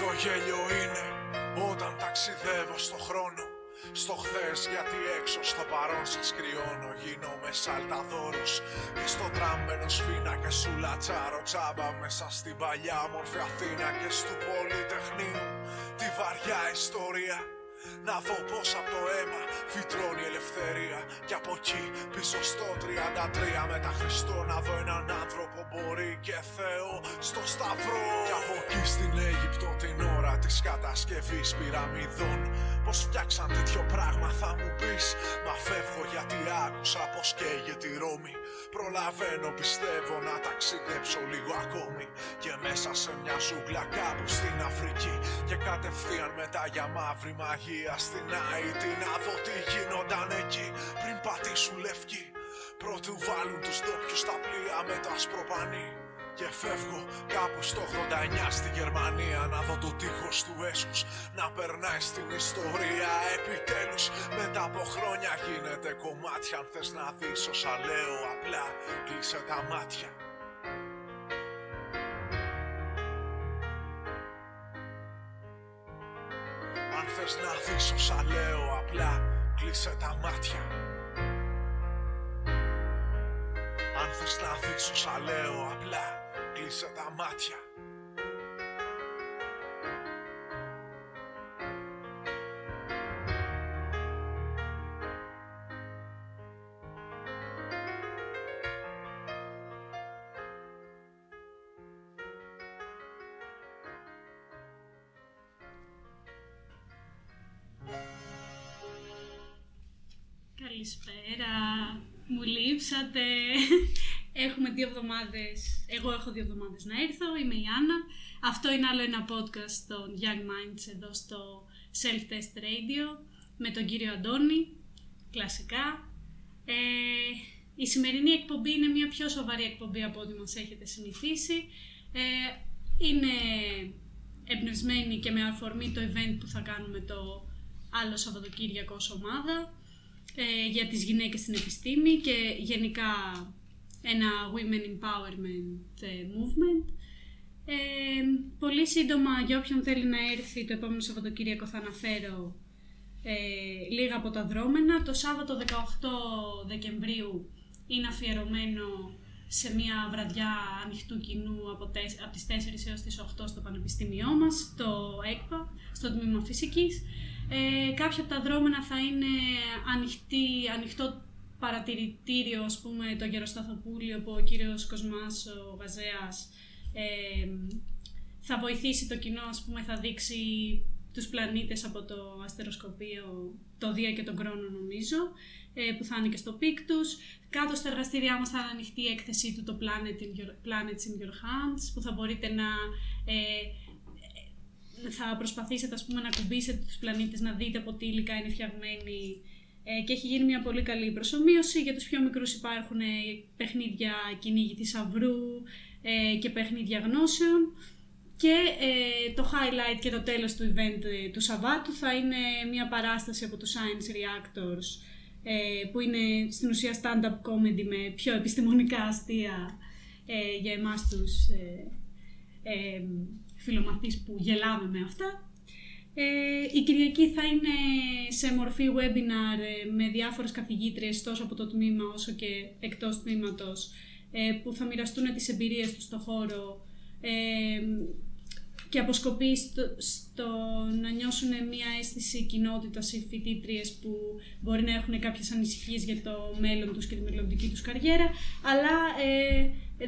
Το γέλιο είναι όταν ταξιδεύω στο χρόνο. Στο χθες γιατί έξω στο παρόν σας κρυώνω Γίνομαι σαλταδόρος Και στο τράμενο σφίνα και σου λατσάρω τσάμπα Μέσα στην παλιά μορφή Αθήνα και στου Πολυτεχνείου. Τη βαριά ιστορία να δω πως από το αίμα φυτρώνει η ελευθερία. Και από εκεί πίσω στο 33 μετά Χριστό Να δω έναν άνθρωπο μπορεί και Θεό στο σταυρό. Και από εκεί στην Αίγυπτο την ώρα της κατασκευής πυραμιδών. Πως φτιάξαν τέτοιο πράγμα θα μου πεις. Μα φεύγω γιατί άκουσα πως καίγε τη Ρώμη. Προλαβαίνω πιστεύω να ταξιδέψω λίγο ακόμη. Και μέσα σε μια ζούγκλα κάπου στην Αφρική. Και κατευθείαν μετά για μαύρη μαγεία στην Αϊτή Να δω τι γίνονταν εκεί πριν πατήσουν λευκοί. Πρώτου βάλουν τους ντόπιους στα πλοία με το ασπροπανί και φεύγω κάπου στο 89 στη Γερμανία Να δω το τείχος του έσχους να περνάει στην ιστορία. Επιτέλους μετά από χρόνια γίνεται κομμάτια. Αν θες να δεις όσα λέω απλά κλείσε τα μάτια Αν θες να δεις όσα λέω απλά κλείσε τα μάτια. Αν θες να δεις όσα λέω απλά κλείσε τα μάτια Καλησπέρα. Μου λείψατε. Έχουμε δύο εβδομάδες, εγώ έχω δύο εβδομάδες να έρθω, είμαι η Άννα. Αυτό είναι άλλο ένα podcast των Young Minds εδώ στο Self-Test Radio με τον κύριο Αντώνη, κλασικά. Ε, η σημερινή εκπομπή είναι μια πιο σοβαρή εκπομπή από ό,τι μας έχετε συνηθίσει. Ε, είναι εμπνευσμένη και με αφορμή το event που θα κάνουμε το άλλο Σαββατοκύριακο ως ομάδα ε, για τις γυναίκες στην επιστήμη και γενικά ένα Women Empowerment ε, Movement. Ε, πολύ σύντομα, για όποιον θέλει να έρθει το επόμενο Σαββατοκύριακο θα αναφέρω ε, λίγα από τα δρόμενα. Το Σάββατο 18 Δεκεμβρίου είναι αφιερωμένο σε μια βραδιά ανοιχτού κοινού από, τεσ, από τις 4 έως τις 8 στο Πανεπιστήμιό μας, το ΕΚΠΑ, στο Τμήμα Φυσικής. Ε, κάποια από τα δρόμενα θα είναι ανοιχτή, ανοιχτό παρατηρητήριο, ας πούμε, το Γεροσταθοπούλιο που ο κύριος Κοσμάς, ο Γαζέας, ε, θα βοηθήσει το κοινό, ας πούμε, θα δείξει τους πλανήτες από το αστεροσκοπείο, το Δία και τον Κρόνο νομίζω, ε, που θα είναι και στο Πίκτους. Κάτω στα εργαστήριά μας θα είναι ανοιχτή η έκθεσή του το Planet in Your, Planets in Your Hands, που θα μπορείτε να... Ε, θα προσπαθήσετε ας πούμε, να κουμπίσετε τους πλανήτες, να δείτε από τι υλικά είναι φτιαγμένοι ε, και έχει γίνει μια πολύ καλή προσωμείωση. Για τους πιο μικρούς υπάρχουν ε, παιχνίδια κυνήγη θησαυρού ε, και παιχνίδια γνώσεων. Και ε, το highlight και το τέλος του event ε, του Σαββάτου θα είναι μια παράσταση από τους Science Reactors που είναι στην ουσία stand-up comedy με πιο επιστημονικά αστεία για εμάς τους φιλομαθείς που γελάμε με αυτά. Ε, η Κυριακή θα είναι σε μορφή webinar ε, με διάφορες καθηγήτριες τόσο από το τμήμα όσο και εκτός τμήματος ε, που θα μοιραστούν τις εμπειρίες τους στο χώρο ε, και αποσκοπεί στο, να νιώσουν μια αίσθηση κοινότητας οι φοιτήτριες που μπορεί να έχουν κάποιες ανησυχίες για το μέλλον τους και τη μελλοντική τους καριέρα αλλά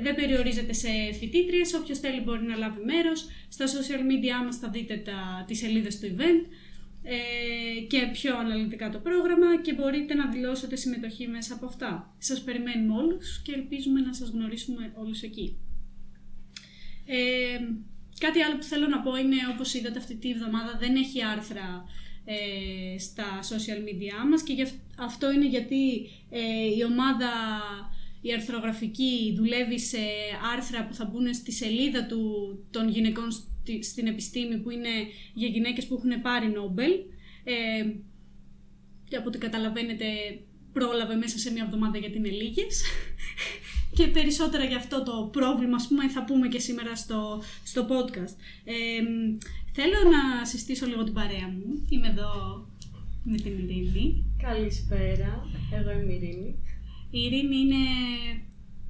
δεν περιορίζεται σε φοιτήτριες. Όποιος θέλει μπορεί να λάβει μέρος. Στα social media μας θα δείτε τα, τις σελίδες του event ε, και πιο αναλυτικά το πρόγραμμα και μπορείτε να δηλώσετε συμμετοχή μέσα από αυτά. Σας περιμένουμε όλους και ελπίζουμε να σας γνωρίσουμε όλους εκεί. Ε, κάτι άλλο που θέλω να πω είναι, όπως είδατε αυτή τη βδομάδα, δεν έχει άρθρα ε, στα social media μας και αυτό είναι γιατί ε, η ομάδα η αρθρογραφική δουλεύει σε άρθρα που θα μπουν στη σελίδα του, των γυναικών στην επιστήμη που είναι για γυναίκες που έχουν πάρει Νόμπελ. Ε, και από ό,τι καταλαβαίνετε πρόλαβε μέσα σε μια εβδομάδα γιατί είναι λίγες και περισσότερα για αυτό το πρόβλημα ας πούμε θα πούμε και σήμερα στο, στο podcast. Ε, Θέλω να συστήσω λίγο την παρέα μου. Είμαι εδώ με την Ειρήνη. Καλησπέρα, εγώ είμαι η Ειρήνη. Η Ειρήνη είναι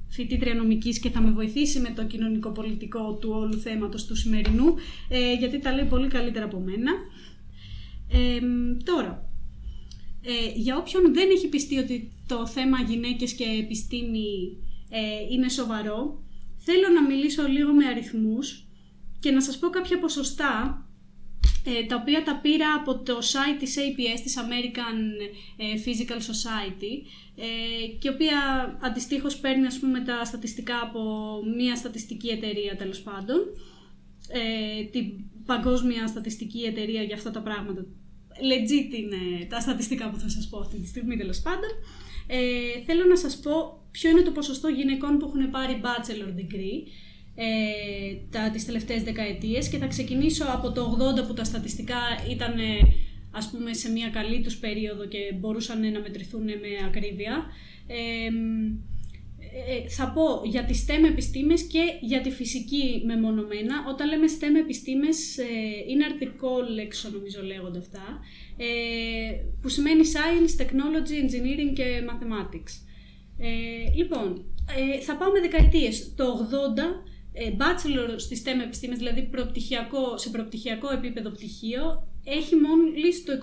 φοιτήτρια νομικής και θα με βοηθήσει με το κοινωνικό-πολιτικό του όλου θέματος του σημερινού, ε, γιατί τα λέει πολύ καλύτερα από μένα. Ε, τώρα, ε, για όποιον δεν έχει πιστεί ότι το θέμα γυναίκες και επιστήμη ε, είναι σοβαρό, θέλω να μιλήσω λίγο με αριθμούς και να σας πω κάποια ποσοστά ε, τα οποία τα πήρα από το site της APS, της American ε, Physical Society ε, και οποία αντιστοίχως παίρνει ας πούμε τα στατιστικά από μια στατιστική εταιρεία τέλος πάντων ε, την παγκόσμια στατιστική εταιρεία για αυτά τα πράγματα. Legit είναι τα στατιστικά που θα σας πω αυτή τη στιγμή τέλος πάντων. Ε, θέλω να σας πω ποιο είναι το ποσοστό γυναικών που έχουν πάρει bachelor degree ε, τα, τις τελευταίες δεκαετίες και θα ξεκινήσω από το 80 που τα στατιστικά ήταν ε, ας πούμε σε μια καλή τους περίοδο και μπορούσαν να μετρηθούν με ακρίβεια. Ε, ε, θα πω για τις STEM επιστήμες και για τη φυσική μεμονωμένα. Όταν λέμε STEM επιστήμες ε, είναι αρτικό λέξο νομίζω λέγονται αυτά, ε, που σημαίνει Science, Technology, Engineering και Mathematics. Ε, λοιπόν, ε, θα πάω με δεκαετίες. Το 80 ε, bachelor στις STEM επιστήμες, δηλαδή προπτυχιακό, σε προπτυχιακό επίπεδο πτυχίο, έχει μόλις το 25%.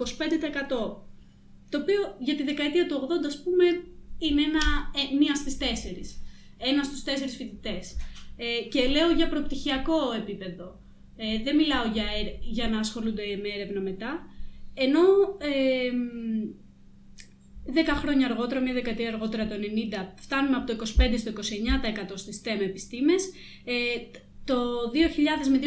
Το οποίο για τη δεκαετία του 80, ας πούμε, είναι ένα, ε, μία στις τέσσερις. Ένας στους τέσσερις φοιτητές. Ε, και λέω για προπτυχιακό επίπεδο. Ε, δεν μιλάω για, για να ασχολούνται με έρευνα μετά. Ενώ ε, 10 χρόνια αργότερα, μια δεκαετία αργότερα το 90, φτάνουμε από το 25% στο 29% στις STEM επιστήμες. Ε, το 2000 με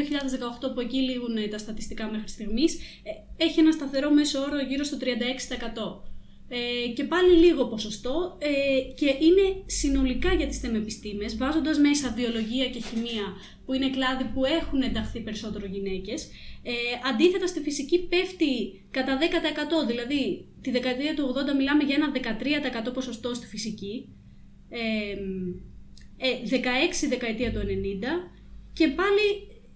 2018 που εκεί λήγουν τα στατιστικά μέχρι στιγμής, ε, έχει ένα σταθερό μέσο όρο γύρω στο 36%. Ε, και πάλι λίγο ποσοστό ε, και είναι συνολικά για τις STEM επιστήμες, βάζοντας μέσα βιολογία και χημεία που είναι κλάδοι που έχουν ενταχθεί περισσότερο γυναίκες, ε, αντίθετα στη φυσική πέφτει κατά 10%, δηλαδή τη δεκαετία του 80 μιλάμε για ένα 13% ποσοστό στη φυσική, ε, 16 δεκαετία του 90 και πάλι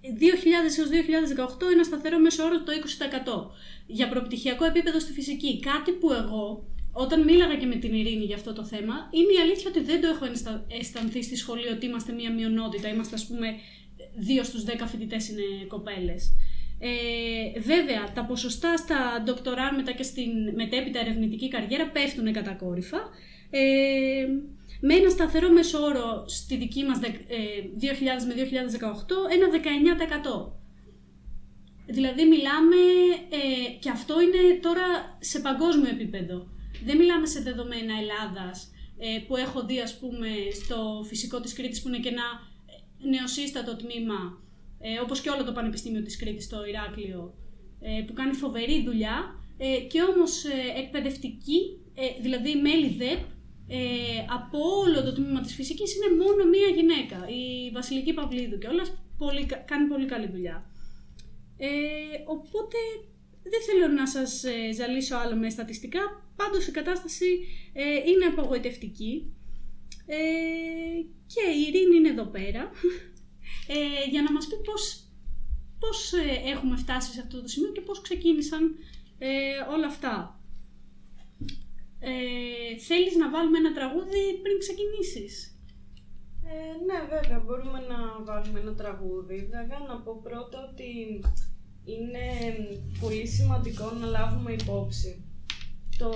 2000 έως 2018 ένα σταθερό μέσος όρος το 20% για προπτυχιακό επίπεδο στη φυσική. Κάτι που εγώ, όταν μίλαγα και με την Ειρήνη για αυτό το θέμα, είναι η αλήθεια ότι δεν το έχω αισθανθεί στη σχολή ότι είμαστε μία μειονότητα. Είμαστε, ας πούμε, δύο στους δέκα φοιτητές είναι κοπέλες. Ε, βέβαια, τα ποσοστά στα ντοκτοράρ μετά και στην μετέπειτα ερευνητική καριέρα πέφτουν κατακόρυφα. Ε, με ένα σταθερό μέσο όρο στη δική μας 2000 ε, με 2018, ένα 19%. Δηλαδή μιλάμε, ε, και αυτό είναι τώρα σε παγκόσμιο επίπεδο. Δεν μιλάμε σε δεδομένα Ελλάδας, ε, που έχω δει ας πούμε στο φυσικό της Κρήτης που είναι και ένα νεοσύστατο τμήμα, ε, όπως και όλο το Πανεπιστήμιο της Κρήτης στο Ηράκλειο, ε, που κάνει φοβερή δουλειά ε, και όμως ε, εκπαιδευτική, ε, δηλαδή μέλη ΔΕΠ, ε, από όλο το τμήμα της φυσικής είναι μόνο μία γυναίκα, η Βασιλική Παυλίδου και όλα κάνει πολύ καλή δουλειά. Ε, οπότε δεν θέλω να σας ε, ζαλίσω άλλο με στατιστικά, πάντως η κατάσταση ε, είναι απογοητευτική ε, και η Ειρήνη είναι εδώ πέρα ε, για να μας πει πώς, πώς έχουμε φτάσει σε αυτό το σημείο και πώς ξεκίνησαν όλα αυτά. Ε, θέλεις να βάλουμε ένα τραγούδι πριν ξεκινήσεις; Ε, ναι, βέβαια, μπορούμε να βάλουμε ένα τραγούδι. Βέβαια, να πω πρώτα ότι είναι πολύ σημαντικό να λάβουμε υπόψη το,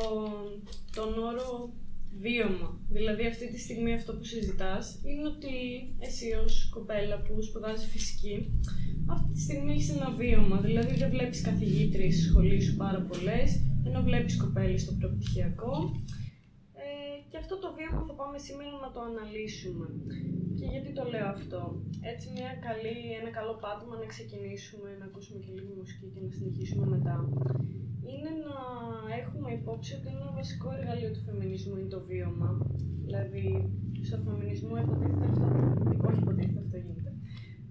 τον όρο βίωμα. Δηλαδή αυτή τη στιγμή αυτό που συζητάς είναι ότι εσύ ως κοπέλα που σπουδάζεις φυσική αυτή τη στιγμή έχεις ένα βίωμα. Δηλαδή δεν βλέπεις καθηγήτρες στη σχολή σου πάρα πολλές, ενώ βλέπεις κοπέλες στο προπτυχιακό και αυτό το βίωμα θα πάμε σήμερα να το αναλύσουμε. Και γιατί το λέω αυτό; Έτσι μια καλή, ένα καλό πάτημα να ξεκινήσουμε, να ακούσουμε και λίγο μουσική και να συνεχίσουμε μετά. Είναι να έχουμε υπόψη ότι ένα βασικό εργαλείο του φεμινισμού είναι το βίωμα. Δηλαδή, στο φεμινισμό υποτίθεται αυτό, όχι υποτίθεται αυτό γίνεται.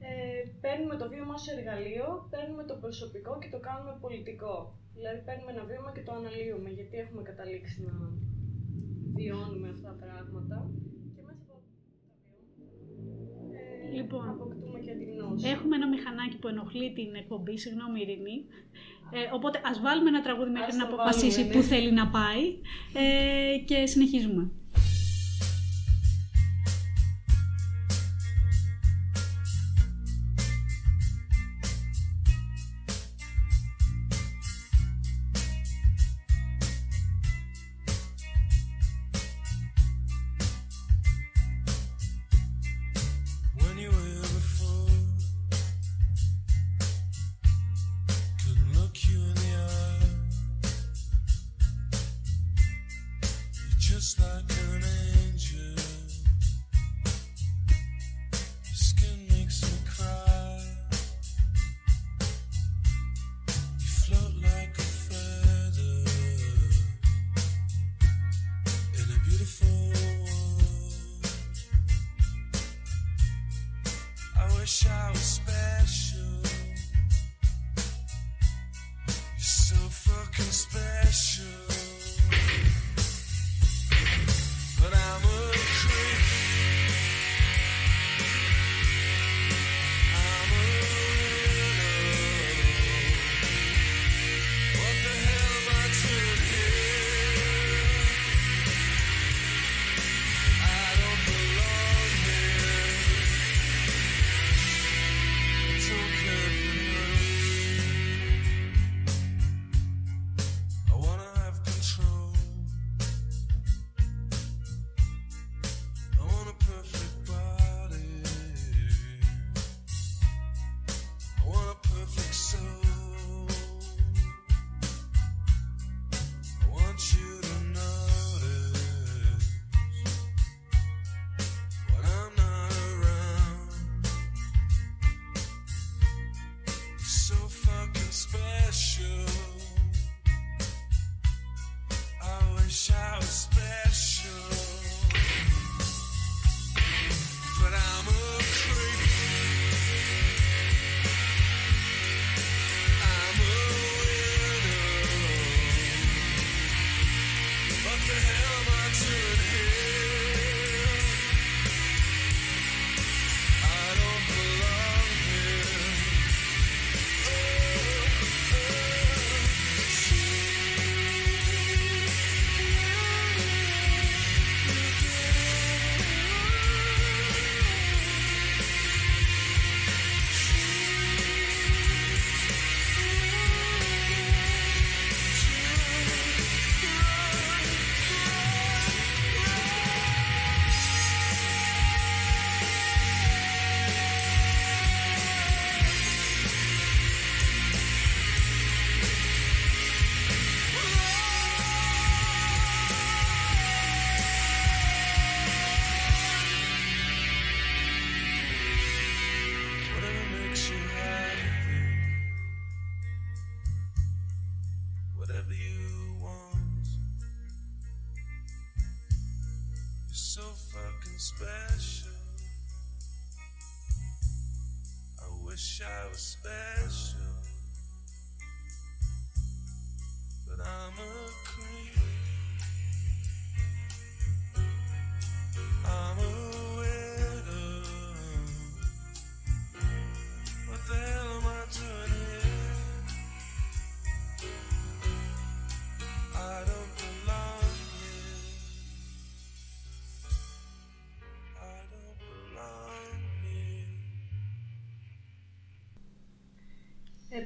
Ε, παίρνουμε το βίωμα ως εργαλείο, παίρνουμε το προσωπικό και το κάνουμε πολιτικό. Δηλαδή παίρνουμε ένα βίωμα και το αναλύουμε, γιατί έχουμε καταλήξει να βιώνουμε αυτά τα πράγματα και μέσα από τα βιώματα ε, λοιπόν. αποκτούμε και για τη γνώση. Έχουμε ένα μηχανάκι που ενοχλεί την εκπομπή, συγγνώμη Ειρήνη. Ε, οπότε ας βάλουμε ένα τραγούδι μέχρι Ας να το αποφασίσει βάλουμε, που ναι. θέλει να πάει ε, και συνεχίζουμε. Special.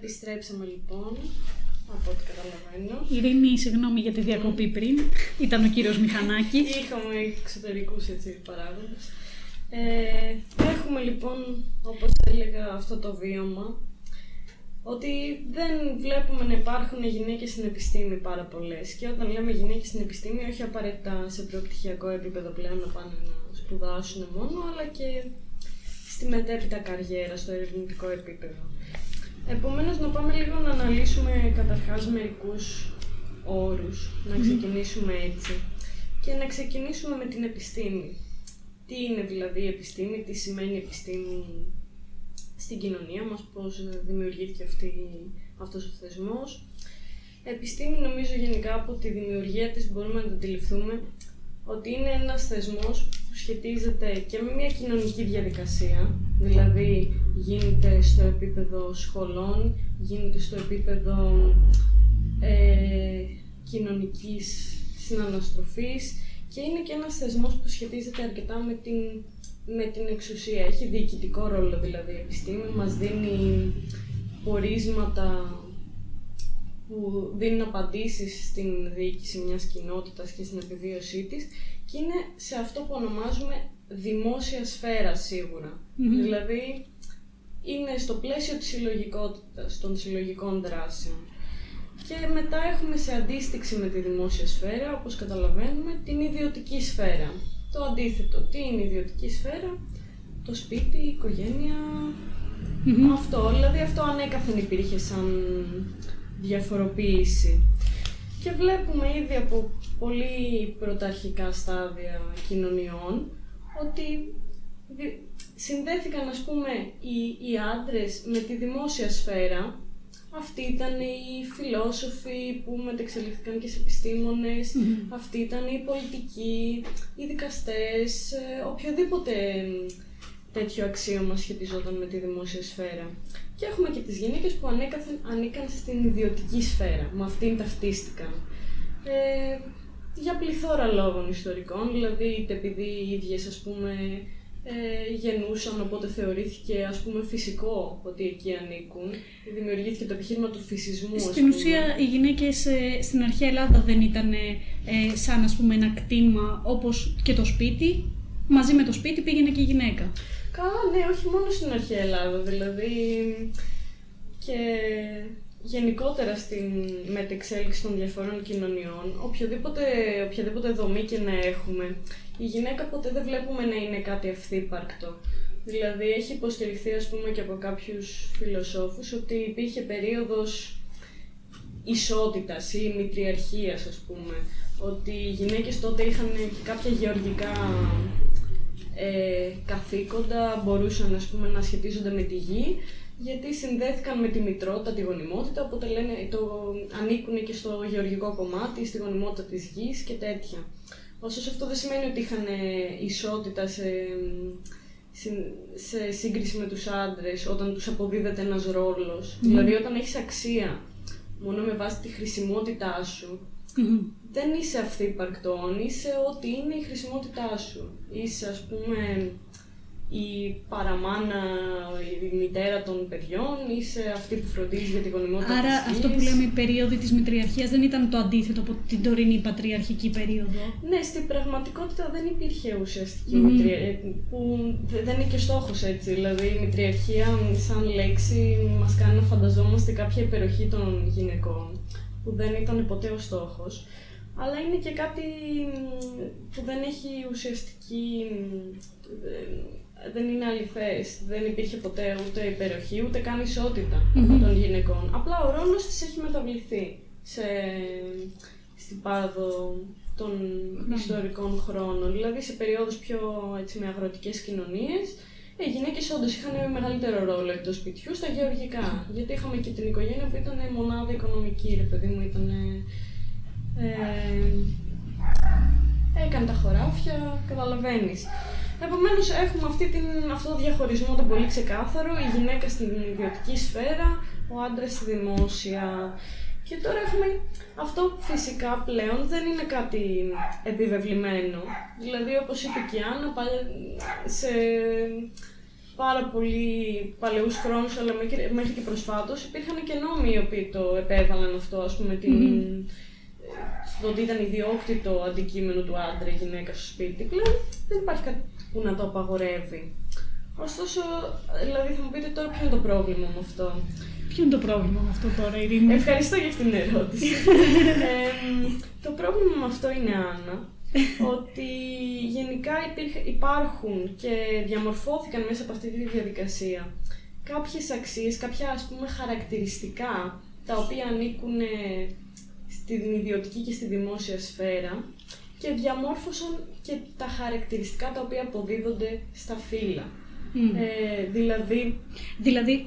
Επιστρέψαμε λοιπόν, από ό,τι καταλαβαίνω. Ειρήνη, συγγνώμη για τη διακοπή πριν. Ήταν ο κύριος Μηχανάκης. Είχαμε εξωτερικούς έτσι παράγοντες. Ε, έχουμε λοιπόν, όπως έλεγα, αυτό το βίωμα ότι δεν βλέπουμε να υπάρχουν γυναίκες στην επιστήμη πάρα πολλές και όταν λέμε γυναίκες στην επιστήμη όχι απαραίτητα σε προπτυχιακό επίπεδο πλέον να πάνε να σπουδάσουν μόνο αλλά και στη μετέπειτα καριέρα, στο ερευνητικό επίπεδο. Επομένως να πάμε λίγο να αναλύσουμε καταρχάς μερικούς όρους, να ξεκινήσουμε έτσι και να ξεκινήσουμε με την επιστήμη. Τι είναι δηλαδή η επιστήμη, τι σημαίνει επιστήμη στην κοινωνία μας, πώς δημιουργήθηκε αυτή, αυτός ο θεσμός. Επιστήμη νομίζω γενικά από τη δημιουργία της μπορούμε να το αντιληφθούμε ότι είναι ένας θεσμός που σχετίζεται και με μια κοινωνική διαδικασία, δηλαδή γίνεται στο επίπεδο σχολών, γίνεται στο επίπεδο ε, κοινωνικής συναναστροφής και είναι και ένας θεσμός που σχετίζεται αρκετά με την, με την εξουσία. Έχει διοικητικό ρόλο δηλαδή η επιστήμη, μας δίνει πορίσματα που δίνουν απαντήσεις στην διοίκηση μιας κοινότητας και στην επιβίωσή της και είναι σε αυτό που ονομάζουμε δημόσια σφαίρα σίγουρα. Δηλαδή είναι στο πλαίσιο της συλλογικότητας, των συλλογικών δράσεων. Και μετά έχουμε σε αντίστοιξη με τη δημόσια σφαίρα, όπως καταλαβαίνουμε, την ιδιωτική σφαίρα. Το αντίθετο, τι είναι η ιδιωτική σφαίρα, το σπίτι, η οικογένεια, αυτό. Δηλαδή αυτό ανέκαθεν υπήρχε σαν διαφοροποίηση. Και βλέπουμε ήδη από πολύ πρωταρχικά στάδια κοινωνιών ότι δι- συνδέθηκαν ας πούμε οι, οι άντρες με τη δημόσια σφαίρα. Αυτοί ήταν οι φιλόσοφοι που μετεξελίχθηκαν και σε επιστήμονες, αυτοί ήταν οι πολιτικοί, οι δικαστές, ε, οποιοδήποτε μ, τέτοιο αξίωμα σχετιζόταν με τη δημόσια σφαίρα. Και έχουμε και τις γυναίκες που ανέκαθεν, ανήκαν στην ιδιωτική σφαίρα, με αυτήν ταυτίστηκαν. Ε, για πληθώρα λόγων ιστορικών, δηλαδή είτε επειδή οι ίδιες ας πούμε ε, γεννούσαν, οπότε θεωρήθηκε ας πούμε φυσικό ότι εκεί ανήκουν. Δημιουργήθηκε το επιχείρημα του φυσισμού. ας Στην πούμε. ουσία οι γυναίκες ε, στην αρχαία Ελλάδα δεν ήταν ε, ε, σαν ας πούμε ένα κτήμα όπως και το σπίτι. Μαζί με το σπίτι πήγαινε και η γυναίκα. Καλά, ναι, όχι μόνο στην αρχαία Ελλάδα, δηλαδή και γενικότερα στην μετεξέλιξη των διαφορών κοινωνιών, οποιοδήποτε, οποιαδήποτε δομή και να έχουμε, η γυναίκα ποτέ δεν βλέπουμε να είναι κάτι ευθύπαρκτο. Δηλαδή έχει υποστηριχθεί ας πούμε και από κάποιους φιλοσόφους ότι υπήρχε περίοδος ισότητας ή μητριαρχίας ας πούμε. Ότι οι γυναίκες τότε είχαν και κάποια γεωργικά ε, καθήκοντα, μπορούσαν ας πούμε, να σχετίζονται με τη γη, γιατί συνδέθηκαν με τη μητρότητα, τη γονιμότητα, οπότε λένε, το, ανήκουν και στο γεωργικό κομμάτι, στη γονιμότητα της γης και τέτοια. Ωστόσο αυτό δεν σημαίνει ότι είχαν ε, ισότητα σε, συν- σε σύγκριση με τους άντρες όταν τους αποδίδεται ένας ρόλος. Δηλαδή όταν έχεις αξία μόνο με βάση τη χρησιμότητά σου, δεν είσαι αυθύπαρκτον, είσαι ό,τι είναι η χρησιμότητά σου. Είσαι ας πούμε η παραμάνα, η μητέρα των παιδιών, είσαι αυτή που φροντίζεις για τη γονιμότητα Άρα της αυτό που γης. λέμε η περίοδο της μητριαρχίας δεν ήταν το αντίθετο από την τωρινή πατριαρχική περίοδο; Ναι, στην πραγματικότητα δεν υπήρχε ουσιαστική Μμμ. μητρια... ε, που δε- δεν είναι και στόχος έτσι. Δηλαδή η μητριαρχία σαν λέξη μας κάνει να φανταζόμαστε κάποια υπεροχή των γυναικών που δεν ήταν ποτέ ο στόχος. Αλλά είναι και κάτι μ, που δεν έχει ουσιαστική... μ, ε, δεν είναι αληθές. Δεν υπήρχε ποτέ ούτε υπεροχή, ούτε καν ισότητα Μμμ. των γυναικών. Απλά ο ρόλος της έχει μεταβληθεί σε, στην πάροδο των ιστορικών χρόνων. Δηλαδή σε περίοδους πιο έτσι, με αγροτικές κοινωνίες, οι γυναίκες όντως είχαν μεγαλύτερο ρόλο εκτός σπιτιού στα γεωργικά. Γιατί είχαμε και την οικογένεια που ήταν μονάδα οικονομική, ρε παιδί μου, ήταν... Ε, έκανε τα χωράφια, καταλαβαίνεις. Επομένως έχουμε αυτή την, αυτό το διαχωρισμό τον πολύ ξεκάθαρο, η γυναίκα στην ιδιωτική σφαίρα, ο άντρας στη δημόσια. Και τώρα έχουμε αυτό φυσικά πλέον δεν είναι κάτι επιβεβλημένο. Δηλαδή όπως είπε και η Άννα, παλιά- σε πάρα πολύ παλαιούς χρόνους, αλλά μέχρι- μέχρι και προσφάτως, υπήρχαν και νόμοι οι οποίοι το επέβαλαν αυτό, ας πούμε, την, το ότι ήταν ιδιόκτητο αντικείμενο του άντρα η γυναίκα στο σπίτι. Πλέον δεν υπάρχει κάτι που να το απαγορεύει. Ωστόσο, δηλαδή θα μου πείτε τώρα ποιο είναι το πρόβλημα με αυτό. Ποιο είναι το πρόβλημα με αυτό τώρα, Ειρήνη; Ευχαριστώ για αυτήν την ερώτηση. Εμ, το πρόβλημα με αυτό είναι, Άννα, ότι γενικά υπήρχε- υπάρχουν και διαμορφώθηκαν μέσα από αυτή τη διαδικασία κάποιες αξίες, κάποια ας πούμε χαρακτηριστικά τα οποία ανήκουν ε, στην ιδιωτική και στη δημόσια σφαίρα και διαμόρφωσαν και τα χαρακτηριστικά τα οποία αποδίδονται στα φύλλα. Μμ. Ε, δηλαδή, Δηλαδή,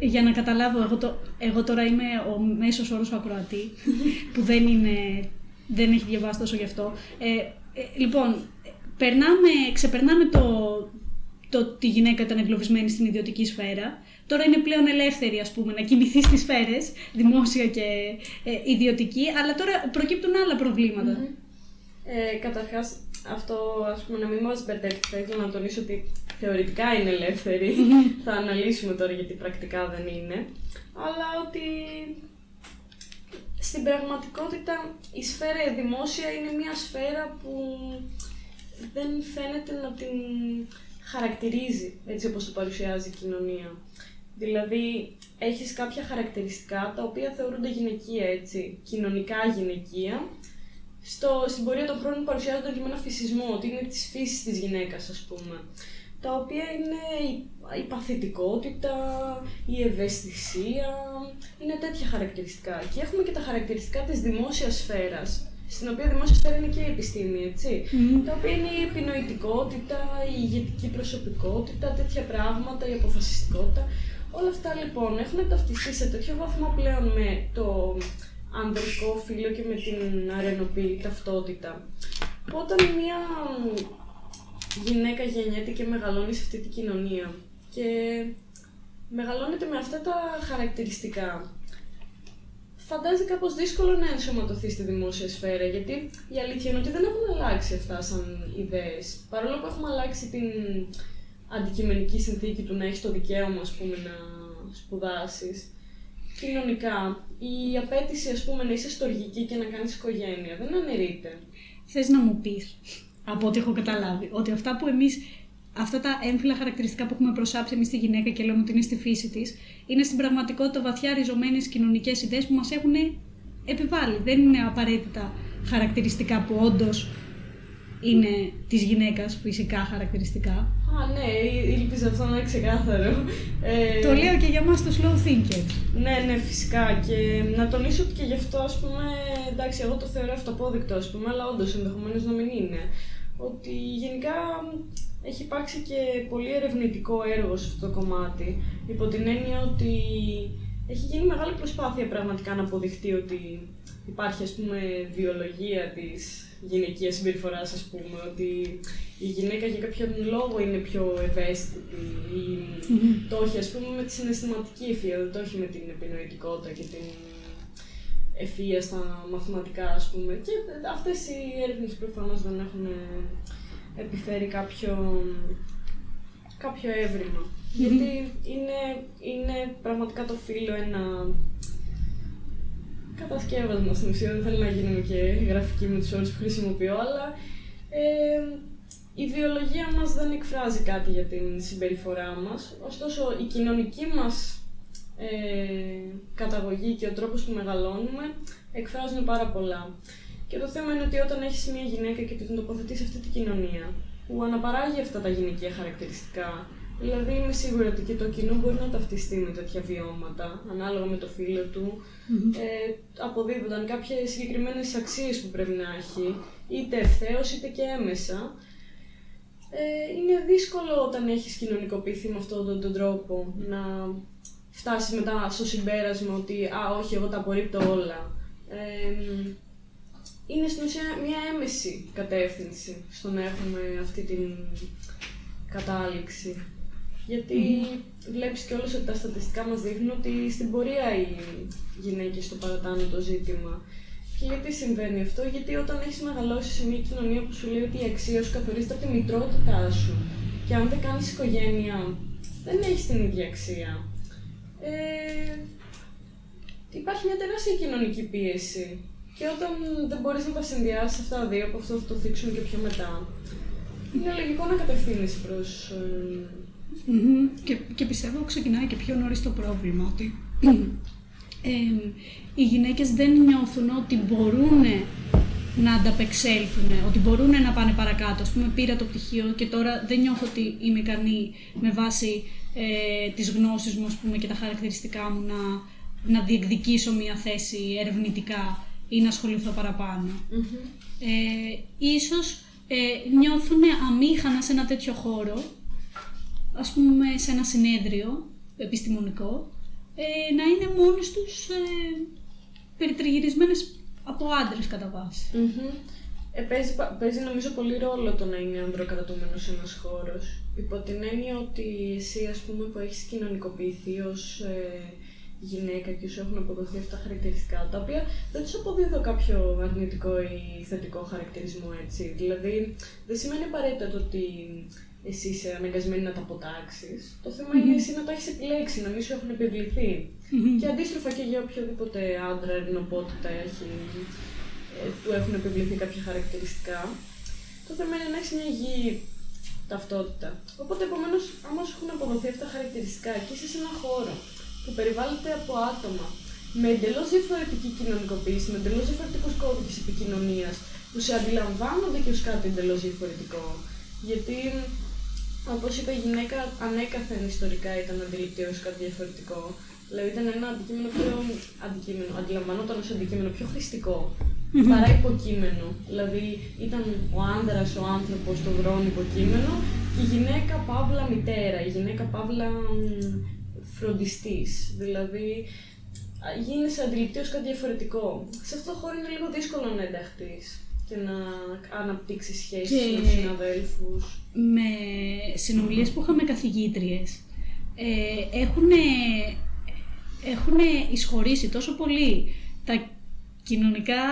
ε, για να καταλάβω, εγώ, το, εγώ τώρα είμαι ο μέσος όρος ακροατή, που δεν, είναι, δεν έχει διαβάσει τόσο γι' αυτό. Ε, ε, λοιπόν, περνάμε, ξεπερνάμε το, το ότι η γυναίκα ήταν εγκλωβισμένη στην ιδιωτική σφαίρα. Τώρα είναι πλέον ελεύθερη, ας πούμε, να κινηθεί στις σφαίρες, δημόσια και ε, ιδιωτική, αλλά τώρα προκύπτουν άλλα προβλήματα. Ε, καταρχάς, αυτό ας πούμε να μην μας μπερδεύει, θα ήθελα να τονίσω ότι θεωρητικά είναι ελεύθερη. θα αναλύσουμε τώρα γιατί πρακτικά δεν είναι. Αλλά ότι στην πραγματικότητα η σφαίρα η δημόσια είναι μια σφαίρα που δεν φαίνεται να την χαρακτηρίζει έτσι όπως το παρουσιάζει η κοινωνία. Δηλαδή, έχεις κάποια χαρακτηριστικά τα οποία θεωρούνται γυναικεία έτσι, κοινωνικά γυναικεία. Στο, στην πορεία των χρόνων παρουσιάζονται και με ένα φυσισμό, ότι είναι της φύσης της γυναίκας ας πούμε. Τα οποία είναι η, η παθητικότητα, η ευαισθησία, είναι τέτοια χαρακτηριστικά. Και έχουμε και τα χαρακτηριστικά της δημόσιας σφαίρας, στην οποία η δημόσια σφαίρα είναι και η επιστήμη, έτσι. Τα οποία είναι η επινοητικότητα, η ηγετική προσωπικότητα, τέτοια πράγματα, η αποφασιστικότητα. Όλα αυτά λοιπόν έχουν ταυτιστεί σε τέτοιο βαθμό πλέον με το ανδρικό φύλλο και με την αρενοπή ταυτότητα. Που Όταν μια γυναίκα γεννιέται και μεγαλώνει σε αυτή την κοινωνία και μεγαλώνεται με αυτά τα χαρακτηριστικά, φαντάζει κάπως δύσκολο να ενσωματωθεί στη δημόσια σφαίρα, γιατί η αλήθεια είναι ότι δεν έχουν αλλάξει αυτά σαν ιδέες. Παρόλο που έχουμε αλλάξει την αντικειμενική συνθήκη του να έχεις το δικαίωμα, ας πούμε, να σπουδάσεις, κοινωνικά η απέτηση, ας πούμε, να είσαι στοργική και να κάνεις οικογένεια δεν αναιρείται. Θες να μου πεις, από ό,τι έχω καταλάβει, ότι αυτά που εμείς, αυτά τα έμφυλα χαρακτηριστικά που έχουμε προσάψει εμείς στη γυναίκα και λέμε ότι είναι στη φύση της, είναι στην πραγματικότητα βαθιά ριζωμένες κοινωνικές ιδέες που μας έχουν επιβάλει. Δεν είναι απαραίτητα χαρακτηριστικά που όντως είναι της γυναίκας φυσικά χαρακτηριστικά. Α, ναι, ήλ- ήλπιζα αυτό να είναι ξεκάθαρο. Ε, Το λέω και για μας το slow thinkers. Ναι, ναι, φυσικά. Και να τονίσω ότι και γι' αυτό, ας πούμε, εντάξει, εγώ το θεωρώ αυτοπόδεικτο, ας πούμε, αλλά όντως ενδεχομένως να μην είναι. Ότι γενικά έχει υπάρξει και πολύ ερευνητικό έργο σε αυτό το κομμάτι, υπό την έννοια ότι έχει γίνει μεγάλη προσπάθεια πραγματικά να αποδειχτεί ότι υπάρχει, ας πούμε, βιολογία της γυναικείας συμπεριφοράς, ας πούμε, ότι η γυναίκα για κάποιον λόγο είναι πιο ευαίσθητη ή το έχει, ας πούμε, με τη συναισθηματική ευφυΐα, δεν το έχει με την επινοητικότητα και την ευφυΐα στα μαθηματικά, ας πούμε. Και αυτές οι έρευνες προφανώς δεν έχουν επιφέρει κάποιο, κάποιο έβριμα. Γιατί είναι, είναι πραγματικά το φύλλο ένα κατασκεύασμα στην ουσία. Δεν θέλω να γίνουμε και γραφική με τους όρους που χρησιμοποιώ, αλλά ε, η βιολογία μας δεν εκφράζει κάτι για την συμπεριφορά μας. Ωστόσο, η κοινωνική μας ε, καταγωγή και ο τρόπος που μεγαλώνουμε εκφράζουν πάρα πολλά. Και το θέμα είναι ότι όταν έχεις μια γυναίκα και την τοποθετείς σε αυτή την κοινωνία, που αναπαράγει αυτά τα γυναικεία χαρακτηριστικά, δηλαδή είμαι σίγουρη ότι και το κοινό μπορεί να ταυτιστεί με τέτοια βιώματα, ανάλογα με το φίλο του, ε, αποδίδονταν κάποιες συγκεκριμένες αξίες που πρέπει να έχει, είτε ευθέως είτε και έμεσα, ε, είναι δύσκολο όταν έχεις κοινωνικοποιηθεί με αυτόν τον, τον τρόπο να φτάσεις μετά στο συμπέρασμα ότι «Α, όχι, εγώ τα απορρίπτω όλα». Ε, είναι στην ουσία μια έμεση κατεύθυνση στο να έχουμε αυτή την κατάληξη. Γιατί βλέπεις και όλες ότι τα στατιστικά μας δείχνουν ότι στην πορεία οι γυναίκες το παρατάνε το ζήτημα. Και γιατί συμβαίνει αυτό, γιατί όταν έχεις μεγαλώσει σε μια κοινωνία που σου λέει ότι η αξία σου καθορίζεται από τη μητρότητά σου και αν δεν κάνεις οικογένεια, δεν έχεις την ίδια αξία. Ε, υπάρχει μια τεράστια κοινωνική πίεση και όταν δεν μπορείς να τα συνδυάσεις αυτά τα δύο, από αυτό θα το θίξουμε και πιο μετά, είναι λογικό να κατευθύνεις προς... ε, Μμμ. Και, και πιστεύω ξεκινάει και πιο νωρίς το πρόβλημα ότι ε, οι γυναίκες δεν νιώθουν ότι μπορούν να ανταπεξέλθουν, ότι μπορούν να πάνε παρακάτω. Ας πούμε πήρα το πτυχίο και τώρα δεν νιώθω ότι είμαι ικανή με βάση ε, τις γνώσεις μου ας πούμε, και τα χαρακτηριστικά μου να, να διεκδικήσω μια θέση ερευνητικά ή να ασχοληθώ παραπάνω. Ε, ίσως ε, νιώθουν αμήχανα σε ένα τέτοιο χώρο ας πούμε σε ένα συνέδριο επιστημονικό, ε, να είναι μόνες τους ε, περιτριγυρισμένες από άντρες κατά βάση. Μμμ. Ε, παίζει, πα- παίζει νομίζω πολύ ρόλο το να είναι ανδροκρατούμενος ένας χώρος. Υπό την έννοια ότι εσύ ας πούμε που έχεις κοινωνικοποιηθεί ως ε, γυναίκα και σου έχουν αποδοθεί αυτά τα χαρακτηριστικά, τα οποία δεν τους αποδίδω κάποιο αρνητικό ή θετικό χαρακτηρισμό έτσι. Δηλαδή δεν σημαίνει απαραίτητα το ότι εσύ είσαι αναγκασμένη να τα αποτάξεις. Το θέμα είναι εσύ να τα έχεις επιλέξει, να μην σου έχουν επιβληθεί. Και αντίστροφα και για οποιοδήποτε άντρα ερνοπότητα έχει, ε, του έχουν επιβληθεί κάποια χαρακτηριστικά. Το θέμα είναι να έχεις μια υγιή ταυτότητα. Οπότε, επομένως, άμα σου έχουν αποδοθεί αυτά τα χαρακτηριστικά και είσαι σε ένα χώρο που περιβάλλεται από άτομα με εντελώς διαφορετική κοινωνικοποίηση, με εντελώς διαφορετικούς κώδικες επικοινωνίας, που σε αντιλαμβάνονται και ως κάτι εντελώς διαφορετικό. Γιατί, όπως είπε η γυναίκα, ανέκαθεν ιστορικά ήταν αντιληπτή ως κάτι διαφορετικό. Δηλαδή ήταν ένα αντικείμενο πιο. αντικείμενο, αντιλαμβανόταν ως αντικείμενο πιο χρηστικό παρά υποκείμενο. Δηλαδή ήταν ο άνδρα, ο άνθρωπος, το δρόμο υποκείμενο και η γυναίκα παύλα μητέρα, η γυναίκα παύλα φροντιστής. Δηλαδή α, γίνεσαι αντιληπτή ως κάτι διαφορετικό. Σε αυτό το χώρο είναι λίγο δύσκολο να ενταχθείς και να αναπτύξει σχέσεις Και- με τους συναδέλφους. με συνομιλίες που είχαμε καθηγήτριες ε, έχουν, έχουν εισχωρήσει τόσο πολύ τα κοινωνικά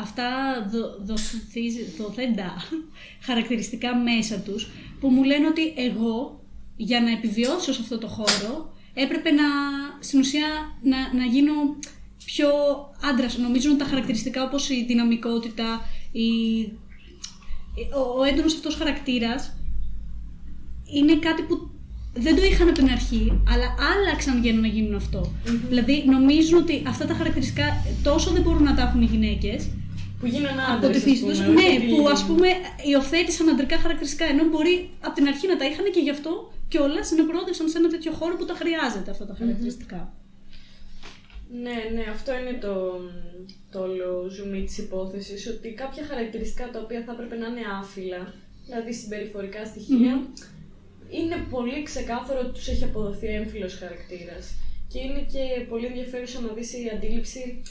αυτά δο, δοθείς- δοθέντα χαρακτηριστικά μέσα τους που μου λένε ότι εγώ για να επιβιώσω σε αυτό το χώρο έπρεπε να στην ουσία να, να γίνω πιο άντρας. Νομίζουν τα χαρακτηριστικά όπως η δυναμικότητα, η, ο, ο έντονος αυτός χαρακτήρας είναι κάτι που δεν το είχαν από την αρχή, αλλά άλλαξαν για να γίνουν αυτό. Δηλαδή νομίζουν ότι αυτά τα χαρακτηριστικά τόσο δεν μπορούν να τα έχουν οι γυναίκες Που γίνανε από άντρες, τη ας φύση πούμε, τους, όχι ναι, ότι- που ας πούμε υιοθέτησαν αντρικά χαρακτηριστικά, ενώ μπορεί από την αρχή να τα είχαν και γι' αυτό κιόλας συνεπρόοδευσαν σε ένα τέτοιο χώρο που τα χρειάζεται αυτά τα χαρακτηριστικά. Ναι, ναι, αυτό είναι το, το όλο ζουμί της υπόθεσης, ότι κάποια χαρακτηριστικά τα οποία θα έπρεπε να είναι άφυλα, δηλαδή συμπεριφορικά στοιχεία, είναι πολύ ξεκάθαρο ότι τους έχει αποδοθεί έμφυλος χαρακτήρας. Και είναι και πολύ ενδιαφέρουσα να δεις η αντίληψη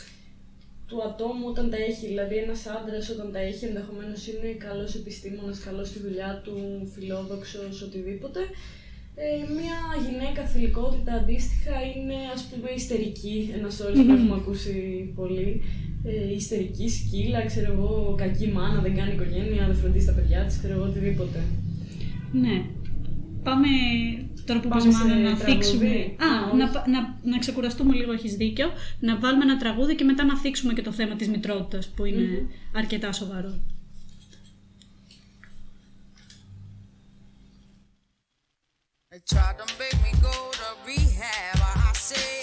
του ατόμου όταν τα έχει. Δηλαδή, ένας άντρας όταν τα έχει, ενδεχομένως είναι καλός επιστήμονας, καλός στη δουλειά του, φιλόδοξος, οτιδήποτε. Ε, μια γυναίκα θηλυκότητα αντίστοιχα είναι ας πούμε ιστερική, ένας όρος που έχουμε ακούσει πολύ. Ε, ιστερική, σκύλα, ξέρω εγώ, κακή μάνα, δεν κάνει οικογένεια, δεν φροντίζει τα παιδιά της, ξέρω εγώ, οτιδήποτε. Ναι. Πάμε τώρα που Πάμε μας σε μάνα να τραγούδι. θίξουμε. Α, Α, όχι. να, πα- να, να ξεκουραστούμε λίγο, έχεις δίκιο. Να βάλουμε ένα τραγούδι και μετά να θίξουμε και το θέμα της μητρότητας που ειναι αρκετά σοβαρό. Tried to make me go to rehab. I said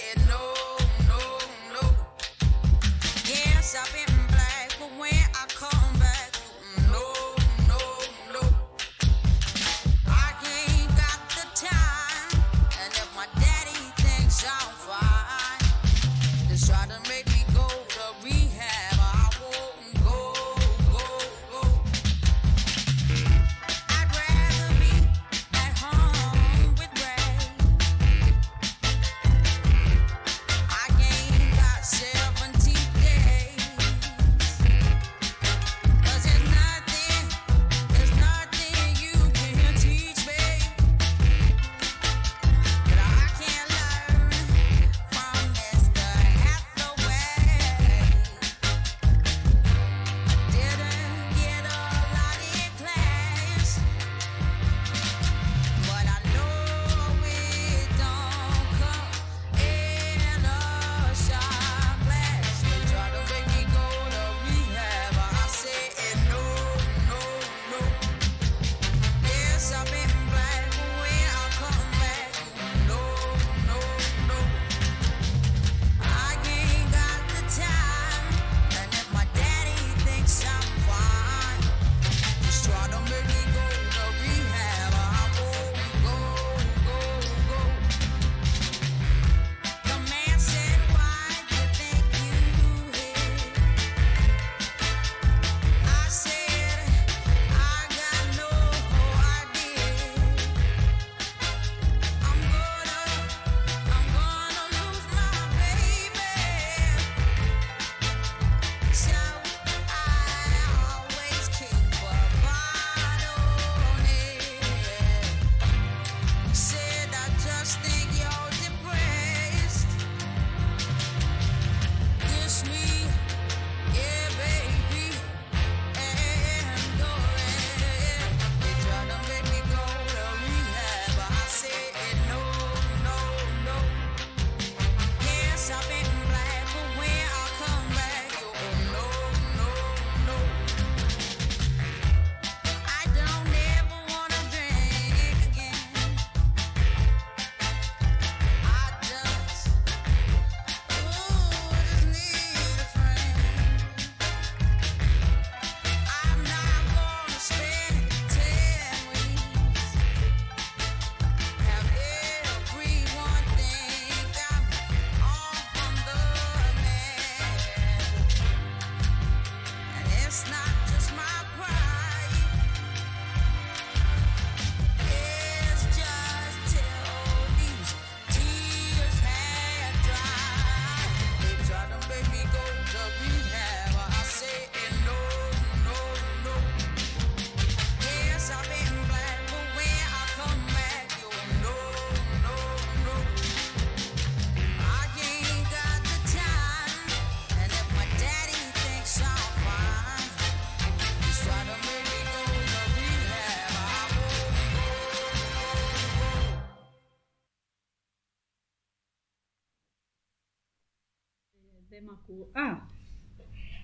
Α,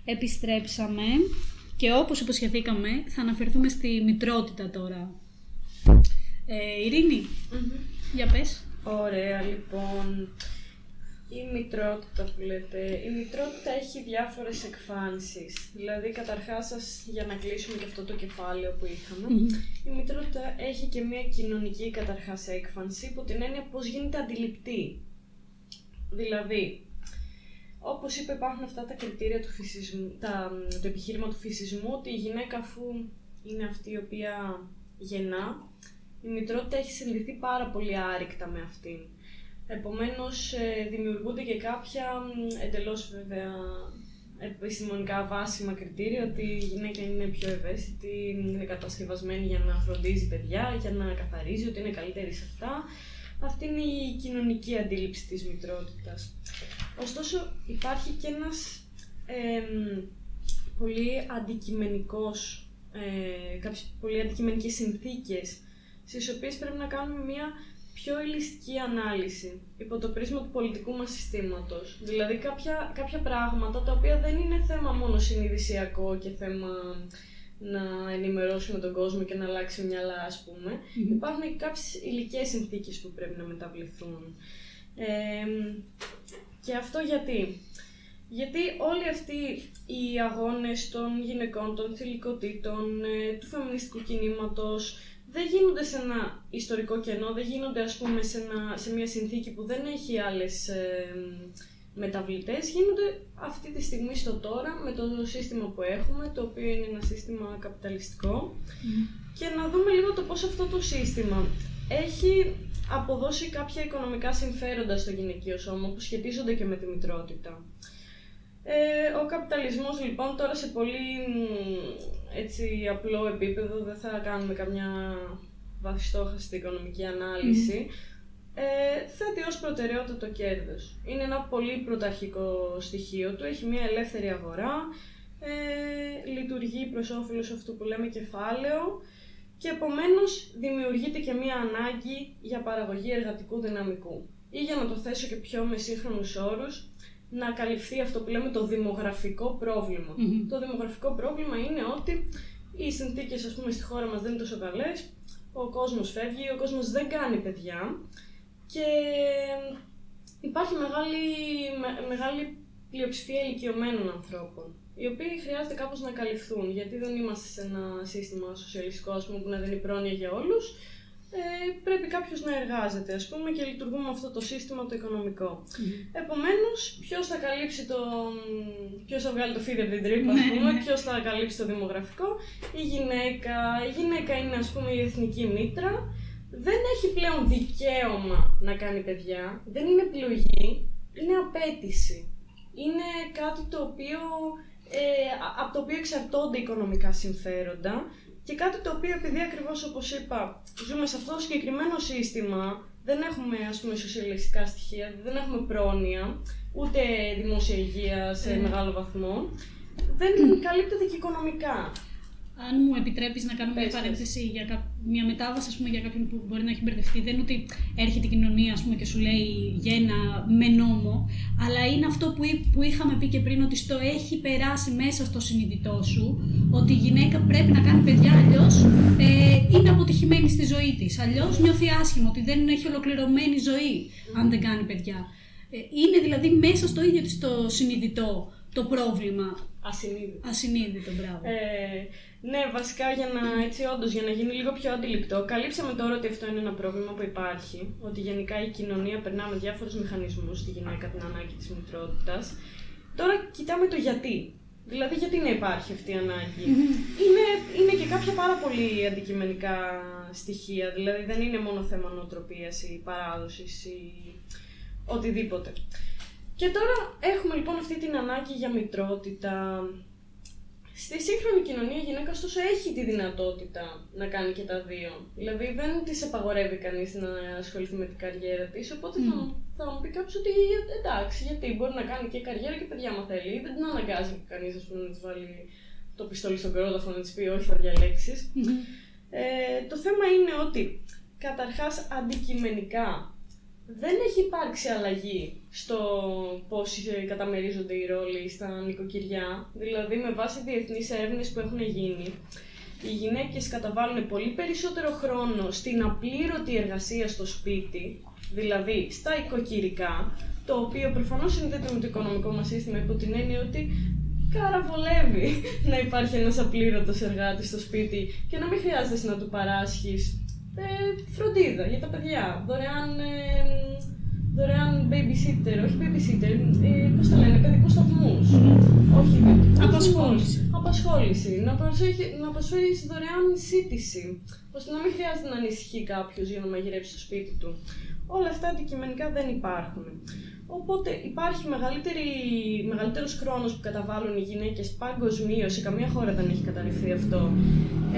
επιστρέψαμε και όπως υποσχεθήκαμε θα αναφερθούμε στη μητρότητα τώρα. Ε, Ειρήνη, για πες. Ωραία, λοιπόν. Η μητρότητα που λέτε. Η μητρότητα έχει διάφορες εκφάνσεις. Δηλαδή, καταρχάς, σας, για να κλείσουμε και αυτό το κεφάλαιο που είχαμε, η μητρότητα έχει και μια κοινωνική καταρχάς έκφανση, υπό την έννοια πώς γίνεται αντιληπτή. Δηλαδή, όπως είπε, υπάρχουν αυτά τα κριτήρια του φυσισμού, τα, το επιχείρημα του φυσισμού, ότι η γυναίκα αφού είναι αυτή η οποία γεννά, η μητρότητα έχει συνδεθεί πάρα πολύ άρρηκτα με αυτήν. Επομένως, ε, δημιουργούνται και κάποια μ, εντελώς βέβαια επιστημονικά βάσιμα κριτήρια ότι η γυναίκα είναι πιο ευαίσθητη, είναι κατασκευασμένη για να φροντίζει παιδιά, για να καθαρίζει, ότι είναι καλύτερη σε αυτά. Αυτή είναι η κοινωνική αντίληψη της μητρότητας. Ωστόσο, υπάρχει και ένας εμ, πολύ αντικειμενικός, ε, κάποιες πολύ αντικειμενικές συνθήκες στις οποίες πρέπει να κάνουμε μια πιο ελιστική ανάλυση υπό το πρίσμα του πολιτικού μας συστήματος. Δηλαδή κάποια, κάποια πράγματα τα οποία δεν είναι θέμα μόνο συνειδησιακό και θέμα να ενημερώσουμε τον κόσμο και να αλλάξει μυαλά ας πούμε. Υπάρχουν και κάποιες υλικές συνθήκες που πρέπει να μεταβληθούν. Ε, και αυτό γιατί; Γιατί όλοι αυτοί οι αγώνες των γυναικών, των θηλυκοτήτων, ε, του φεμινιστικού κινήματος, δεν γίνονται σε ένα ιστορικό κενό, δεν γίνονται ας πούμε σε, ένα, σε μια συνθήκη που δεν έχει άλλες ε, μεταβλητές, γίνονται αυτή τη στιγμή στο τώρα με το σύστημα που έχουμε, το οποίο είναι ένα σύστημα καπιταλιστικό και να δούμε λίγο το πώς αυτό το σύστημα έχει αποδώσει κάποια οικονομικά συμφέροντα στο γυναικείο σώμα που σχετίζονται και με τη μητρότητα. Ε, ο καπιταλισμός λοιπόν τώρα σε πολύ μ, έτσι απλό επίπεδο, δεν θα κάνουμε καμιά βαθιστόχαστη οικονομική ανάλυση, ε, θέτει ως προτεραιότητα το κέρδος. Είναι ένα πολύ πρωταρχικό στοιχείο του, έχει μια ελεύθερη αγορά, ε, λειτουργεί προς όφελος αυτού που λέμε κεφάλαιο και επομένως δημιουργείται και μια ανάγκη για παραγωγή εργατικού δυναμικού. Ή για να το θέσω και πιο με σύγχρονους όρους, να καλυφθεί αυτό που λέμε το δημογραφικό πρόβλημα. Το δημογραφικό πρόβλημα είναι ότι οι συνθήκες, ας πούμε, στη χώρα μας δεν είναι τόσο καλές, ο κόσμος φεύγει, ο κόσμος δεν κάνει παιδιά και υπάρχει μεγάλη, με- μεγάλη πλειοψηφία ηλικιωμένων ανθρώπων, οι οποίοι χρειάζεται κάπως να καλυφθούν, γιατί δεν είμαστε σε ένα σύστημα σοσιαλιστικό, ας πούμε, που να δίνει πρόνοια για όλους, ε, πρέπει κάποιος να εργάζεται, ας πούμε, και λειτουργούμε με αυτό το σύστημα το οικονομικό. Επομένως, ποιος θα καλύψει το... ποιος θα βγάλει το φίδι από την τρύπα, ας πούμε, ποιος θα καλύψει το δημογραφικό, η γυναίκα. Η γυναίκα είναι, ας πούμε, η εθνική μήτρα, δεν έχει πλέον δικαίωμα να κάνει παιδιά, δεν είναι επιλογή, είναι απέτηση. Είναι κάτι το οποίο, ε, α- από το οποίο εξαρτώνται οικονομικά συμφέροντα και κάτι το οποίο επειδή ακριβώς όπως είπα ζούμε σε αυτό το συγκεκριμένο σύστημα δεν έχουμε ας πούμε σοσιαλιστικά στοιχεία, δεν έχουμε πρόνοια, ούτε δημόσια υγεία σε μεγάλο βαθμό, δεν καλύπτεται και οικονομικά. Αν μου επιτρέπεις να κάνω μια Πες, πες. παρένθεση για κα- μια μετάβαση ας πούμε, για κάποιον που μπορεί να έχει μπερδευτεί, δεν είναι ότι έρχεται η κοινωνία ας πούμε, και σου λέει γένα με νόμο, αλλά είναι αυτό που, εί- που είχαμε πει και πριν, ότι στο έχει περάσει μέσα στο συνειδητό σου, ότι η γυναίκα πρέπει να κάνει παιδιά, αλλιώς ε, είναι αποτυχημένη στη ζωή της. Αλλιώς νιώθει άσχημα, ότι δεν έχει ολοκληρωμένη ζωή αν δεν κάνει παιδιά. Ε, είναι δηλαδή μέσα στο ίδιο της το συνειδητό το πρόβλημα. Ασυνείδητο. Ασυνείδητο, μπράβο. Ε, ναι, βασικά για να, έτσι, όντως, για να γίνει λίγο πιο αντιληπτό, καλύψαμε τώρα ότι αυτό είναι ένα πρόβλημα που υπάρχει, ότι γενικά η κοινωνία περνά με διάφορους μηχανισμούς στη γυναίκα την ανάγκη της μητρότητας. Τώρα κοιτάμε το γιατί. Δηλαδή, γιατί να υπάρχει αυτή η ανάγκη; είναι, είναι και κάποια πάρα πολύ αντικειμενικά στοιχεία. Δηλαδή, δεν είναι μόνο θέμα νοοτροπίας ή παράδοσης ή οτιδήποτε. Και τώρα έχουμε λοιπόν αυτή την ανάγκη για μητρότητα. Στη σύγχρονη κοινωνία η γυναίκα ωστόσο έχει τη δυνατότητα να κάνει και τα δύο. Δηλαδή δεν της απαγορεύει κανείς να ασχοληθεί με την καριέρα της. Οπότε θα, μου- θα μου πει κάποιος ότι «Ε, εντάξει, γιατί μπορεί να κάνει και καριέρα και παιδιά, μα θέλει. Δεν την αναγκάζει κανείς να της βάλει το πιστόλι στον κρόταφο να της πει Όχι, θα διαλέξεις. Ε, το θέμα είναι ότι καταρχάς αντικειμενικά δεν έχει υπάρξει αλλαγή στο πώς ε, καταμερίζονται οι ρόλοι στα νοικοκυριά. Δηλαδή, με βάση διεθνείς έρευνες που έχουν γίνει, οι γυναίκες καταβάλουν πολύ περισσότερο χρόνο στην απλήρωτη εργασία στο σπίτι, δηλαδή στα οικοκυρικά, το οποίο προφανώς συνδέεται με το οικονομικό μας σύστημα υπό την έννοια ότι καραβολεύει να υπάρχει ένας απλήρωτος εργάτης στο σπίτι και να μην χρειάζεται εσύ να του παράσχεις ε, φροντίδα για τα παιδιά, δωρεάν, ε, δωρεάν babysitter, όχι babysitter, ε, πώς το λένε, παιδικούς σταθμούς. Όχι, όχι Απασχόληση. σταθμούς, Απασχόληση. Να, προσέχει, να προσφέρεις δωρεάν σύντηση, ώστε να μην χρειάζεται να ανησυχεί κάποιος για να μαγειρέψει στο σπίτι του. Όλα αυτά αντικειμενικά δεν υπάρχουν. Οπότε υπάρχει μεγαλύτερη, μεγαλύτερος χρόνος που καταβάλουν οι γυναίκες παγκοσμίως, σε καμία χώρα δεν έχει καταρριφθεί αυτό,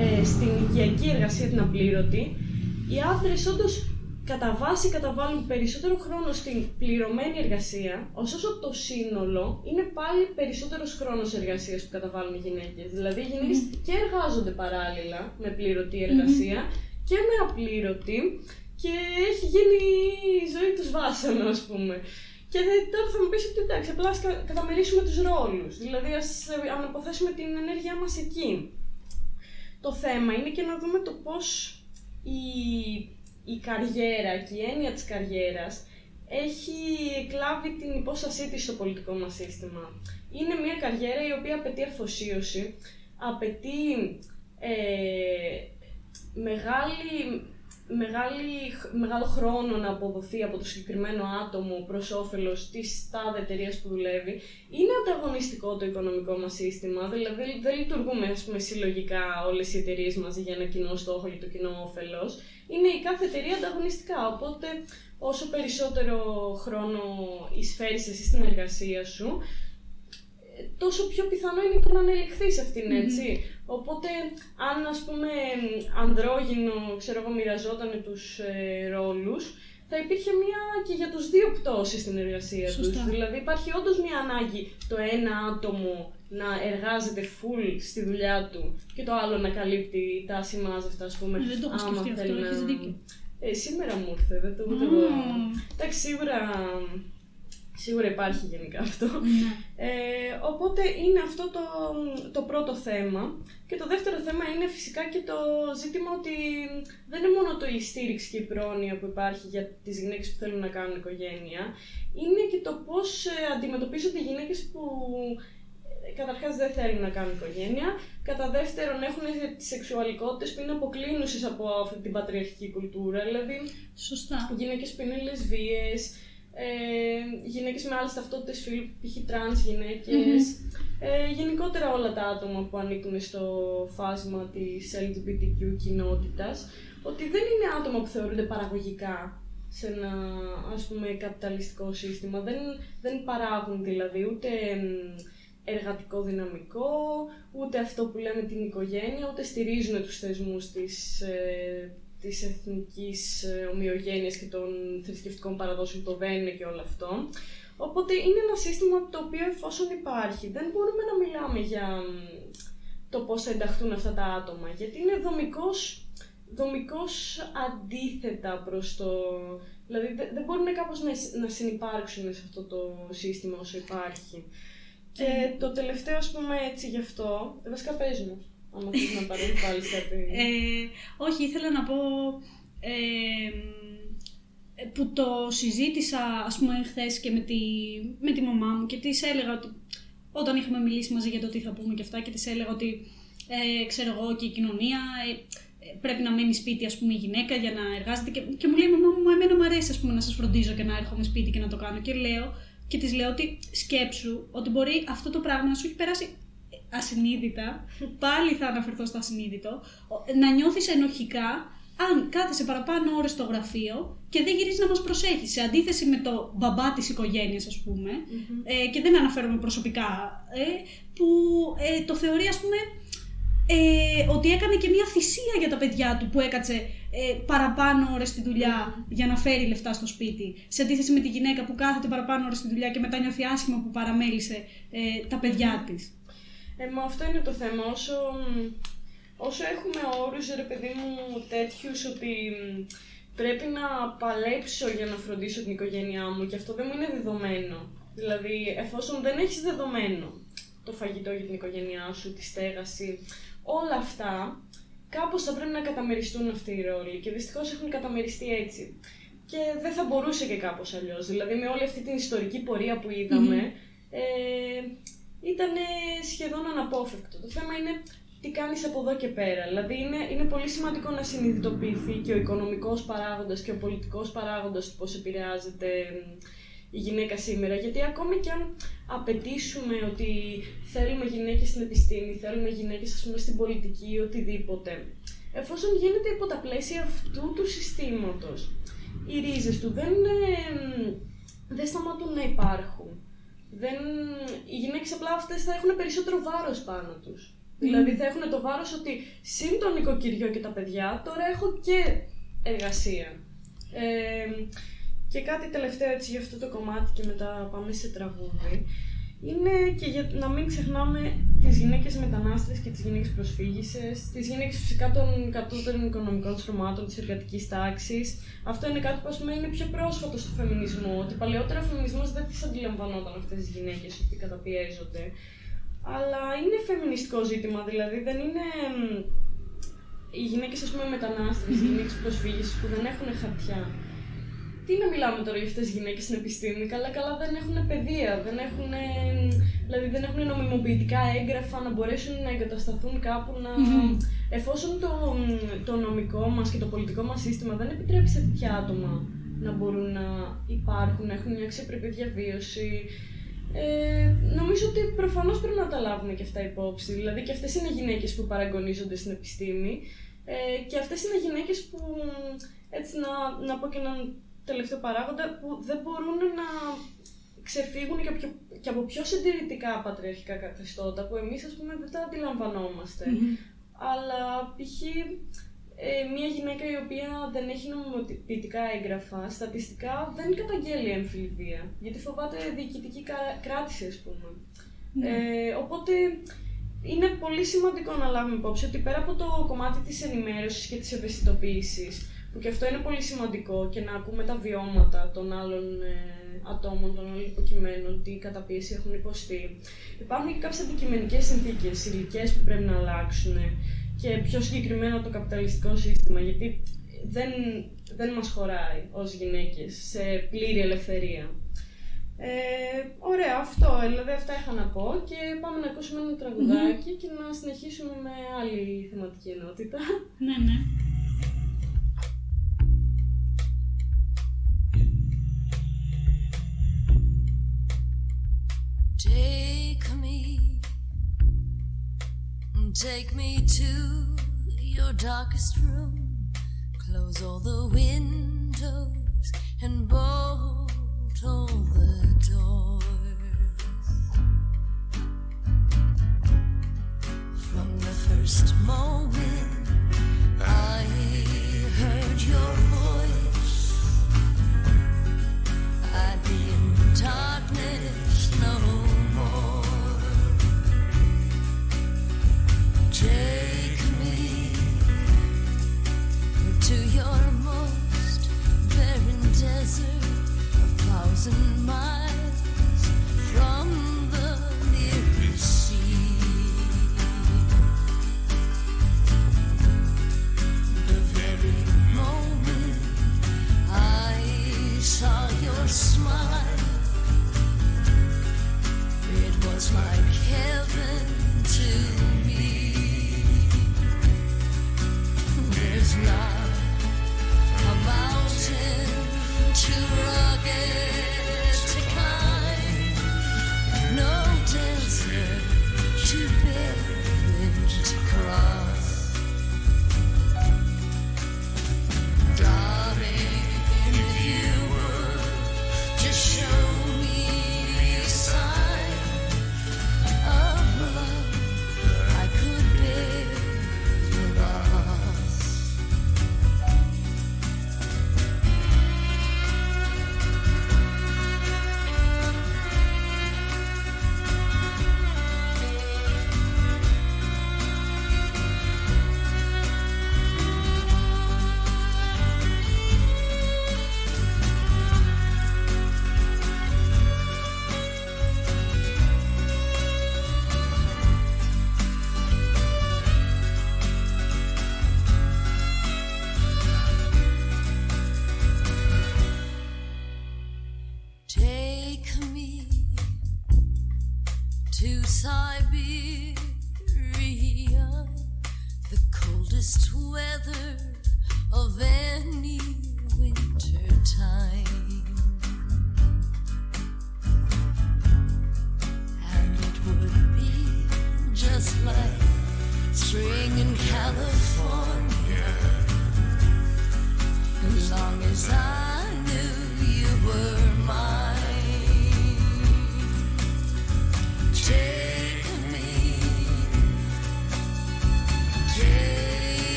ε, στην οικιακή εργασία την απλήρωτη. Οι άντρες όντως κατά βάση καταβάλουν περισσότερο χρόνο στην πληρωμένη εργασία, ωστόσο το σύνολο είναι πάλι περισσότερος χρόνος εργασίας που καταβάλουν οι γυναίκες. Δηλαδή οι γυναίκες και εργάζονται παράλληλα με πληρωτή εργασία και με απλήρωτη και έχει γίνει η ζωή τους βάσανο, ας πούμε. Και τώρα θα μου πεις ότι εντάξει, απλά ας κα- καταμερίσουμε τους ρόλους. Δηλαδή ας ε, αναποθέσουμε την ενέργειά μας εκεί. Το θέμα είναι και να δούμε το πώς η, η καριέρα και η έννοια της καριέρας έχει εκλάβει την υπόστασή της στο πολιτικό μας σύστημα. Είναι μια καριέρα η οποία απαιτεί αφοσίωση, απαιτεί ε, μεγάλη, μεγάλη, μεγάλο χρόνο να αποδοθεί από το συγκεκριμένο άτομο προς όφελος της τάδε εταιρείας που δουλεύει. Είναι ανταγωνιστικό το οικονομικό μας σύστημα, δηλαδή δεν λειτουργούμε ας πούμε, συλλογικά όλες οι εταιρείες μαζί για ένα κοινό στόχο, για το κοινό όφελος. Είναι η κάθε εταιρεία ανταγωνιστικά, οπότε όσο περισσότερο χρόνο εισφέρεις εσύ στην εργασία σου, ε, τόσο πιο πιθανό είναι και να ανελιχθείς αυτήν, έτσι. Οπότε, αν ας πούμε ανδρόγυνο, ξέρω εγώ, μοιραζόταν τους ε, ρόλους, θα υπήρχε μια και για τους δύο πτώσεις στην εργασία τους. Σωστά. Δηλαδή υπάρχει όντως μια ανάγκη το ένα άτομο να εργάζεται full στη δουλειά του και το άλλο να καλύπτει τα ασημάζευτα, ας πούμε, Ε, δεν το έχω άμα σκεφτεί αυτό, θέλει έχεις να- δίκιο. Ε, σήμερα μου ήρθε, δεν το ούτε Μμμ. εγώ. Εντάξει, σίγουρα, σίγουρα υπάρχει γενικά αυτό. Ναι. Ε, οπότε είναι αυτό το, το πρώτο θέμα. Και το δεύτερο θέμα είναι φυσικά και το ζήτημα ότι δεν είναι μόνο το η στήριξη και η πρόνοια που υπάρχει για τις γυναίκες που θέλουν να κάνουν οικογένεια, είναι και το πώς ε, αντιμετωπίζονται οι γυναίκες που ε, καταρχάς δεν θέλουν να κάνουν οικογένεια, κατά δεύτερον έχουν τις σεξουαλικότητες που είναι αποκλίνουσες από αυτή την πατριαρχική κουλτούρα, δηλαδή Σωστά. γυναίκες που είναι λεσβίες, ε, γυναίκες με άλλες ταυτότητες φύλου, π.χ. τρανς γυναίκες, ε, γενικότερα όλα τα άτομα που ανήκουν στο φάσμα της LGBTQ κοινότητας, ότι δεν είναι άτομα που θεωρούνται παραγωγικά σε ένα ας πούμε καπιταλιστικό σύστημα. Δεν, δεν παράγουν δηλαδή ούτε μ, εργατικό δυναμικό, ούτε αυτό που λέμε την οικογένεια, ούτε στηρίζουν τους θεσμούς της, ε, της εθνικής ε, ομοιογένειας και των θρησκευτικών παραδόσεων, το δεν είναι και όλο αυτό. Οπότε είναι ένα σύστημα το οποίο εφόσον υπάρχει, δεν μπορούμε να μιλάμε για μ, το πώς θα ενταχθούν αυτά τα άτομα, γιατί είναι δομικός, δομικός αντίθετα προς το... Δηλαδή δεν, δεν μπορούν κάπως να, συ- να συνυπάρξουν σε αυτό το σύστημα όσο υπάρχει. Και το τελευταίο, ας πούμε, έτσι γι' αυτό, βασικά πες μου, άμα θες να παρεμβάλλεις κάτι. Ε, όχι, ήθελα να πω ε, ε, που το συζήτησα ας πούμε χθες και με τη, με τη μαμά μου και της έλεγα ότι όταν είχαμε μιλήσει μαζί για το τι θα πούμε και αυτά και της έλεγα ότι ε, ξέρω εγώ και η κοινωνία ε, ε, πρέπει να μένει σπίτι ας πούμε η γυναίκα για να εργάζεται και, και μου λέει μαμά μου εμένα μου αρέσει ας πούμε να σας φροντίζω και να έρχομαι σπίτι και να το κάνω και λέω και της λέω ότι σκέψου ότι μπορεί αυτό το πράγμα να σου έχει περάσει ασυνείδητα, πάλι θα αναφερθώ στο ασυνείδητο, ο- να νιώθεις ενοχικά αν κάθεσαι παραπάνω ώρες στο γραφείο και δεν γυρίζει να μας προσέχεις. Σε αντίθεση με το μπαμπά της οικογένειας, ας πούμε, ε, και δεν αναφέρομαι προσωπικά, ε, που ε, το θεωρεί, ας πούμε, ε, ότι έκανε και μια θυσία για τα παιδιά του που έκατσε ε, παραπάνω ώρες στη δουλειά για να φέρει λεφτά στο σπίτι. Σε αντίθεση με τη γυναίκα που κάθεται παραπάνω ώρες στη δουλειά και μετά νιώθει άσχημα που παραμέλησε ε, τα παιδιά της. Ε, μα αυτό είναι το θέμα. Όσο, όσο έχουμε όρους, ρε παιδί μου, τέτοιους ότι μ, πρέπει να παλέψω για να φροντίσω την οικογένειά μου και αυτό δεν μου είναι δεδομένο. Δηλαδή, εφόσον δεν έχεις δεδομένο το φαγητό για την οικογένειά σου, τη στέγαση, όλα αυτά, κάπως θα πρέπει να καταμεριστούν αυτοί οι ρόλοι και δυστυχώς έχουν καταμεριστεί έτσι. Και δεν θα μπορούσε και κάπως αλλιώς. Δηλαδή, με όλη αυτή την ιστορική πορεία που είδαμε, ε, ήταν σχεδόν αναπόφευκτο. Το θέμα είναι τι κάνεις από εδώ και πέρα. Δηλαδή είναι, είναι πολύ σημαντικό να συνειδητοποιηθεί και ο οικονομικός παράγοντας και ο πολιτικός παράγοντας του πώς επηρεάζεται μ, η γυναίκα σήμερα. Γιατί ακόμη και αν απαιτήσουμε ότι θέλουμε γυναίκες στην επιστήμη, θέλουμε γυναίκες ας πούμε στην πολιτική ή οτιδήποτε, εφόσον γίνεται υπό τα πλαίσια αυτού του συστήματος, οι ρίζες του δεν, ε, δεν σταματούν να υπάρχουν. Δεν, οι γυναίκες απλά αυτές θα έχουν περισσότερο βάρος πάνω τους. Δηλαδή θα έχουν το βάρος ότι συν το νοικοκυριό και τα παιδιά, τώρα έχω και εργασία. Ε, και κάτι τελευταίο έτσι για αυτό το κομμάτι και μετά πάμε σε τραγούδι. Είναι και για να μην ξεχνάμε τις γυναίκες μετανάστες και τις γυναίκες προσφύγησες, τις γυναίκες φυσικά των κατώτερων οικονομικών στρωμάτων της εργατικής τάξης. Αυτό είναι κάτι που ας πούμε είναι πιο πρόσφατο στο φεμινισμό, ότι παλαιότερα ο φεμινισμός δεν τις αντιλαμβανόταν αυτές τις γυναίκες ότι καταπιέζονται. Αλλά είναι φεμινιστικό ζήτημα, δηλαδή δεν είναι μ, οι γυναίκες ας πούμε μετανάστες, οι γυναίκες προσφύγησες που δεν έχουν χαρτιά. Τι να μιλάμε τώρα για αυτές τις γυναίκες στην επιστήμη, καλά καλά δεν έχουν παιδεία, δεν έχουν, δηλαδή δεν έχουν νομιμοποιητικά έγγραφα να μπορέσουν να εγκατασταθούν κάπου να... Εφόσον το, το νομικό μας και το πολιτικό μας σύστημα δεν επιτρέπει σε τέτοια άτομα να μπορούν να υπάρχουν, να έχουν μια αξιοπρεπή διαβίωση, ε, νομίζω ότι προφανώς πρέπει να τα λάβουμε και αυτά υπόψη. Δηλαδή και αυτές είναι γυναίκες που παραγωνίζονται στην επιστήμη ε, και αυτές είναι γυναίκες που, έτσι να, να πω και έναν τελευταίο παράγοντα, που δεν μπορούν να ξεφύγουν και, από πιο- και από πιο συντηρητικά πατριαρχικά καθεστώτα που εμείς ας πούμε δεν τα αντιλαμβανόμαστε. Αλλά π.χ. Ε, μια γυναίκα η οποία δεν έχει νομιμοποιητικά έγγραφα, στατιστικά δεν καταγγέλει έμφυλη βία, γιατί φοβάται διοικητική κα- κράτηση, ας πούμε. Ε, οπότε είναι πολύ σημαντικό να λάβουμε υπόψη ότι πέρα από το κομμάτι της ενημέρωσης και της ευαισθητοποίησης, που και αυτό είναι πολύ σημαντικό και να ακούμε τα βιώματα των άλλων ε, ατόμων, των άλλων υποκειμένων, τι καταπίεση έχουν υποστεί. Υπάρχουν και κάποιες αντικειμενικές συνθήκες, ηλικίες που πρέπει να αλλάξουν και πιο συγκεκριμένα το καπιταλιστικό σύστημα, γιατί δεν, δεν μας χωράει ως γυναίκες σε πλήρη ελευθερία. Ε, ωραία, αυτό. Δηλαδή αυτά είχα να πω και πάμε να ακούσουμε ένα τραγουδάκι και να συνεχίσουμε με άλλη θεματική ενότητα. Ναι, ναι. Take me to your darkest room. Close all the windows and bolt all the doors. From the first moment in my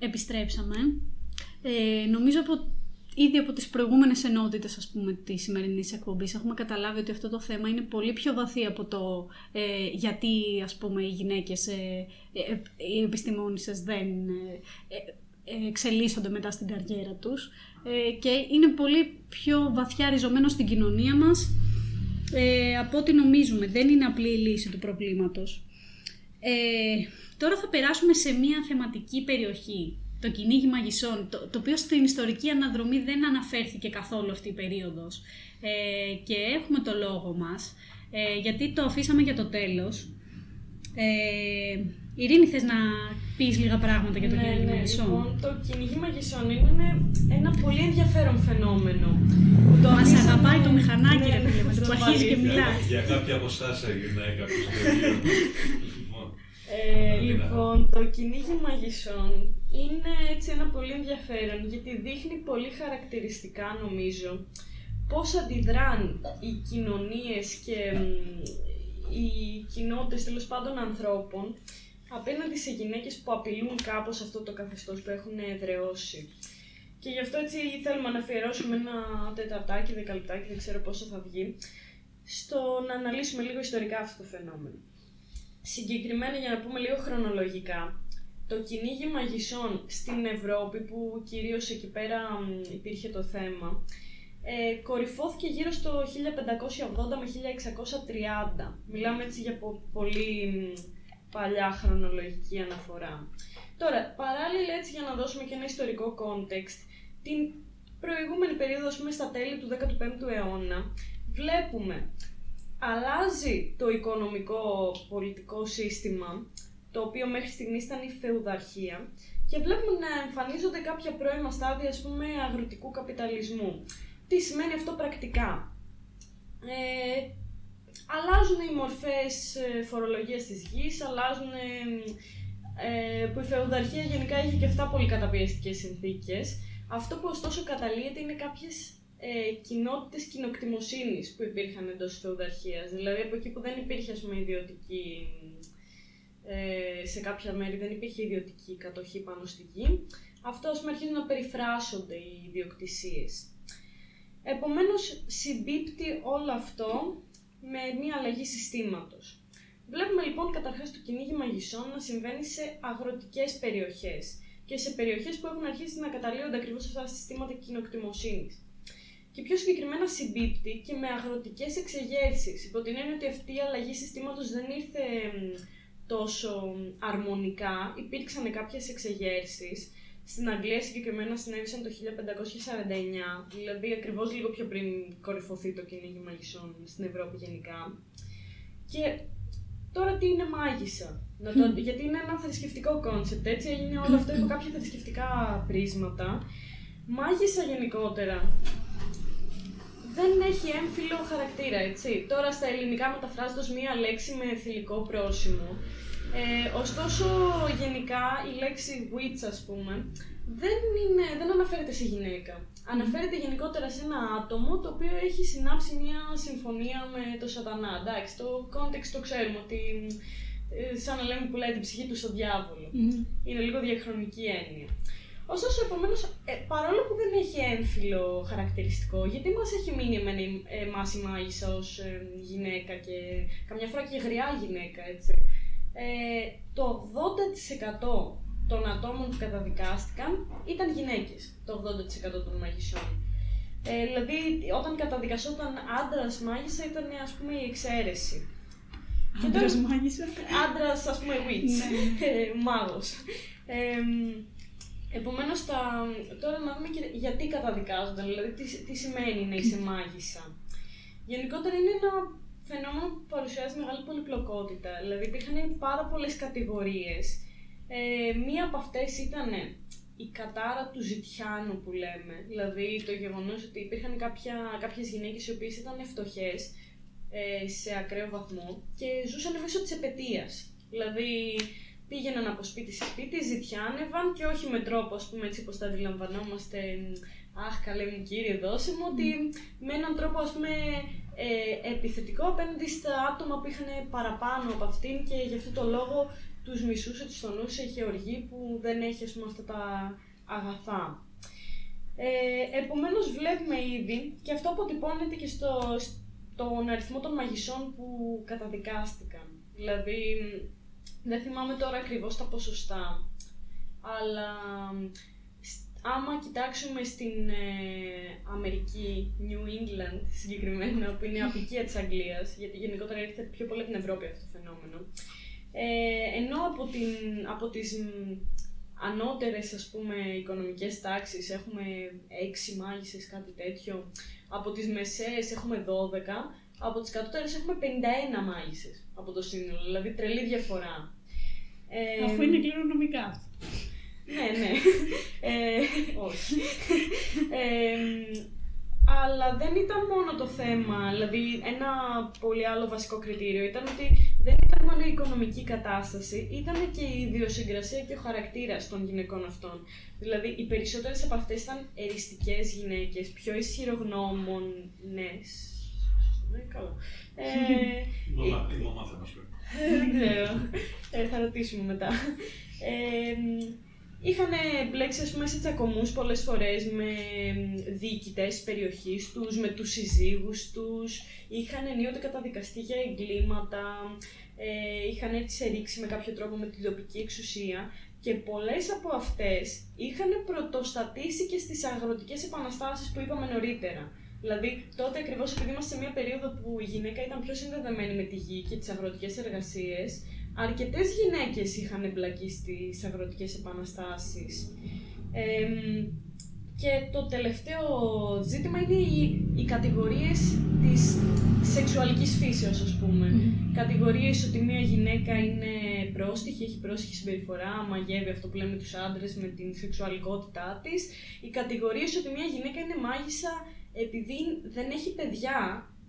επιστρέψαμε. Ε, νομίζω από, ήδη από τις προηγούμενες ενότητες ας πούμε της σημερινής εκπομπής έχουμε καταλάβει ότι αυτό το θέμα είναι πολύ πιο βαθύ από το ε, γιατί ας πούμε οι γυναίκες, ε, ε, ε, οι επιστημόνισσες δεν ε, ε, εξελίσσονται μετά στην καριέρα τους ε, και είναι πολύ πιο βαθιά ριζωμένο στην κοινωνία μας ε, από ό,τι νομίζουμε. Δεν είναι απλή η λύση του προβλήματος. Ε, τώρα θα περάσουμε σε μια θεματική περιοχή, το κυνήγι μαγισσών, το, το οποίο στην ιστορική αναδρομή δεν αναφέρθηκε καθόλου αυτή η περίοδος. Ε, και έχουμε το λόγο μας, ε, γιατί το αφήσαμε για το τέλος. Ε, Ειρήνη, θες να πεις λίγα πράγματα για το ναι, κυνήγι ναι, μαγισσών; λοιπόν, το κυνήγι μαγισσών είναι ένα πολύ ενδιαφέρον φαινόμενο. που Το Μας αφήσαμε- αγαπάει το μηχανάκι, Ναι, ρε φίλε, με το ναι, που αρχίζει και αλήθεια. μιλάει. Για κάποια από εσάς έγινε κάποιος τέτοιο. Λοιπόν, Ε, λοιπόν, το κυνήγι μαγισσών είναι έτσι ένα πολύ ενδιαφέρον γιατί δείχνει πολύ χαρακτηριστικά νομίζω πώς αντιδράν οι κοινωνίες και μ, οι κοινότητες τέλος πάντων ανθρώπων απέναντι σε γυναίκες που απειλούν κάπως αυτό το καθεστώς που έχουν εδραιώσει. Και γι' αυτό έτσι θέλουμε να αφιερώσουμε ένα τεταρτάκι, δεκαλεπτάκι, δεν ξέρω πόσο θα βγει, στο να αναλύσουμε λίγο ιστορικά αυτό το φαινόμενο. Συγκεκριμένα για να πούμε λίγο χρονολογικά, το κυνήγι μαγισσών στην Ευρώπη που κυρίως εκεί πέρα μ, υπήρχε το θέμα, ε, κορυφώθηκε γύρω στο 1580 με 1630. Μιλάμε έτσι για πο- πολύ μ, παλιά χρονολογική αναφορά. Τώρα, παράλληλα έτσι για να δώσουμε και ένα ιστορικό context, την προηγούμενη περίοδο, ας πούμε, στα τέλη του 15ου αιώνα, βλέπουμε αλλάζει το οικονομικό πολιτικό σύστημα, το οποίο μέχρι στιγμής ήταν η φεουδαρχία, και βλέπουμε να εμφανίζονται κάποια πρώιμα στάδια, ας πούμε, αγροτικού καπιταλισμού. Τι σημαίνει αυτό πρακτικά; Ε, αλλάζουν οι μορφές ε, φορολογίας της γης, αλλάζουν ε, που η φεουδαρχία γενικά είχε και αυτά πολύ καταπιεστικές συνθήκες. Αυτό που ωστόσο καταλύεται είναι κάποιες ε, κοινότητες κοινοκτημοσύνης που υπήρχαν εντός της φεουδαρχίας. Δηλαδή από εκεί που δεν υπήρχε ας πούμε ιδιωτική, ε, σε κάποια μέρη δεν υπήρχε ιδιωτική κατοχή πάνω στη γη, αυτό ας πούμε αρχίζουν να περιφράσονται οι ιδιοκτησίες. Επομένως συμπίπτει όλο αυτό με μια αλλαγή συστήματος. Βλέπουμε λοιπόν καταρχάς το κυνήγι μαγισσών να συμβαίνει σε αγροτικές περιοχές και σε περιοχές που έχουν αρχίσει να καταλύονται ακριβώς αυτά τα συστήματα κοινοκτημοσύνης. Και και πιο συγκεκριμένα συμπίπτει και με αγροτικές εξεγέρσεις. Υπό την έννοια ότι αυτή η αλλαγή συστήματος δεν ήρθε μ, τόσο αρμονικά, υπήρξαν κάποιες εξεγέρσεις. Στην Αγγλία συγκεκριμένα συνέβησαν το 1549, δηλαδή ακριβώς λίγο πιο πριν κορυφωθεί το κυνήγι μαγισσών στην Ευρώπη γενικά. Και τώρα τι είναι μάγισσα, να το, γιατί είναι ένα θρησκευτικό concept, έτσι έγινε όλο αυτό υπό κάποια θρησκευτικά πρίσματα. Μάγισσα γενικότερα δεν έχει έμφυλο χαρακτήρα, έτσι. Τώρα στα ελληνικά μεταφράζεται ως μία λέξη με θηλυκό πρόσημο. Ε, ωστόσο, γενικά, η λέξη witch, ας πούμε, δεν, είναι, δεν αναφέρεται σε γυναίκα. Αναφέρεται γενικότερα σε ένα άτομο το οποίο έχει συνάψει μια συμφωνία με το σατανά. Εντάξει, το context το ξέρουμε ότι ε, σαν να λέμε πουλάει την ψυχή του στο διάβολο. Είναι λίγο διαχρονική έννοια. Ωστόσο, επομένως, παρόλο που δεν έχει έμφυλο χαρακτηριστικό, γιατί μας έχει μείνει εμένα, η- εμάς η μάγισσα ως γυναίκα και καμιά φορά και γριά γυναίκα, έτσι. Ε, το 80% των ατόμων που καταδικάστηκαν ήταν γυναίκες, το 80% των μαγισσών. Ε, δηλαδή, όταν καταδικασόταν άντρας μάγισσα ήταν ας πούμε η εξαίρεση. Και τώρα- Άντρας μάγισσα. άντρας, ας πούμε, witch. Ναι. ε, μάγος. Ε, Επομένως, τώρα να δούμε και γιατί καταδικάζονταν, δηλαδή τι, τι σημαίνει να είσαι μάγισσα. Γενικότερα είναι ένα φαινόμενο που παρουσιάζει μεγάλη πολυπλοκότητα. Δηλαδή, υπήρχαν πάρα πολλές κατηγορίες. Ε, μία από αυτές ήταν η κατάρα του ζητιάνου που λέμε. Δηλαδή, το γεγονός ότι υπήρχαν κάποια, κάποιες γυναίκες οι οποίες ήταν φτωχές ε, σε ακραίο βαθμό και ζούσαν μέσω της επαιτίας. Δηλαδή πήγαιναν από σπίτι σε σπίτι, ζητιάνευαν και όχι με τρόπο ας πούμε έτσι όπως τα αντιλαμβανόμαστε «Αχ καλέ μου κύριε δώσε μου» ότι με έναν τρόπο ας πούμε ε, επιθετικό απέναντι στα άτομα που είχαν παραπάνω από αυτήν και γι' αυτό το λόγο τους μισούσε, τους τονούσε, είχε οργή που δεν έχει ας πούμε αυτά τα αγαθά. Ε, επομένως βλέπουμε ήδη και αυτό αποτυπώνεται και στο, στον αριθμό των μαγισσών που καταδικάστηκαν. Δηλαδή, δεν θυμάμαι τώρα ακριβώς τα ποσοστά, αλλά σ- άμα κοιτάξουμε στην ε, Αμερική, New England συγκεκριμένα, που είναι απικία της Αγγλίας, γιατί γενικότερα ήρθε πιο πολύ από την Ευρώπη αυτό το φαινόμενο, ε, ενώ από, την, από τις μ, ανώτερες ας πούμε οικονομικές τάξεις έχουμε 6 μάγισσες κάτι τέτοιο, από τις μεσαίες έχουμε 12, από τις κατώτερες έχουμε 51 μάγισσες από το σύνολο, δηλαδή τρελή διαφορά. Ε, Αφού είναι κληρονομικά αυτά. ναι, ναι. ε, όχι. Ε, αλλά δεν ήταν μόνο το θέμα, δηλαδή ένα πολύ άλλο βασικό κριτήριο ήταν ότι δεν ήταν μόνο η οικονομική κατάσταση, ήταν και η ιδιοσυγκρασία και ο χαρακτήρας των γυναικών αυτών. Δηλαδή οι περισσότερες από αυτές ήταν εριστικές γυναίκες, πιο ισχυρογνώμονες. Ναι, καλά. Ε, Η μαμά- η μαμά θα μας πει. ε, δεν ξέρω. Ε, θα ρωτήσουμε μετά. Ε, είχαν μπλέξει ας πούμε, σε τσακωμούς πολλές φορές με διοικητές της περιοχής τους, με τους συζύγους τους. Είχαν ενίοτε καταδικαστεί για εγκλήματα. Ε, είχαν έτσι σε ρήξη με κάποιο τρόπο με την τοπική εξουσία. Και πολλές από αυτές είχαν πρωτοστατήσει και στις αγροτικές επαναστάσεις που είπαμε νωρίτερα. Δηλαδή, τότε ακριβώς επειδή είμαστε σε μια περίοδο που η γυναίκα ήταν πιο συνδεδεμένη με τη γη και τις αγροτικές εργασίες, αρκετές γυναίκες είχαν εμπλακεί στις αγροτικές επαναστάσεις. και το τελευταίο ζήτημα είναι οι, οι κατηγορίες της σεξουαλικής φύσεως, ας πούμε. Κατηγορίες ότι μια γυναίκα είναι πρόστιχη, έχει πρόστιχη συμπεριφορά, μαγεύει αυτό που λέμε τους άντρες με την σεξουαλικότητά της. Οι κατηγορίες ότι μια γυναίκα είναι μάγισσα επειδή δεν έχει παιδιά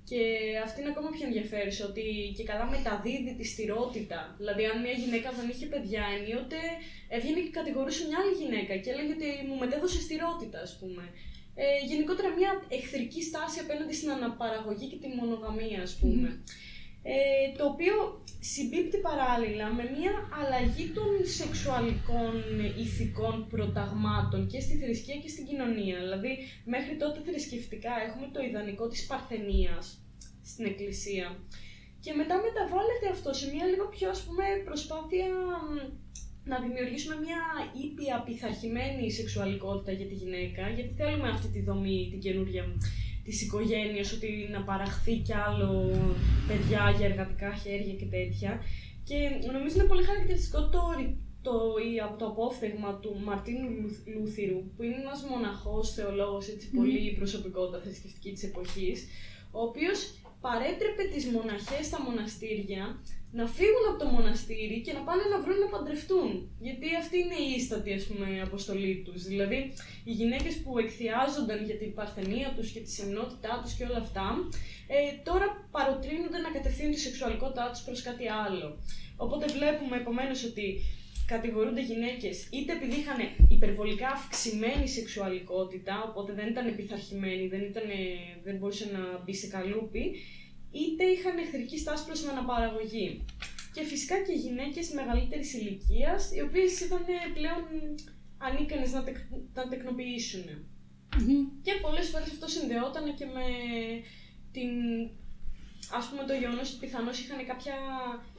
και αυτή είναι ακόμα πιο ενδιαφέρουσα, ότι και καλά μεταδίδει τη στηρότητα. Δηλαδή, αν μια γυναίκα δεν είχε παιδιά, ενίοτε έβγαινε και κατηγορούσε μια άλλη γυναίκα και έλεγε ότι μου μετέδωσε στηρότητα, ας πούμε. Ε, γενικότερα, μια εχθρική στάση απέναντι στην αναπαραγωγή και τη μονογαμία, ας πούμε. Ε, το οποίο συμπίπτει παράλληλα με μια αλλαγή των σεξουαλικών ηθικών προταγμάτων και στη θρησκεία και στην κοινωνία. Δηλαδή, μέχρι τότε θρησκευτικά έχουμε το ιδανικό της παρθενίας στην εκκλησία. Και μετά μεταβάλλεται αυτό σε μια λίγο πιο, ας πούμε, προσπάθεια μ, να δημιουργήσουμε μια ήπια, πειθαρχημένη σεξουαλικότητα για τη γυναίκα, γιατί θέλουμε αυτή τη δομή, την καινούργια, τη της οικογένειας ότι να παραχθεί κι άλλο παιδιά για εργατικά χέρια και τέτοια. Και νομίζω είναι πολύ χαρακτηριστικό το, ρι- το, η- το απόφθεγμα του Μαρτίνου Λου- Λούθυρου, που είναι ένας μοναχός, θεολόγος, έτσι, πολύ προσωπικότητα θρησκευτική της εποχής, ο οποίος παρέτρεπε τις μοναχές στα μοναστήρια να φύγουν από το μοναστήρι και να πάνε να βρουν να παντρευτούν. Γιατί αυτή είναι η ίστατη, ας πούμε, αποστολή τους. Δηλαδή, οι γυναίκες που εκθιάζονταν για την παρθενία τους και τη σεμνότητά τους και όλα αυτά, ε, τώρα παροτρύνονται να κατευθύνουν τη σεξουαλικότητά τους προς κάτι άλλο. Οπότε βλέπουμε επομένως ότι κατηγορούνται γυναίκες είτε επειδή είχαν υπερβολικά αυξημένη σεξουαλικότητα, οπότε δεν ήταν επιθαρχημένοι, δεν, ήταν, δεν μπορούσε να μπει σε καλούπι, είτε είχαν εχθρική στάση προς την αναπαραγωγή. Και φυσικά και γυναίκες μεγαλύτερης ηλικίας, οι οποίες ήταν πλέον ανίκανες να, τεκ, να τεκνοποιήσουν. Μμμ. Και πολλές φορές αυτό συνδεόταν και με την, ας πούμε το γεγονός ότι πιθανώς είχαν κάποια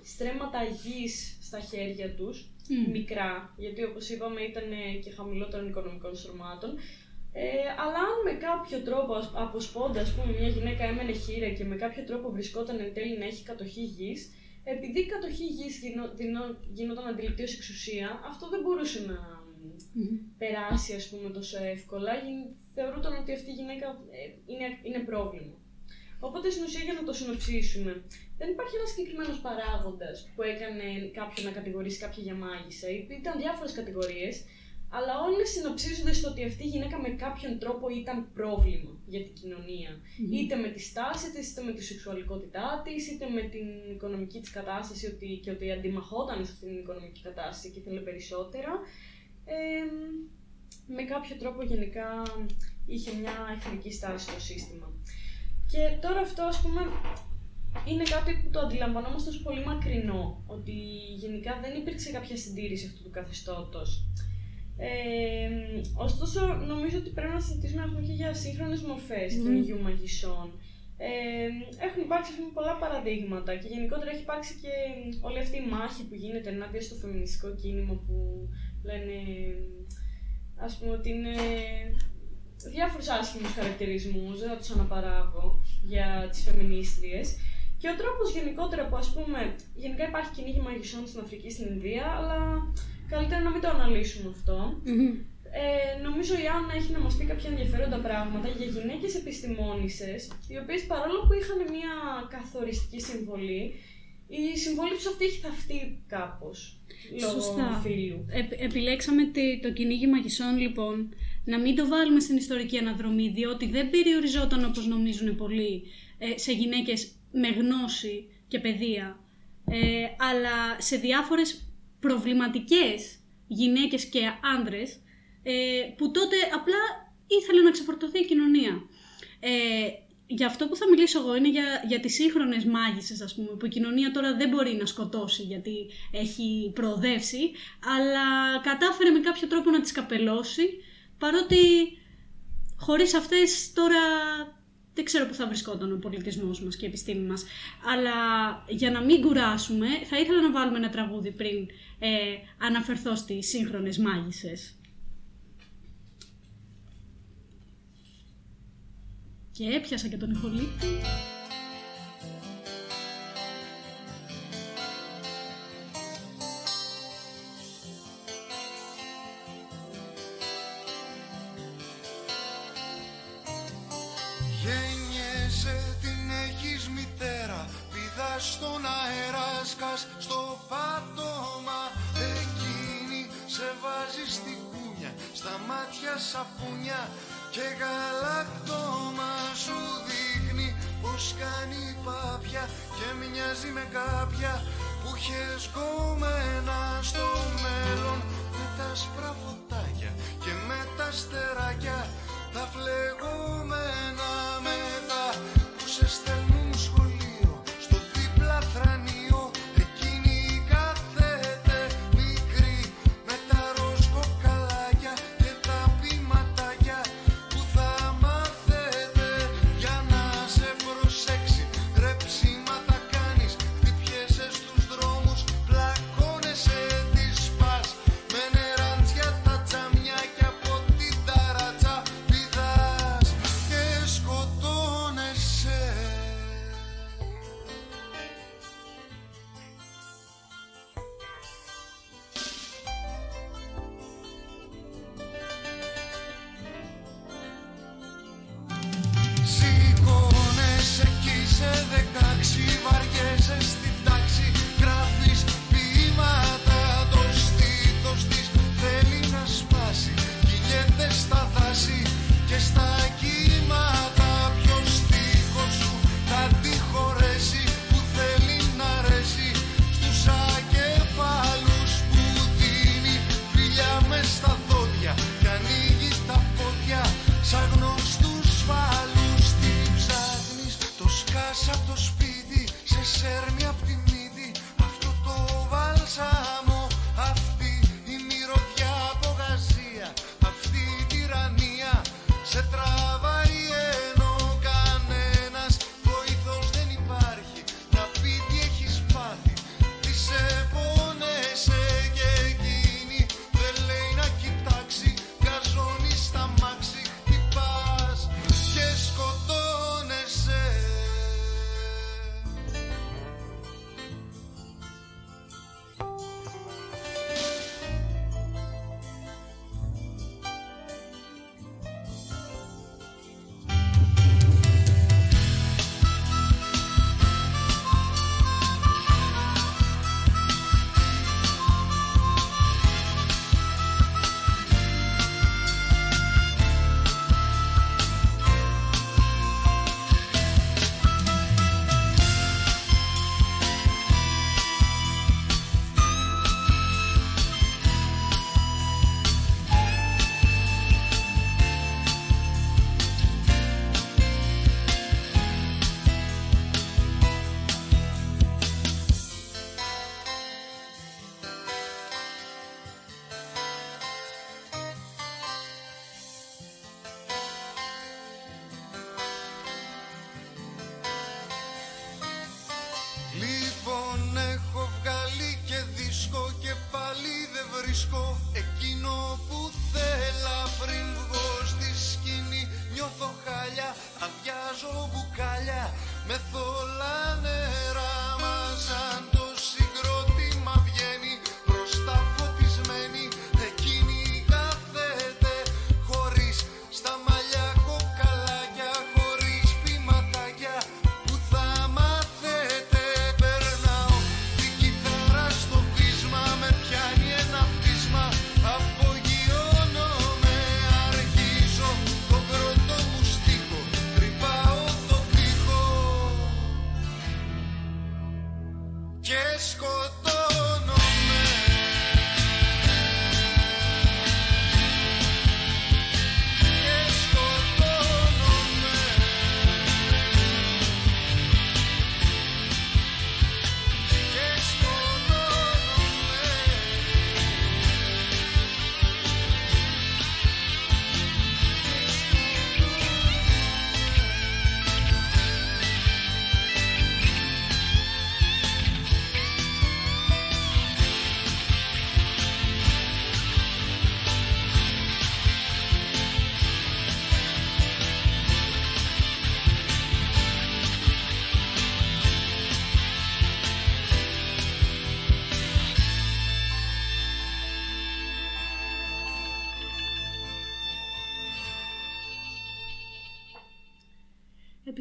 στρέμματα γης στα χέρια τους, Μμ. μικρά, γιατί όπως είπαμε ήταν και χαμηλότερων οικονομικών στρωμάτων, ε, αλλά αν με κάποιο τρόπο ας- αποσπώντα, ας πούμε, μια γυναίκα έμενε χείρα και με κάποιο τρόπο βρισκόταν εν τέλει να έχει κατοχή γης, επειδή η κατοχή γης γινό, δινό- γινόταν αντιληπτής ως εξουσία, αυτό δεν μπορούσε να Μμμ. περάσει ας πούμε τόσο εύκολα, γι- θεωρούταν ότι αυτή η γυναίκα ε, είναι, είναι πρόβλημα. Οπότε στην ουσία για να το συνοψίσουμε, δεν υπάρχει ένας συγκεκριμένος παράγοντας που έκανε κάποιον να κατηγορήσει κάποια για μάγισσα. Ήταν διάφορες κατηγορίες, αλλά όλε συνοψίζονται στο ότι αυτή η γυναίκα με κάποιον τρόπο ήταν πρόβλημα για την κοινωνία. Είτε με τη στάση της, είτε με τη σεξουαλικότητά της, είτε με την οικονομική της κατάσταση ότι, και ότι αντιμαχόταν σε αυτήν την οικονομική κατάσταση και ήθελε περισσότερα. Ε, με κάποιο τρόπο γενικά είχε μια εχθρική στάση στο σύστημα. Και τώρα αυτό ας πούμε είναι κάτι που το αντιλαμβανόμαστε ως πολύ μακρινό, ότι γενικά δεν υπήρξε κάποια συντήρηση αυτού του καθεστώτος. Ε, ωστόσο, νομίζω ότι πρέπει να συζητήσουμε ας πούμε, και για σύγχρονες μορφές Μμμ. κυνηγιού μαγισσών. Ε, έχουν υπάρξει ας πούμε, πολλά παραδείγματα και γενικότερα έχει υπάρξει και όλη αυτή η μάχη που γίνεται ενάντια στο φεμινιστικό κίνημα που λένε ας πούμε ότι είναι διάφορους άσχημους χαρακτηρισμούς, δεν θα τους αναπαράγω για τις φεμινίστριες. Και ο τρόπος γενικότερα που ας πούμε, γενικά υπάρχει κυνήγι μαγισσών στην Αφρική, στην Ινδία, αλλά καλύτερα να μην το αναλύσουμε αυτό. Μμμ. Ε, νομίζω η Άννα έχει να μας πει κάποια ενδιαφέροντα πράγματα για γυναίκες επιστημόνισσες, οι οποίες παρόλο που είχαν μια καθοριστική συμβολή, η συμβολή τους αυτή έχει θαυτεί κάπως, λόγω Σωστά. φίλου. Επ- επιλέξαμε τη- το κυνήγι μαγισσών λοιπόν να μην το βάλουμε στην ιστορική αναδρομή διότι δεν περιοριζόταν όπως νομίζουν πολλοί ε, σε γυναίκες με γνώση και παιδεία ε, αλλά σε διάφορες προβληματικές γυναίκες και άνδρες ε, που τότε απλά ήθελε να ξεφορτωθεί η κοινωνία. Ε, για αυτό που θα μιλήσω εγώ είναι για, για τις σύγχρονες μάγισσες, ας πούμε, που η κοινωνία τώρα δεν μπορεί να σκοτώσει γιατί έχει προοδεύσει, αλλά κατάφερε με κάποιο τρόπο να τις καπελώσει, παρότι χωρίς αυτές τώρα δεν ξέρω που θα βρισκόταν ο πολιτισμός μας και η επιστήμη μας. Αλλά για να μην κουράσουμε, θα ήθελα να βάλουμε ένα τραγούδι πριν ε, αναφερθώ στις σύγχρονες μάγισσες. Και έπιασα και τον ηχολήπτη. Κάποια που είχες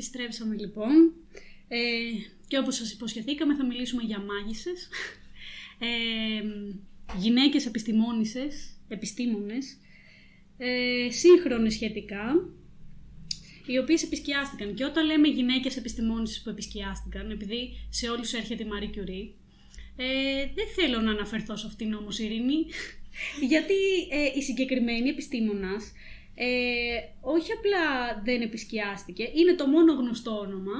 Επιστρέψαμε λοιπόν ε, και όπως σας υποσχεθήκαμε θα μιλήσουμε για μάγισσες, ε, γυναίκες επιστημόνισσες, επιστήμονες, ε, σύγχρονες σχετικά, οι οποίες επισκιάστηκαν. Και όταν λέμε γυναίκες επιστημόνισσες που επισκιάστηκαν, επειδή σε όλους έρχεται η Marie Curie, ε, δεν θέλω να αναφερθώ σε αυτήν όμως Ειρήνη, γιατί ε, η συγκεκριμένη επιστήμονας ε, όχι απλά δεν επισκιάστηκε, είναι το μόνο γνωστό όνομα.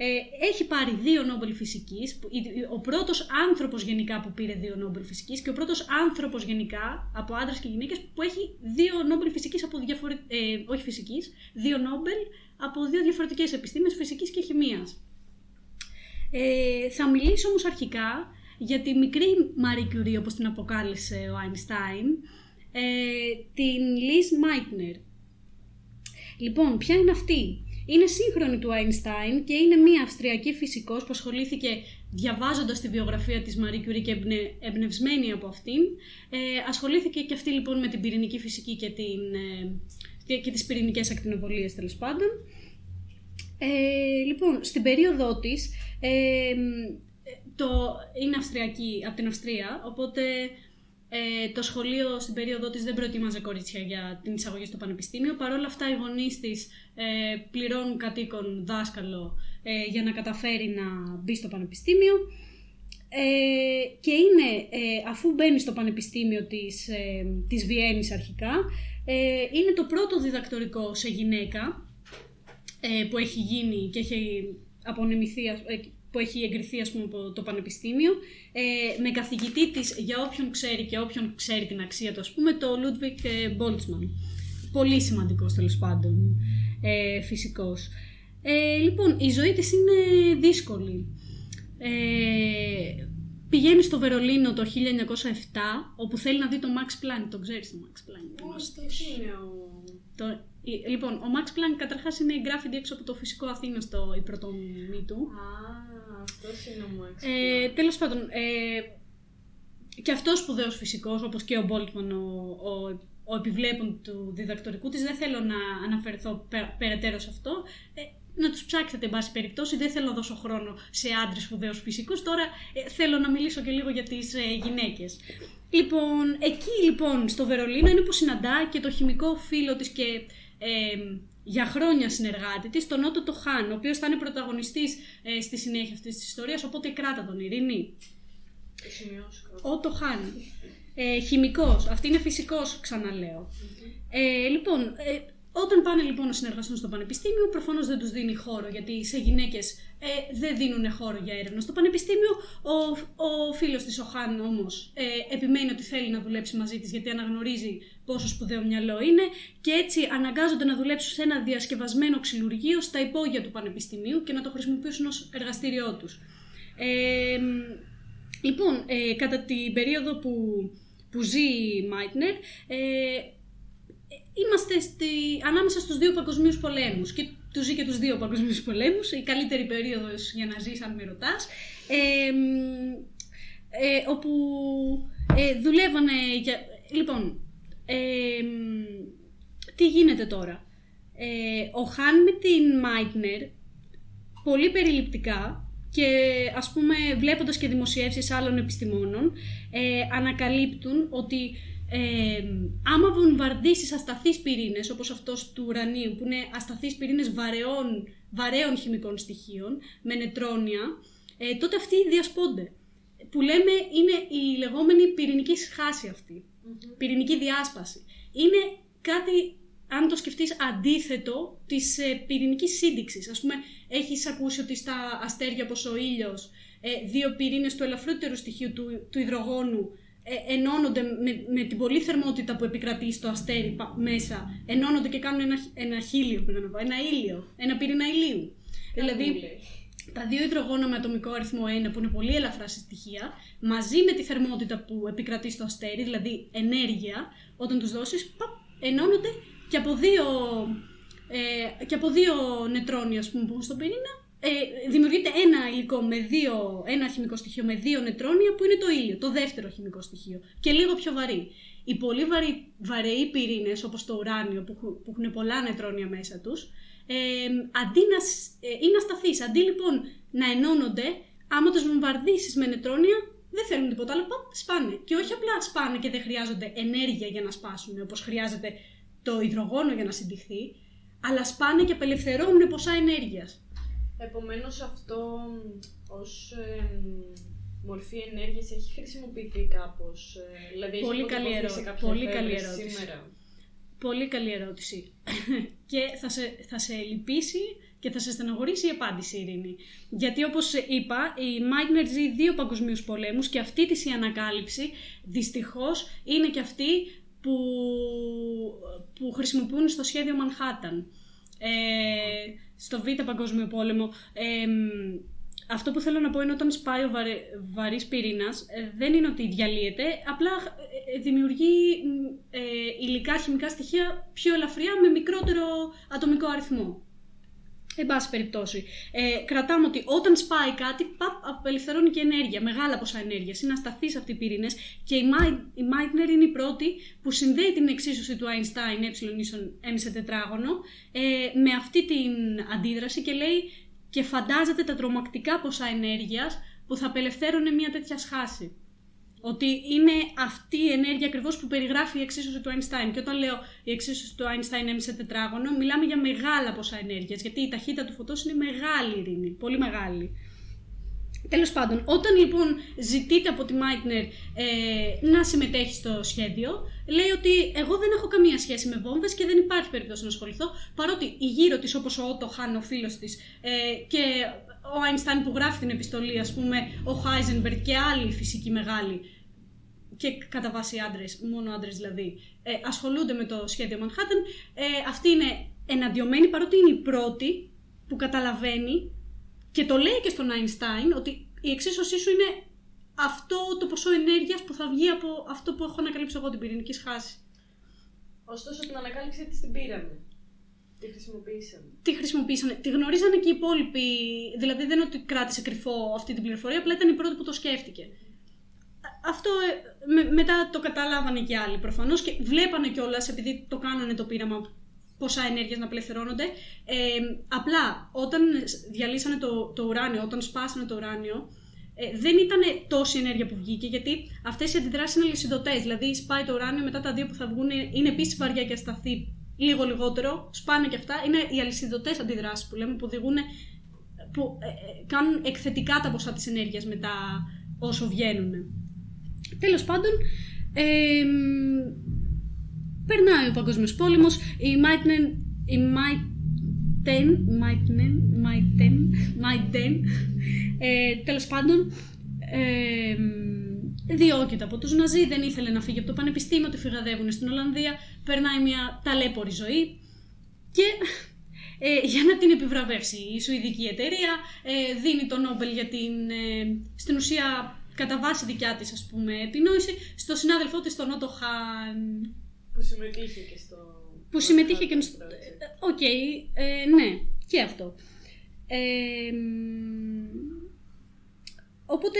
Ε, έχει πάρει δύο Νόμπελ φυσικής, που- η- ο πρώτος άνθρωπος γενικά που πήρε δύο Νόμπελ φυσικής και ο πρώτος άνθρωπος γενικά από άντρες και γυναίκες που έχει δύο Νόμπελ φυσικής από διαφορε... ε, όχι φυσικής, δύο Νόμπελ από δύο διαφορετικές επιστήμες φυσικής και χημίας. Ε, θα μιλήσω όμως αρχικά για τη μικρή Marie Curie όπως την αποκάλεσε ο Einstein, ε, την Liz Meitner. Λοιπόν, ποια είναι αυτή; Είναι σύγχρονη του Einstein και είναι μια Αυστριακή φυσικός που ασχολήθηκε διαβάζοντας τη βιογραφία της Marie Curie και εμπνε, εμπνευσμένη από αυτήν. Ε, ασχολήθηκε και αυτή λοιπόν με την πυρηνική φυσική και, την, ε, και, και τις πυρηνικές ακτινοβολίες τέλος πάντων. Ε, λοιπόν, στην περίοδό της Ε, μ, το, είναι Αυστριακή, από την Αυστρία, οπότε ε, το σχολείο στην περίοδο της δεν προετοίμαζε κορίτσια για την εισαγωγή στο πανεπιστήμιο. Παρ' όλα αυτά οι γονείς της ε, πληρώνουν κατοίκον δάσκαλο ε, για να καταφέρει να μπει στο πανεπιστήμιο. Ε, και είναι, ε, αφού μπαίνει στο πανεπιστήμιο της, ε, της Βιέννης αρχικά, ε, είναι το πρώτο διδακτορικό σε γυναίκα ε, που έχει γίνει και έχει απονεμηθεί, ας- ε, που έχει εγκριθεί ας πούμε, από το Πανεπιστήμιο, ε, με καθηγητή της, για όποιον ξέρει και όποιον ξέρει την αξία του, ας πούμε, το Ludwig ε, Boltzmann. Πολύ σημαντικός τέλος πάντων ε, φυσικός. Ε, λοιπόν, η ζωή της είναι δύσκολη. Ε, πηγαίνει στο Βερολίνο το 1907, όπου θέλει να δει το Max Planck. Το ξέρεις το Max Planck. γνωστός. είναι ο... Το, η- λοιπόν, ο Max Planck καταρχάς είναι εγγράφητη έξω από το φυσικό Αθήνα στο η πρωτομνημή του. Α, Ε, Planck. τέλος πάντων, ε, και αυτός σπουδαίος φυσικός, όπως και ο Μπόλτμαν, ο, ο, ο επιβλέπων του διδακτορικού της, δεν θέλω να αναφερθώ πε- περαιτέρω σε αυτό. Ε, να τους ψάξετε, εν πάση περιπτώσει, δεν θέλω να δώσω χρόνο σε άντρες σπουδαίους φυσικούς. Τώρα ε, θέλω να μιλήσω και λίγο για τις ε, γυναίκες. Λοιπόν, εκεί λοιπόν στο Βερολίνο είναι που συναντά και το χημικό φίλο της και ε, για χρόνια συνεργάτη της, τον Ότο το Χάν, ο οποίος θα είναι πρωταγωνιστής ε, στη συνέχεια αυτής της ιστορίας, οπότε κράτα τον Ειρήνη. Το σημειώσω. Ότο Χάν. Ε, χημικός. Αυτή είναι φυσικός, ξαναλέω. Ε, λοιπόν, ε, όταν πάνε λοιπόν να συνεργαστούν στο πανεπιστήμιο, προφανώς δεν τους δίνει χώρο, γιατί σε γυναίκες ε, δεν δίνουν χώρο για έρευνα στο πανεπιστήμιο. Ο, ο φίλος της, ο Χάν όμως, ε, επιμένει ότι θέλει να δουλέψει μαζί της, γιατί αναγνωρίζει πόσο σπουδαίο μυαλό είναι και έτσι αναγκάζονται να δουλέψουν σε ένα διασκευασμένο ξυλουργείο στα υπόγεια του πανεπιστημίου και να το χρησιμοποιήσουν ως εργαστήριό τους. Ε, Λοιπόν, ε, κατά την περίοδο που, που ζει η Μάιτνερ, ε, είμαστε στη, ανάμεσα στους δύο παγκοσμίους πολέμους και τους ζει και τους δύο παγκοσμίους πολέμους, η καλύτερη περίοδος για να ζεις αν με ρωτάς, ε, μ, ε, όπου ε, δουλεύανε για... Λοιπόν, ε, μ, τι γίνεται τώρα; Ε, ο Χάν με την Μάιτνερ πολύ περιληπτικά και ας πούμε βλέποντας και δημοσιεύσεις άλλων επιστημόνων ε, ανακαλύπτουν ότι ε, άμα βομβαρδίσεις ασταθείς πυρήνες όπως αυτός του ουρανίου που είναι ασταθείς πυρήνες βαρεών, βαρέων χημικών στοιχείων με νετρόνια ε, τότε αυτοί διασπώνται. Που λέμε είναι η λεγόμενη πυρηνική σχάση αυτή πυρηνική διάσπαση. Είναι κάτι αν το σκεφτείς αντίθετο της ε, πυρηνικής σύνδεξης. Ας πούμε, έχεις ακούσει ότι στα αστέρια όπως ο ήλιος ε, δύο πυρήνες του ελαφρύτερου στοιχείου του, του υδρογόνου ε, ενώνονται με, με την πολύ θερμότητα που επικρατεί στο αστέρι πα- μέσα, ενώνονται και κάνουν ένα, ένα χίλιο, πήγα να πω, ένα ήλιο, ένα πυρήνα ηλίου. δηλαδή, τα δύο υδρογόνα με ατομικό αριθμό 1, που είναι πολύ ελαφρά σε στοιχεία, μαζί με τη θερμότητα που επικρατεί στο αστέρι, δηλαδή ενέργεια, όταν τους δώσεις, παπ, ενώνονται και από δύο, ε, και από δύο νετρόνια, ας πούμε, που έχουν στον πυρήνα, ε, δημιουργείται ένα υλικό με δύο, ένα χημικό στοιχείο με δύο νετρόνια που είναι το ήλιο, το δεύτερο χημικό στοιχείο και λίγο πιο βαρύ. Οι πολύ βαρύ, βαρεοί πυρήνες όπως το ουράνιο που, έχουν- που έχουν πολλά νετρόνια μέσα τους ε, αντί να, σ- ε, είναι ασταθείς. Αντί λοιπόν να ενώνονται, άμα τους βομβαρδίσεις με νετρόνια δεν θέλουν τίποτα άλλο, παπ, σπάνε. Και όχι απλά σπάνε και δεν χρειάζονται ενέργεια για να σπάσουν όπως χρειάζεται το υδρογόνο για να συντηχθεί, αλλά σπάνε και απελευθερώνουν ποσά ενέργειας. Επομένως αυτό μ, ως εμ, μορφή ενέργειας έχει χρησιμοποιηθεί κάπως. ε, δηλαδή έχει Πολύ καλή αποτυπωθεί σε ερώτηση, κάποια πολύ καλή εφεύρεση ερώτηση. σήμερα. Πολύ καλή ερώτηση. και θα σε, θα σε λυπήσει και θα σε στενοχωρήσει η απάντηση, Ειρήνη. Γιατί όπως είπα, η Μάιτνερ ζει δύο παγκοσμίους πολέμους και αυτή της η ανακάλυψη, δυστυχώς, είναι και αυτή που, που χρησιμοποιούν στο σχέδιο Manhattan. Ε, στο Β' Παγκόσμιο Πόλεμο. Ε, μ, αυτό που θέλω να πω είναι όταν σπάει ο βαρε, βαρύς πυρήνας, ε, δεν είναι ότι διαλύεται, απλά ε, ε, δημιουργεί μ, ε, υλικά, χημικά στοιχεία πιο ελαφριά με μικρότερο ατομικό αριθμό. Εν πάση περιπτώσει. Ε, κρατάμε ότι όταν σπάει κάτι, παπ, απελευθερώνει και ενέργεια, μεγάλα ποσά ενέργειας. Είναι ασταθείς αυτοί οι πυρήνες και η, Μάι- η Μάιτνερ είναι η πρώτη που συνδέει την εξίσωση του Einstein ε ίσον m σε τετράγωνο ε, με αυτή την αντίδραση και λέει και φαντάζεται τα τρομακτικά ποσά ενέργειας που θα απελευθέρωνε μια τέτοια σχάση. Ότι είναι αυτή η ενέργεια ακριβώς που περιγράφει η εξίσωση του Einstein. Και όταν λέω η εξίσωση του Einstein έμεινε σε τετράγωνο, μιλάμε για μεγάλα ποσά ενέργειας, γιατί η ταχύτητα του φωτός είναι μεγάλη ειρήνη, πολύ μεγάλη. Τέλος πάντων, όταν λοιπόν ζητείτε από τη Meitner ε, να συμμετέχει στο σχέδιο, λέει ότι εγώ δεν έχω καμία σχέση με βόμβες και δεν υπάρχει περίπτωση να ασχοληθώ, παρότι η γύρω της όπως ο Ότο Χάν, ο φίλος της, ε, και ο Einstein που γράφει την επιστολή, ας πούμε, ο Heisenberg και άλλοι φυσικοί μεγάλοι, και κατά βάση άντρες, μόνο άντρες δηλαδή, ε, ασχολούνται με το σχέδιο Manhattan. Ε, αυτή είναι εναντιωμένη, παρότι είναι η πρώτη που καταλαβαίνει και το λέει και στον Einstein ότι η εξίσωσή σου είναι αυτό το ποσό ενέργειας που θα βγει από αυτό που έχω ανακαλύψει εγώ την πυρηνική σχάση. Ωστόσο την ανακάλυψή της την πήραμε. Τη χρησιμοποίησαμε. Τι χρησιμοποίησανε, τη γνωρίζανε και οι υπόλοιποι. Δηλαδή δεν είναι ότι κράτησε κρυφό αυτή την πληροφορία, απλά ήταν η πρώτη που το σκέφτηκε. Αυτό ε, με- μετά το καταλάβανε και άλλοι προφανώς και βλέπανε κιόλας επειδή το κάνανε το πείραμα ποσά ενέργεια να απελευθερώνονται. Ε, απλά όταν διαλύσανε το, το ουράνιο, όταν σπάσανε το ουράνιο, ε, δεν ήταν τόση ενέργεια που βγήκε, γιατί αυτές οι αντιδράσεις είναι λυσιδωτές. Δηλαδή, σπάει το ουράνιο, μετά τα δύο που θα βγουν είναι επίσης βαριά και ασταθή, λίγο λιγότερο. Σπάνε και αυτά. Είναι οι αλυσιδωτές αντιδράσεις που λέμε, που οδηγούν. που ε, ε, κάνουν εκθετικά τα ποσά της ενέργειας μετά όσο βγαίνουν. Τέλος πάντων, ε, μ, περνάει ο Παγκόσμιος Πόλεμος, η Μάιτνεν, η Μάιτεν, Μάιτνεν, Μάιτεν, Μάιτεν, ε, τέλος πάντων, ε, μ, διώκεται από τους Ναζί, δεν ήθελε να φύγει από το πανεπιστήμιο, τη φυγαδεύουν στην Ολλανδία, περνάει μια ταλέπορη ζωή και ε, για να την επιβραβεύσει η Σουηδική εταιρεία ε, δίνει το Νόμπελ για την, ε, στην ουσία κατά βάση δικιά της ας πούμε επινόηση στο συνάδελφό της τον Ότο Χαν Που συμμετείχε και στο. που συμμετείχε και στο... project. OK, ε, ναι, και αυτό. Ε, μ, οπότε,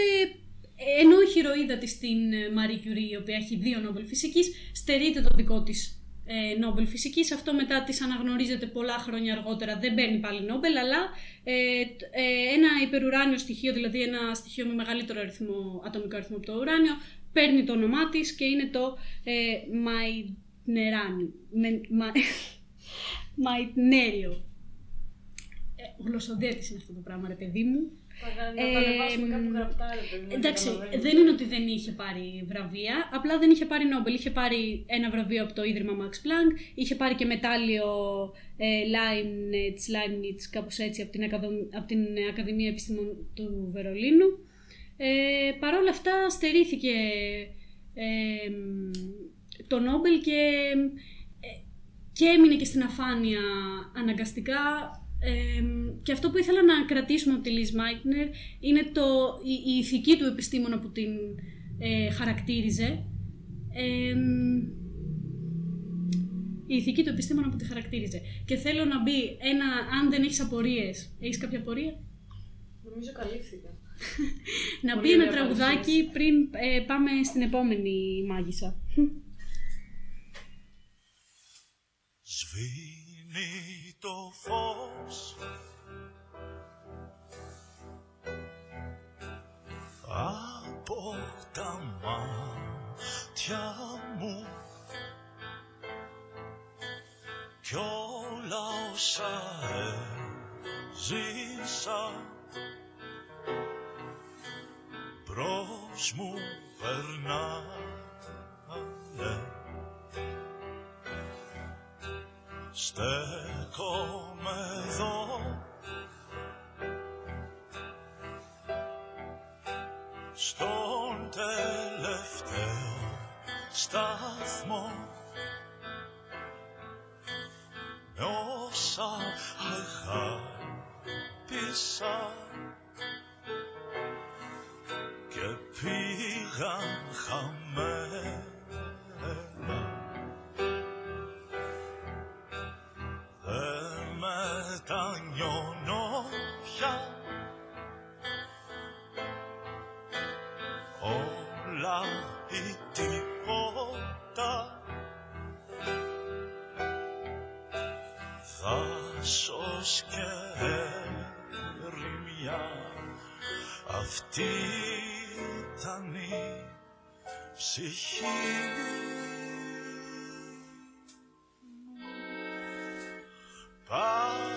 ενώ η ηρωίδα της στην ε, Marie Curie, η οποία έχει δύο Νόμπελ φυσικής, στερείται το δικό της ε, Νόμπελ φυσικής. Αυτό μετά της αναγνωρίζεται πολλά χρόνια αργότερα, δεν παίρνει πάλι Νόμπελ, αλλά ε, τ- ε, ένα υπερουράνιο στοιχείο, δηλαδή ένα στοιχείο με μεγαλύτερο αριθμό, ατομικό αριθμό από το ουράνιο, παίρνει το όνομά της και είναι το ε, Μαϊνεράνιο. Με- μα- Μαϊτνέριο. Ε, γλωσσοδέτης είναι αυτό το πράγμα, ρε παιδί μου. Θα- Να Ε, τα ανεβάσουμε κάπου γραπτά, ρε παιδί μου, να Εντάξει, καταλαβαίνουμε. δεν είναι ότι δεν είχε πάρει βραβεία, απλά δεν είχε πάρει Νόμπελ. Είχε πάρει ένα βραβείο από το Ίδρυμα Max Planck, είχε πάρει και μετάλλιο ε, Leibniz, Leibniz, κάπως έτσι, από την, Ακαδο- από την Ακαδημία Επιστημών του Βερολίνου. Ε, Παρ' όλα αυτά στερήθηκε ε, μ, το Νόμπελ και, ε, και έμεινε και στην αφάνεια αναγκαστικά. Ε, και αυτό που ήθελα να κρατήσουμε από τη Liz Meitner είναι το, η, η ηθική του επιστήμονα που την ε, χαρακτήριζε. Ε, η ηθική του επιστήμονα που τη χαρακτήριζε. Και θέλω να μπει ένα, αν δεν έχεις απορίες, έχεις κάποια απορία; Νομίζω καλύφθηκα. Να Πολύ πει ένα ωραία τραγουδάκι παρουσίαση. πριν ε, πάμε στην επόμενη μάγισσα. Σβήνει το φως. Από τα μάτια μου. Κι όλα όσα έζησα μπρος μου περνάνε Στέκομαι εδώ Στον τελευταίο σταθμό. Με όσα αγάπησα Και πήγαν χαμένα αυτή ήταν η ψυχή. Πάει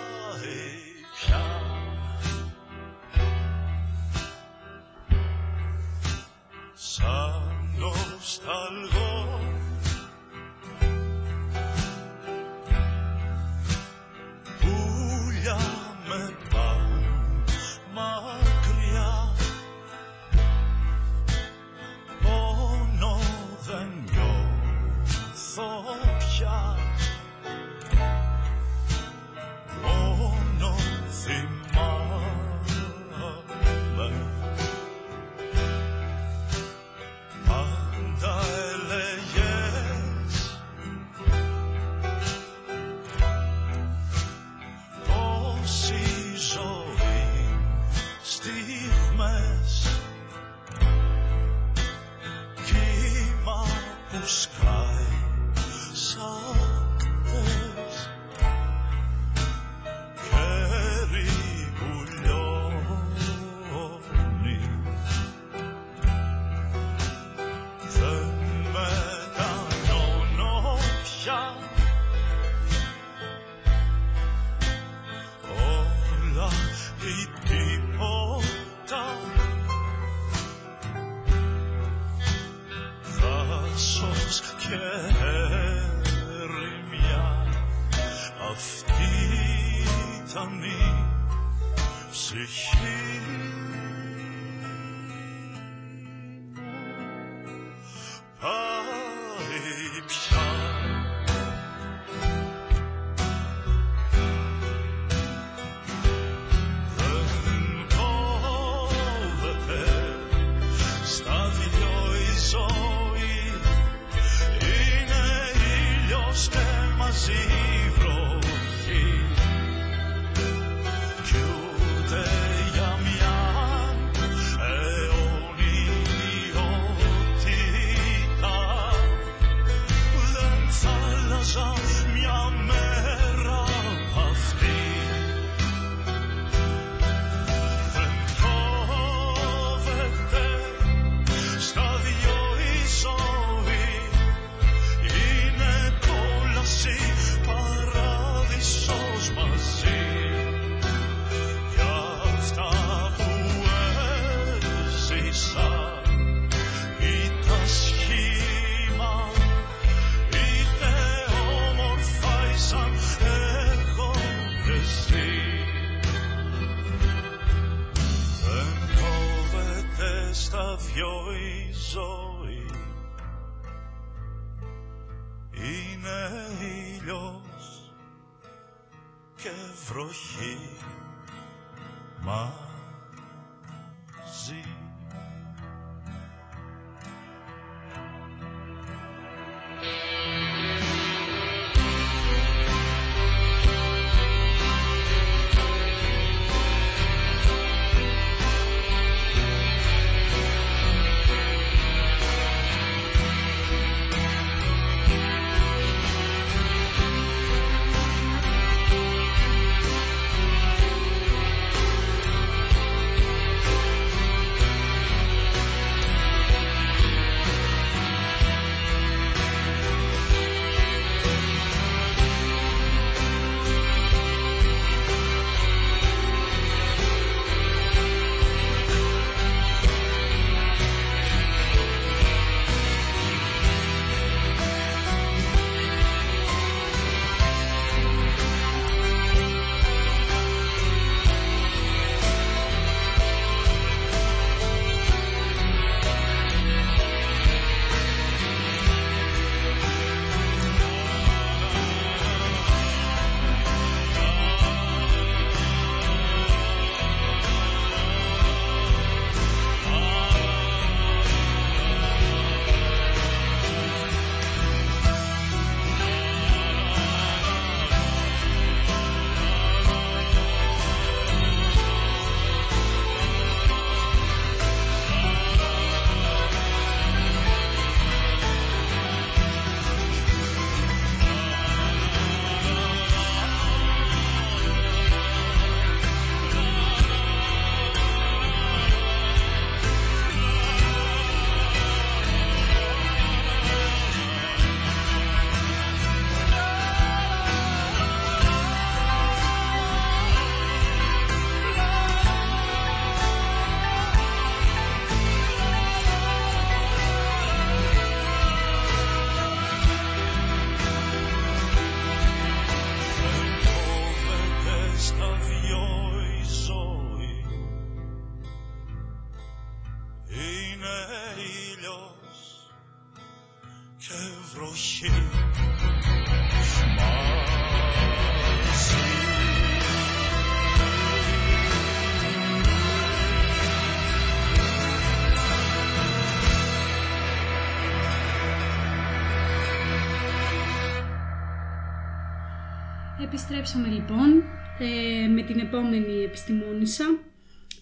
Επιστρέψαμε λοιπόν ε, με την επόμενη επιστημόνισσα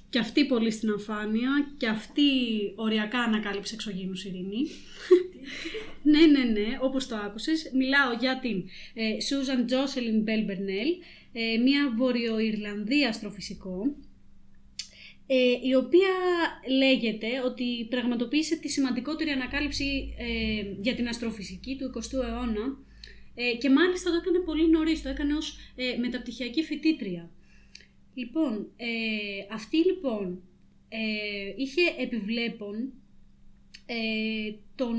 και αυτή πολύ στην αφάνεια και αυτή οριακά ανακάλυψε εξωγήινους ειρήνη. ναι, ναι, ναι, όπως το άκουσες. Μιλάω για την ε, Susan Jocelyn Bell Bernal, ε, μια Βορειοϊρλανδία αστροφυσικό, ε, η οποία λέγεται ότι πραγματοποίησε τη σημαντικότερη ανακάλυψη ε, για την αστροφυσική του 20ου αιώνα ε, και μάλιστα το έκανε πολύ νωρίς, το έκανε ως ε, μεταπτυχιακή φοιτήτρια. Λοιπόν, ε, αυτή λοιπόν ε, είχε επιβλέπων ε, τον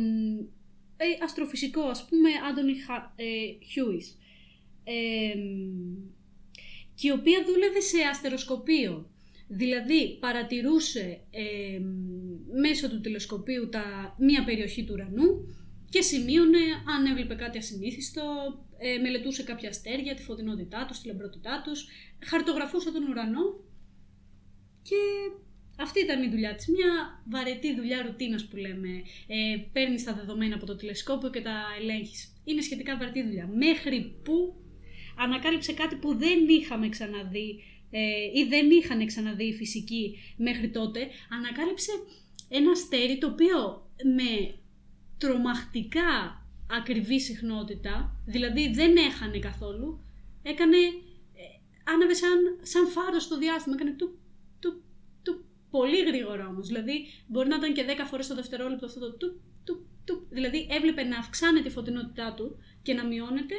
ε, αστροφυσικό, ας πούμε, Άντωνι Χιούις, ε, και η οποία δούλευε σε αστεροσκοπείο. Δηλαδή παρατηρούσε ε, μέσω του τηλεσκοπίου τα, μία περιοχή του ουρανού και σημείωνε αν έβλεπε κάτι ασυνήθιστο, ε, μελετούσε κάποια αστέρια, τη φωτεινότητά τους, τη λαμπρότητά τους, χαρτογραφούσε τον ουρανό και αυτή ήταν η δουλειά της. Μια βαρετή δουλειά ρουτίνας που λέμε. Ε, παίρνεις τα δεδομένα από το τηλεσκόπιο και τα ελέγχεις. Είναι σχετικά βαρετή δουλειά. Μέχρι που ανακάλυψε κάτι που δεν είχαμε ξαναδεί ε, ή δεν είχαν ξαναδεί οι φυσικοί μέχρι τότε. Ανακάλυψε ένα αστέρι το οποίο με τρομακτικά ακριβή συχνότητα, δηλαδή δεν έχανε καθόλου, έκανε, ε, άναβε σαν, σαν φάρος στο διάστημα, έκανε του, του, του, πολύ γρήγορα όμως, δηλαδή μπορεί να ήταν και 10 φορές το δευτερόλεπτο αυτό το του, του, του, δηλαδή έβλεπε να αυξάνεται η φωτεινότητά του και να μειώνεται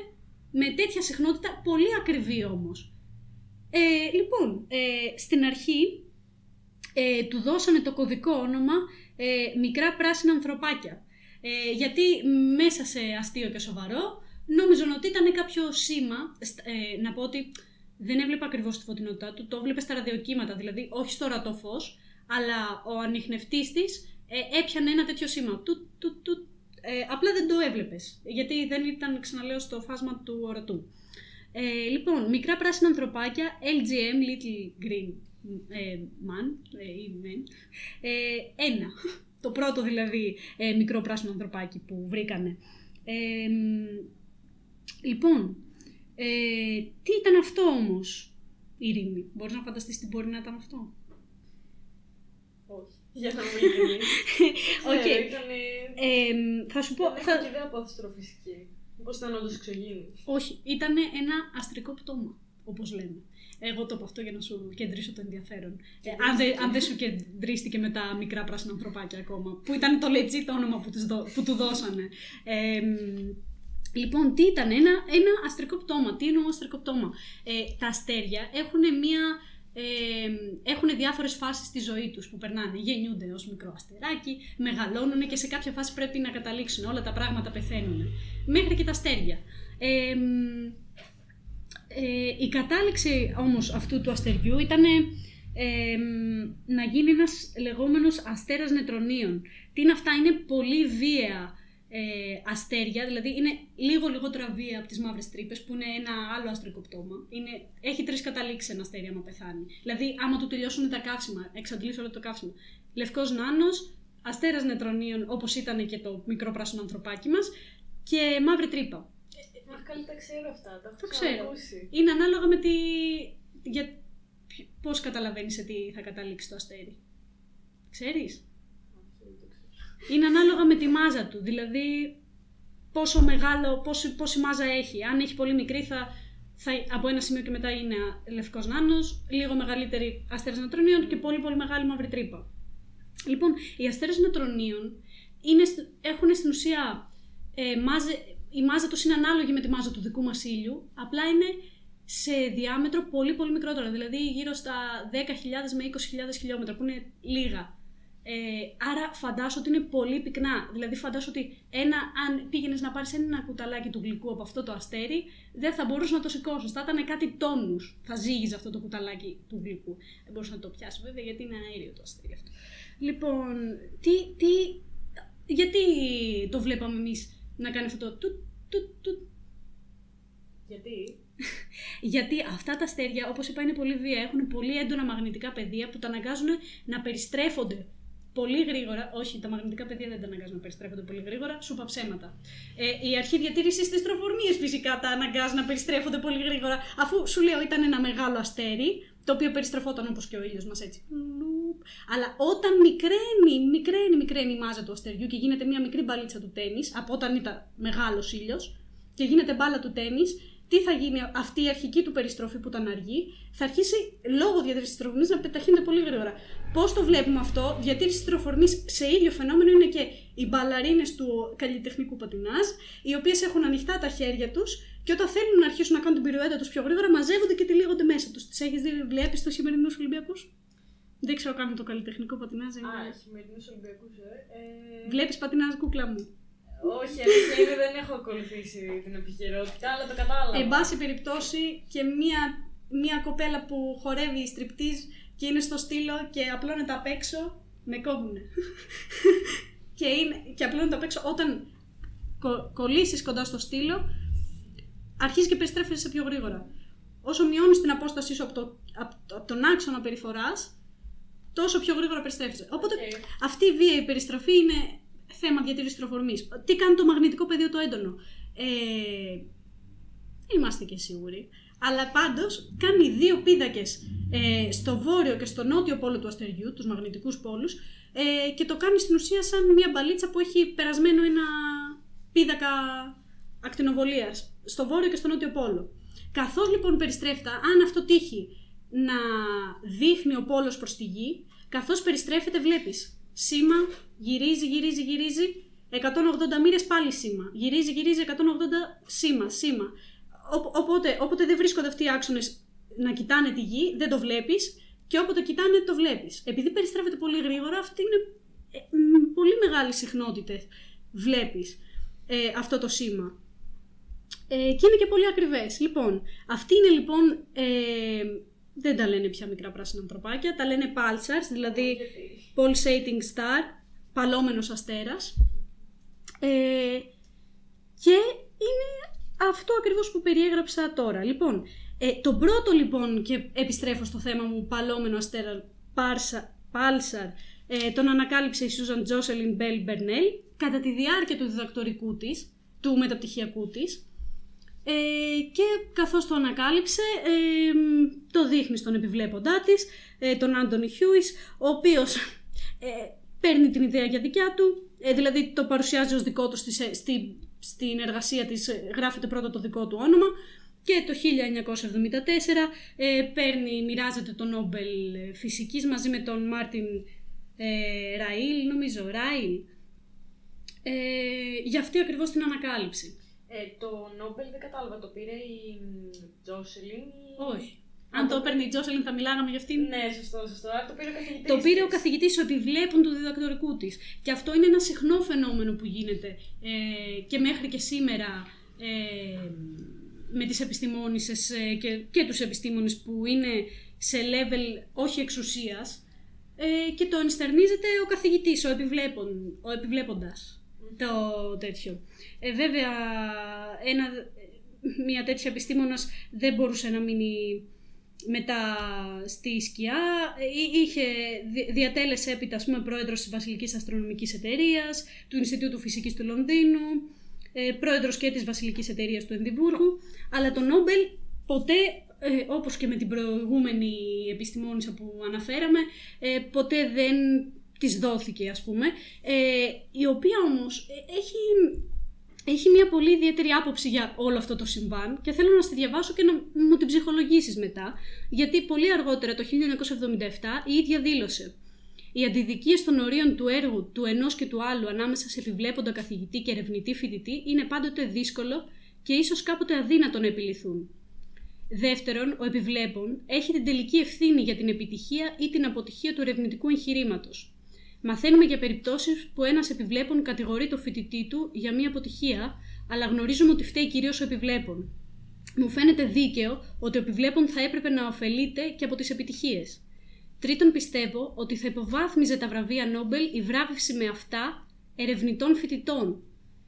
με τέτοια συχνότητα, πολύ ακριβή όμως. Ε, λοιπόν, ε, στην αρχή ε, του δώσανε το κωδικό όνομα ε, μικρά πράσινα ανθρωπάκια. Ε, γιατί μέσα σε αστείο και σοβαρό νόμιζαν ότι ήταν κάποιο σήμα. στ- Ε, να πω ότι δεν έβλεπα ακριβώς τη φωτεινότητά του, το έβλεπες στα ραδιοκύματα, δηλαδή όχι στο ορατό φως, αλλά ο ανιχνευτής της ε, έπιανε ένα τέτοιο σήμα. Του, του, του, ε, απλά δεν το έβλεπες, γιατί δεν ήταν, ξαναλέω, στο φάσμα του ορατού. Ε, λοιπόν, μικρά πράσινα ανθρωπάκια, LGM, Little Green ε, Man, ε, ή men, ε, ένα. Το πρώτο δηλαδή ε, μικρό πράσινο ανθρωπάκι που βρήκανε. Ε, μ, λοιπόν, ε, τι ήταν αυτό όμως, Ειρήνη; Μπορείς να φανταστείς τι μπορεί να ήταν αυτό; Όχι. Για να μην γίνει. Οκ. Ήτανε... Ε, μ, θα σου πω... Δεν θα- έχω και ιδέα από αστροφυσική. Πώς ήταν όντως εξωγήινη. Όχι, ήταν ένα αστρικό πτώμα, όπως λέμε. Εγώ το πω αυτό για να σου κεντρήσω το ενδιαφέρον. Ε, αν, δεν, αν δεν σου κεντρίστηκε με τα μικρά πράσινα ανθρωπάκια ακόμα, που ήταν το legit όνομα που, τους δω- που του δώσανε. Ε, μ, λοιπόν, τι ήταν, ένα, ένα αστρικό πτώμα. Τι εννοώ αστρικό πτώμα. Ε, τα αστέρια έχουν μία... Ε, έχουν διάφορες φάσεις στη ζωή τους που περνάνε. Γεννιούνται ως μικρό αστεράκι, μεγαλώνουν και σε κάποια φάση πρέπει να καταλήξουν. Όλα τα πράγματα πεθαίνουν. Μέχρι και τα αστέρια. Ε, μ, ε, η κατάληξη όμως αυτού του αστεριού ήταν ε, μ, να γίνει ένας λεγόμενος αστέρας νετρονίων. Τι είναι αυτά, είναι πολύ βία ε, αστέρια, δηλαδή είναι λίγο λιγότερα βία από τις μαύρες τρύπες που είναι ένα άλλο αστρικό πτώμα. Είναι, έχει τρεις καταλήξεις ένα αστέρι άμα πεθάνει. Δηλαδή άμα του τελειώσουν τα καύσιμα, εξαντλήσει όλο το καύσιμο. Λευκός νάνος, αστέρας νετρονίων όπως ήταν και το μικρό πράσινο ανθρωπάκι μας και μαύρη τρύπα. Αχ, καλή τα ξέρω αυτά. Τα έχω Το ξέρω. ξανακούσει. Είναι ανάλογα με τη... Για... ποιο- Πώς καταλαβαίνεις σε τι θα καταλήξει το αστέρι. Ξέρεις; Αυτό δεν το ξέρω. Είναι ανάλογα με τη μάζα του. Δηλαδή πόσο μεγάλο, πόση, πόση μάζα έχει. Αν έχει πολύ μικρή θα, θα από ένα σημείο και μετά είναι λευκός νάνος, λίγο μεγαλύτερη αστέρας νετρονίων και πολύ πολύ μεγάλη μαύρη τρύπα. Λοιπόν, οι αστέρες νετρονίων είναι, σ- έχουν στην ουσία ε, μάζε, η μάζα τους είναι ανάλογη με τη μάζα του δικού μας ήλιου, απλά είναι σε διάμετρο πολύ πολύ μικρότερο, δηλαδή γύρω στα 10.000 με 20.000 χιλιόμετρα που είναι λίγα. Ε, άρα φαντάσου ότι είναι πολύ πυκνά. Δηλαδή φαντάσου ότι ένα, αν πήγαινες να πάρεις ένα κουταλάκι του γλυκού από αυτό το αστέρι, δεν θα μπορούσες να το σηκώσεις. Θα ήταν κάτι τόνους. Θα ζύγιζε αυτό το κουταλάκι του γλυκού. Δεν μπορούσες να το πιάσεις βέβαια γιατί είναι αέριο το αστέρι αυτό. Λοιπόν, τι, τι, γιατί το βλέπαμε εμείς να κάνει αυτό το τουτ, τουτ, τουτ. Γιατί; Γιατί αυτά τα αστέρια, όπως είπα, είναι πολύ βία. Έχουν πολύ έντονα μαγνητικά πεδία που τα αναγκάζουν να περιστρέφονται πολύ γρήγορα. Όχι, τα μαγνητικά πεδία δεν τα αναγκάζουν να περιστρέφονται πολύ γρήγορα. Σου είπα ψέματα. Ε, η αρχή διατήρησης της τροφορμία φυσικά τα αναγκάζει να περιστρέφονται πολύ γρήγορα. Αφού σου λέω ήταν ένα μεγάλο αστέρι, το οποίο περιστρεφόταν όπως και ο ήλιος μας έτσι. Λουπ. Αλλά όταν μικραίνει, μικραίνει, μικραίνει η μάζα του αστεριού και γίνεται μια μικρή μπαλίτσα του τέννη, από όταν ήταν μεγάλος ήλιος, και γίνεται μπάλα του τέννη, τι θα γίνει αυτή η αρχική του περιστροφή που ήταν αργή, θα αρχίσει λόγω διατήρησης της τροφορμή να πεταχύνεται πολύ γρήγορα. Πώς το βλέπουμε αυτό, διατήρηση της τροφορμή σε ίδιο φαινόμενο είναι και οι μπαλαρίνες του καλλιτεχνικού πατινάζ, οι οποίες έχουν ανοιχτά τα χέρια τους και όταν θέλουν να αρχίσουν να κάνουν την πυροέτα τους πιο γρήγορα, μαζεύονται και τυλίγονται μέσα τους. Τις έχεις δει, βλέπεις τους σημερινούς Ολυμπιακούς; Δεν ξέρω καν το καλλιτεχνικό πατινάζ. Α, χειμερινού Ολυμπιακούς, ε. ε... Βλέπεις πατινάζ κούκλα μου; Όχι, αλήθεια είναι δεν έχω ακολουθήσει την επικαιρότητα, αλλά το κατάλαβα. Εν πάση περιπτώσει και μία, μία κοπέλα που χορεύει στριπτίζ και είναι στο στήλο και απλώνεται απ' έξω, με κόβουνε. και, είναι, και απλώνεται απ' έξω όταν κο, κολλήσεις κοντά στο στήλο, αρχίζει και περιστρέφεσαι πιο γρήγορα. Όσο μειώνεις την απόστασή σου από, το, από, το- από τον άξονα περιφοράς, τόσο πιο γρήγορα περιστρέφεσαι. Οπότε Οκ. αυτή η βίαιη περιστροφή είναι θέμα διατήρησης στροφορμής. Τι κάνει το μαγνητικό πεδίο το έντονο; Ε, δεν είμαστε και σίγουροι. Αλλά πάντως κάνει δύο πίδακες ε, στο βόρειο και στο νότιο πόλο του αστεριού, τους μαγνητικούς πόλους, ε, και το κάνει στην ουσία σαν μια μπαλίτσα που έχει περασμένο ένα πίδακα ακτινοβολίας στο βόρειο και στο νότιο πόλο. Καθώς λοιπόν περιστρέφεται, αν αυτό τύχει να δείχνει ο πόλος προς τη γη, καθώς περιστρέφεται βλέπεις σήμα, γυρίζει, γυρίζει, γυρίζει, 180 μοίρες πάλι σήμα, γυρίζει, γυρίζει, 180 σήμα, σήμα. Όπο- Οπότε, όποτε δεν βρίσκονται αυτοί οι άξονες να κοιτάνε τη γη, δεν το βλέπεις και όποτε κοιτάνε το βλέπεις. Επειδή περιστρέφεται πολύ γρήγορα, αυτή είναι ε, μ, πολύ μεγάλη συχνότητα βλέπεις ε, αυτό το σήμα. Ε, και είναι και πολύ ακριβές. Λοιπόν, αυτή είναι λοιπόν, ε, δεν τα λένε πια μικρά πράσινα ανθρωπάκια, τα λένε pulsars, δηλαδή pulsating star, παλόμενος αστέρας. Ε, και είναι αυτό ακριβώς που περιέγραψα τώρα. Λοιπόν, ε, το πρώτο λοιπόν, και επιστρέφω στο θέμα μου, παλόμενο αστέρα, Πάρσα, Pulsar, ε, τον ανακάλυψε η Susan Jocelyn Bell Burnell κατά τη διάρκεια του διδακτορικού της, του μεταπτυχιακού της, ε, και καθώς το ανακάλυψε, ε, το δείχνει στον επιβλέποντά της, ε, τον Άντονι Χιούις, ο οποίος ε, παίρνει την ιδέα για δικιά του, ε, δηλαδή το παρουσιάζει ως δικό του στη, σε- στη, στην εργασία της, ε, γράφεται πρώτα το δικό του όνομα και το 1974 ε, παίρνει, μοιράζεται το Νόμπελ ε, Φυσικής μαζί με τον Μάρτιν ε, Ραίλ, νομίζω, Ράιλ, ε, για αυτή ακριβώς την ανακάλυψη. Ε, το Νόμπελ δεν κατάλαβα, το πήρε η Τζόσελιν. ή- Όχι. Αν το έπαιρνε η Τζόσελιν θα μιλάγαμε για αυτήν. Ναι, σωστό, σωστό. Άρα το πήρε ο καθηγητής. Το πήρε ο της. καθηγητής ο επιβλέπων του διδακτορικού της. Και αυτό είναι ένα συχνό φαινόμενο που γίνεται ε, και μέχρι και σήμερα ε, με τις επιστημόνισσες ε, και, και τους επιστήμονες που είναι σε level όχι εξουσίας ε, και το ενστερνίζεται ο καθηγητής, ο, επιβλέπον, ο επιβλέποντας το τέτοιο. Ε, βέβαια, ένα, μια τέτοια επιστήμονας δεν μπορούσε να μείνει μετά στη σκιά. Ε, Είχε, δι- διατέλεσε έπειτα ας πούμε, πρόεδρος της Βασιλικής Αστρονομικής Εταιρείας, του Ινστιτούτου Φυσικής του Λονδίνου, ε, πρόεδρος και της Βασιλικής Εταιρείας του Ενδιβούργου, αλλά το Νόμπελ ποτέ, ε, όπως και με την προηγούμενη επιστημόνισσα που αναφέραμε, ε, ποτέ δεν της δόθηκε ας πούμε, ε, η οποία όμως ε, έχει έχει μια πολύ ιδιαίτερη άποψη για όλο αυτό το συμβάν και θέλω να στη διαβάσω και να μου την ψυχολογήσεις μετά, γιατί πολύ αργότερα το 1977 η ίδια δήλωσε «Οι αντιδικίες των ορίων του έργου του ενός και του άλλου ανάμεσα σε επιβλέποντα καθηγητή και ερευνητή φοιτητή είναι πάντοτε δύσκολο και ίσως κάποτε αδύνατο να επιληθούν. Δεύτερον, ο επιβλέπων έχει την τελική ευθύνη για την επιτυχία ή την αποτυχία του ερευνητικού εγχειρήματος. Μαθαίνουμε για περιπτώσεις που ένας επιβλέπων κατηγορεί το φοιτητή του για μία αποτυχία, αλλά γνωρίζουμε ότι φταίει κυρίως ο επιβλέπων. Μου φαίνεται δίκαιο ότι ο επιβλέπων θα έπρεπε να ωφελείται και από τις επιτυχίες. Τρίτον, πιστεύω ότι θα υποβάθμιζε τα βραβεία Νόμπελ η βράβευση με αυτά ερευνητών φοιτητών,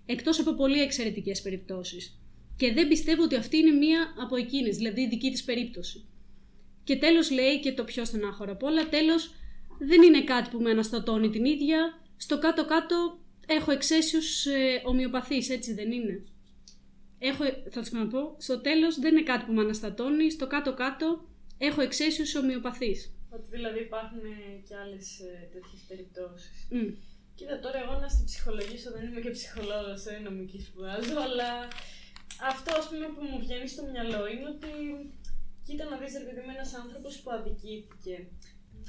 εκτός από πολύ εξαιρετικές περιπτώσεις. Και δεν πιστεύω ότι αυτή είναι μία από εκείνες, δηλαδή η δική της περίπτωση. Και τέλος λέει και το πιο στενάχωρο απ' όλα, τέλος δεν είναι κάτι που με αναστατώνει την ίδια, στο κάτω-κάτω έχω εξαίσιους ε, ομοιοπαθείς, έτσι δεν είναι; Έχω, θα το ξαναπώ, στο τέλος δεν είναι κάτι που με αναστατώνει, στο κάτω-κάτω έχω εξαίσιους ομοιοπαθείς. Ότι δηλαδή υπάρχουν ε, και άλλες τέτοιες περιπτώσεις. Μμ. Κοίτα, τώρα εγώ να στην ψυχολογήσω, δεν είμαι και ψυχολόγος, ε, νομική σπουδάζω, αλλά αυτό ας πούμε που μου βγαίνει στο μυαλό είναι ότι κοίτα να δεις ρε παιδί με ένας άνθρωπος που αδικήθηκε.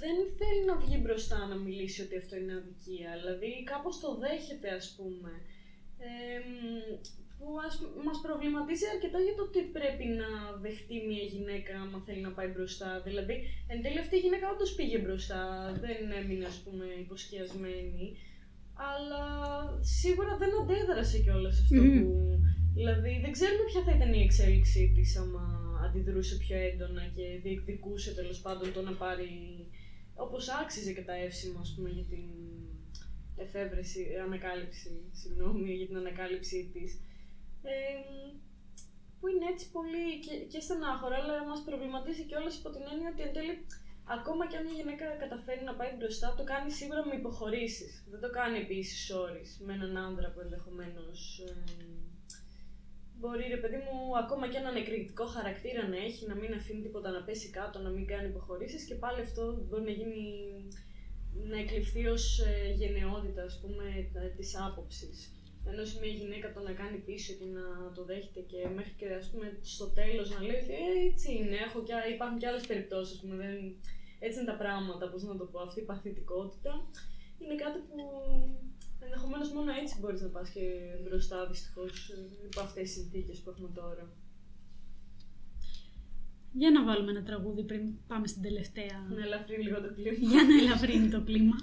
Δεν θέλει να βγει μπροστά να μιλήσει ότι αυτό είναι αδικία, δηλαδή κάπως το δέχεται ας πούμε. Εμ, που ας, π- μας προβληματίζει αρκετά για το τι πρέπει να δεχτεί μια γυναίκα άμα θέλει να πάει μπροστά. Δηλαδή, εν τέλει αυτή η γυναίκα όντως πήγε μπροστά, δεν έμεινε ας πούμε υποσκιασμένη. Αλλά σίγουρα δεν αντέδρασε κιόλας αυτό Μμμ. που. Δηλαδή, δεν ξέρουμε ποια θα ήταν η εξέλιξή της άμα αντιδρούσε πιο έντονα και διεκδικούσε τέλος πάντων το να πάρει. Όπως άξιζε και τα εύσημα, ας πούμε, για την εφεύρεση, ανακάλυψη, συγγνώμη, για την ανακάλυψή της. Ε, που είναι έτσι πολύ και, και στενάχωρα, αλλά μας προβληματίζει και όλες υπό την έννοια ότι εν τέλει ακόμα και αν μια γυναίκα καταφέρει να πάει μπροστά, το κάνει σίγουρα με υποχωρήσεις. Δεν το κάνει επίσης όρις με έναν άνδρα που ενδεχομένως ε, μπορεί ρε παιδί μου ακόμα και έναν εκρηκτικό χαρακτήρα να έχει, να μην αφήνει τίποτα να πέσει κάτω, να μην κάνει υποχωρήσεις και πάλι αυτό μπορεί να γίνει να εκλειφθεί ως ε, γενναιότητα ας πούμε τα- της άποψης. Ενώ σε μια γυναίκα το να κάνει πίσω και να το δέχεται και μέχρι και ας πούμε στο τέλος να λέει ότι ε, έτσι είναι, έχω και, α- υπάρχουν και άλλες περιπτώσεις που δεν, έτσι είναι τα πράγματα, πώς να το πω, αυτή η παθητικότητα είναι κάτι που ενδεχομένως μόνο έτσι μπορείς να πας και μπροστά δυστυχώς ε, υπό αυτές τις συνθήκες που έχουμε τώρα. Για να βάλουμε ένα τραγούδι πριν πάμε στην τελευταία. Να ελαφρύνει λίγο το κλίμα. Για να ελαφρύνει το κλίμα.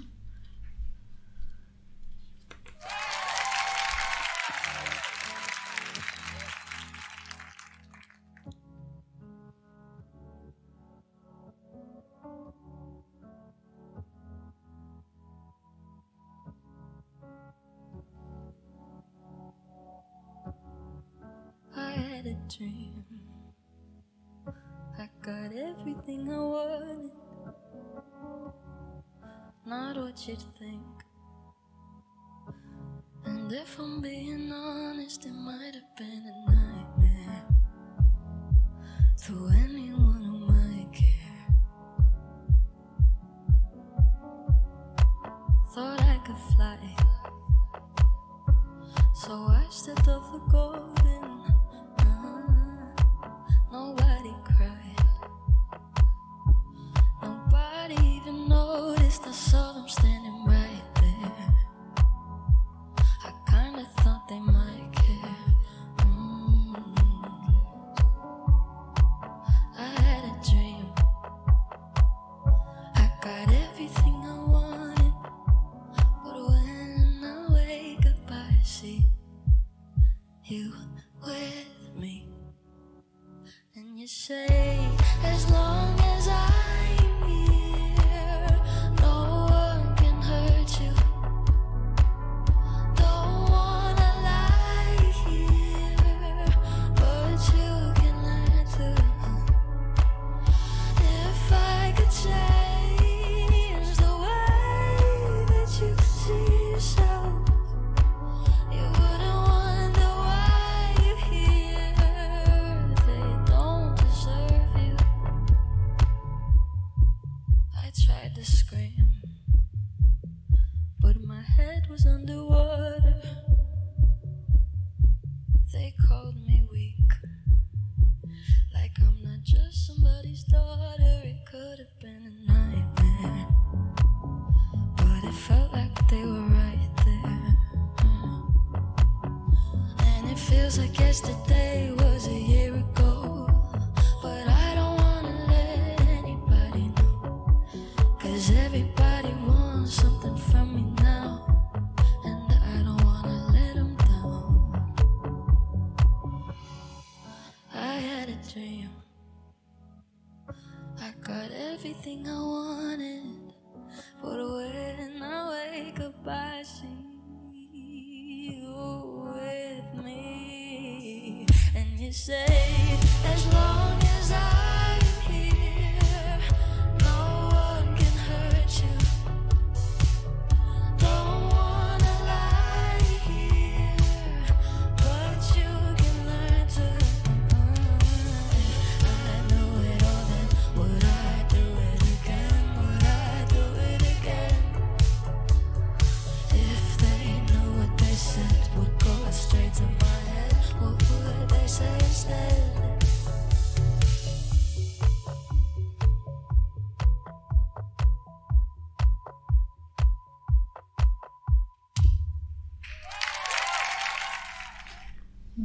You'd think. And if I'm being honest, it might have been a nightmare to anyone who might care. Thought I could fly. So I stepped off the golden.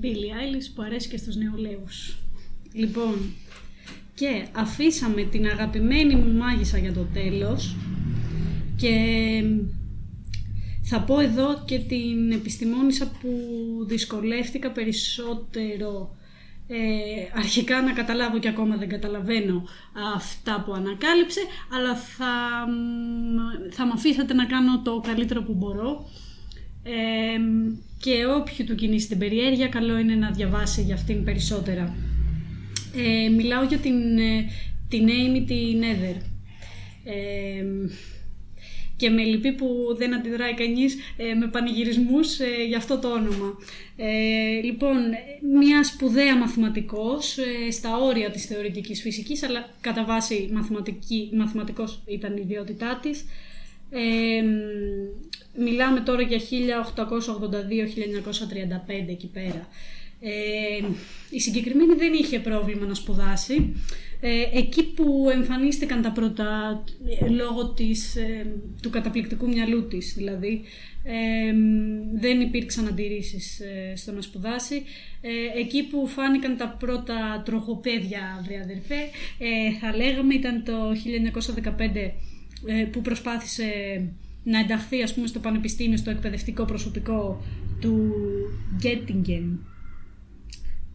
Billie Eilish που αρέσει και στους νεολαίους. Λοιπόν, και αφήσαμε την αγαπημένη μου μάγισσα για το τέλος και θα πω εδώ και την επιστημόνισσα που δυσκολεύτηκα περισσότερο ε, αρχικά να καταλάβω και ακόμα δεν καταλαβαίνω αυτά που ανακάλυψε αλλά θα, μ, θα με αφήσατε να κάνω το καλύτερο που μπορώ ε, και όποιου του κινήσει την περιέργεια καλό είναι να διαβάσει για αυτήν περισσότερα. Ε, μιλάω για την, ε, την Amy την Nether. Ε, και με λυπεί που δεν αντιδράει κανείς ε, με πανηγυρισμούς ε, για αυτό το όνομα. Ε, λοιπόν, μια σπουδαία μαθηματικός ε, στα όρια της θεωρητικής φυσικής, αλλά κατά βάση μαθηματική, μαθηματικός ήταν η ιδιότητά της. Ε, μιλάμε τώρα για 1882-1935 εκεί πέρα. Ε, η συγκεκριμένη δεν είχε πρόβλημα να σπουδάσει. Ε, εκεί που εμφανίστηκαν τα πρώτα ε, λόγω της, ε, του καταπληκτικού μυαλού της δηλαδή ε, δεν υπήρξαν αντιρρήσεις ε, στο να σπουδάσει. Ε, εκεί που φάνηκαν τα πρώτα τροχοπέδια, βρε αδερφέ, ε, θα λέγαμε ήταν το 1915 ε, που προσπάθησε να ενταχθεί ας πούμε στο πανεπιστήμιο, στο εκπαιδευτικό προσωπικό του Γκέτιγκεν.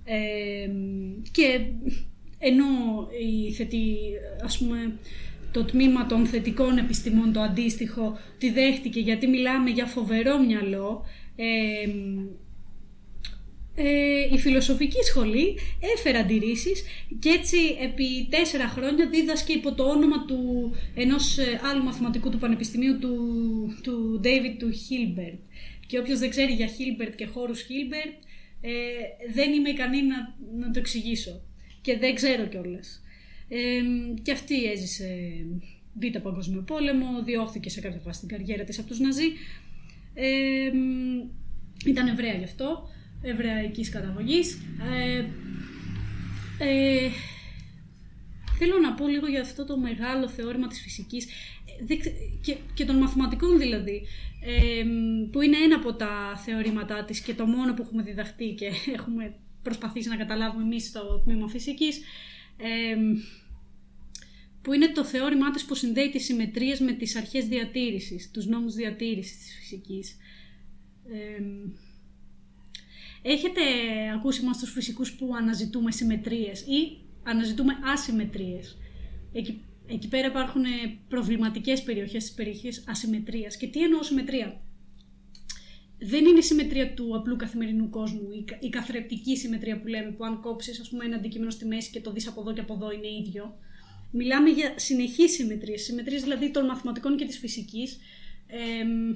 Ε, και ενώ η θετη, ας πούμε, το τμήμα των θετικών επιστημών, το αντίστοιχο, τη δέχτηκε γιατί μιλάμε για φοβερό μυαλό, ε, ε, η φιλοσοφική σχολή έφερε αντιρρήσεις και έτσι επί τέσσερα χρόνια δίδασκε υπό το όνομα του ενός ε, άλλου μαθηματικού του πανεπιστημίου του, του David του Hilbert. Και όποιος δεν ξέρει για Hilbert και χώρους Hilbert ε, δεν είμαι ικανή να, να το εξηγήσω και δεν ξέρω κιόλας. Ε, και αυτή έζησε Β' Παγκόσμιο Πόλεμο, διώχθηκε σε κάποια φάση στην καριέρα της από τους Ναζί. Ε, ήταν Εβραία γι' αυτό, Εβραϊκής καταγωγής. Ε, ε, θέλω να πω λίγο για αυτό το μεγάλο θεώρημα της φυσικής ε, δεν ξε- και, και των μαθηματικών δηλαδή, ε, που είναι ένα από τα θεωρήματά της και το μόνο που έχουμε διδαχτεί και έχουμε προσπαθήσει να καταλάβουμε εμείς στο τμήμα φυσικής, ε, που είναι το θεώρημά της που συνδέει τις συμμετρίες με τις αρχές διατήρησης, τους νόμους διατήρησης της φυσικής. Ε, έχετε ακούσει μας τους φυσικούς που αναζητούμε συμμετρίες ή αναζητούμε ασυμμετρίες; Εκεί, εκεί πέρα υπάρχουν ε, προβληματικές περιοχές, τις περιοχές ασυμμετρίας. Και τι εννοώ συμμετρία; Δεν είναι η συμμετρία του απλού καθημερινού κόσμου, η, κα- η καθρεπτική συμμετρία που λέμε, που αν κόψεις ας πούμε, ένα αντικείμενο στη μέση και το δεις από εδώ και από εδώ είναι ίδιο. Μιλάμε για συνεχείς συμμετρίες, συμμετρίες δηλαδή των μαθηματικών και της φυσικής. Εμ,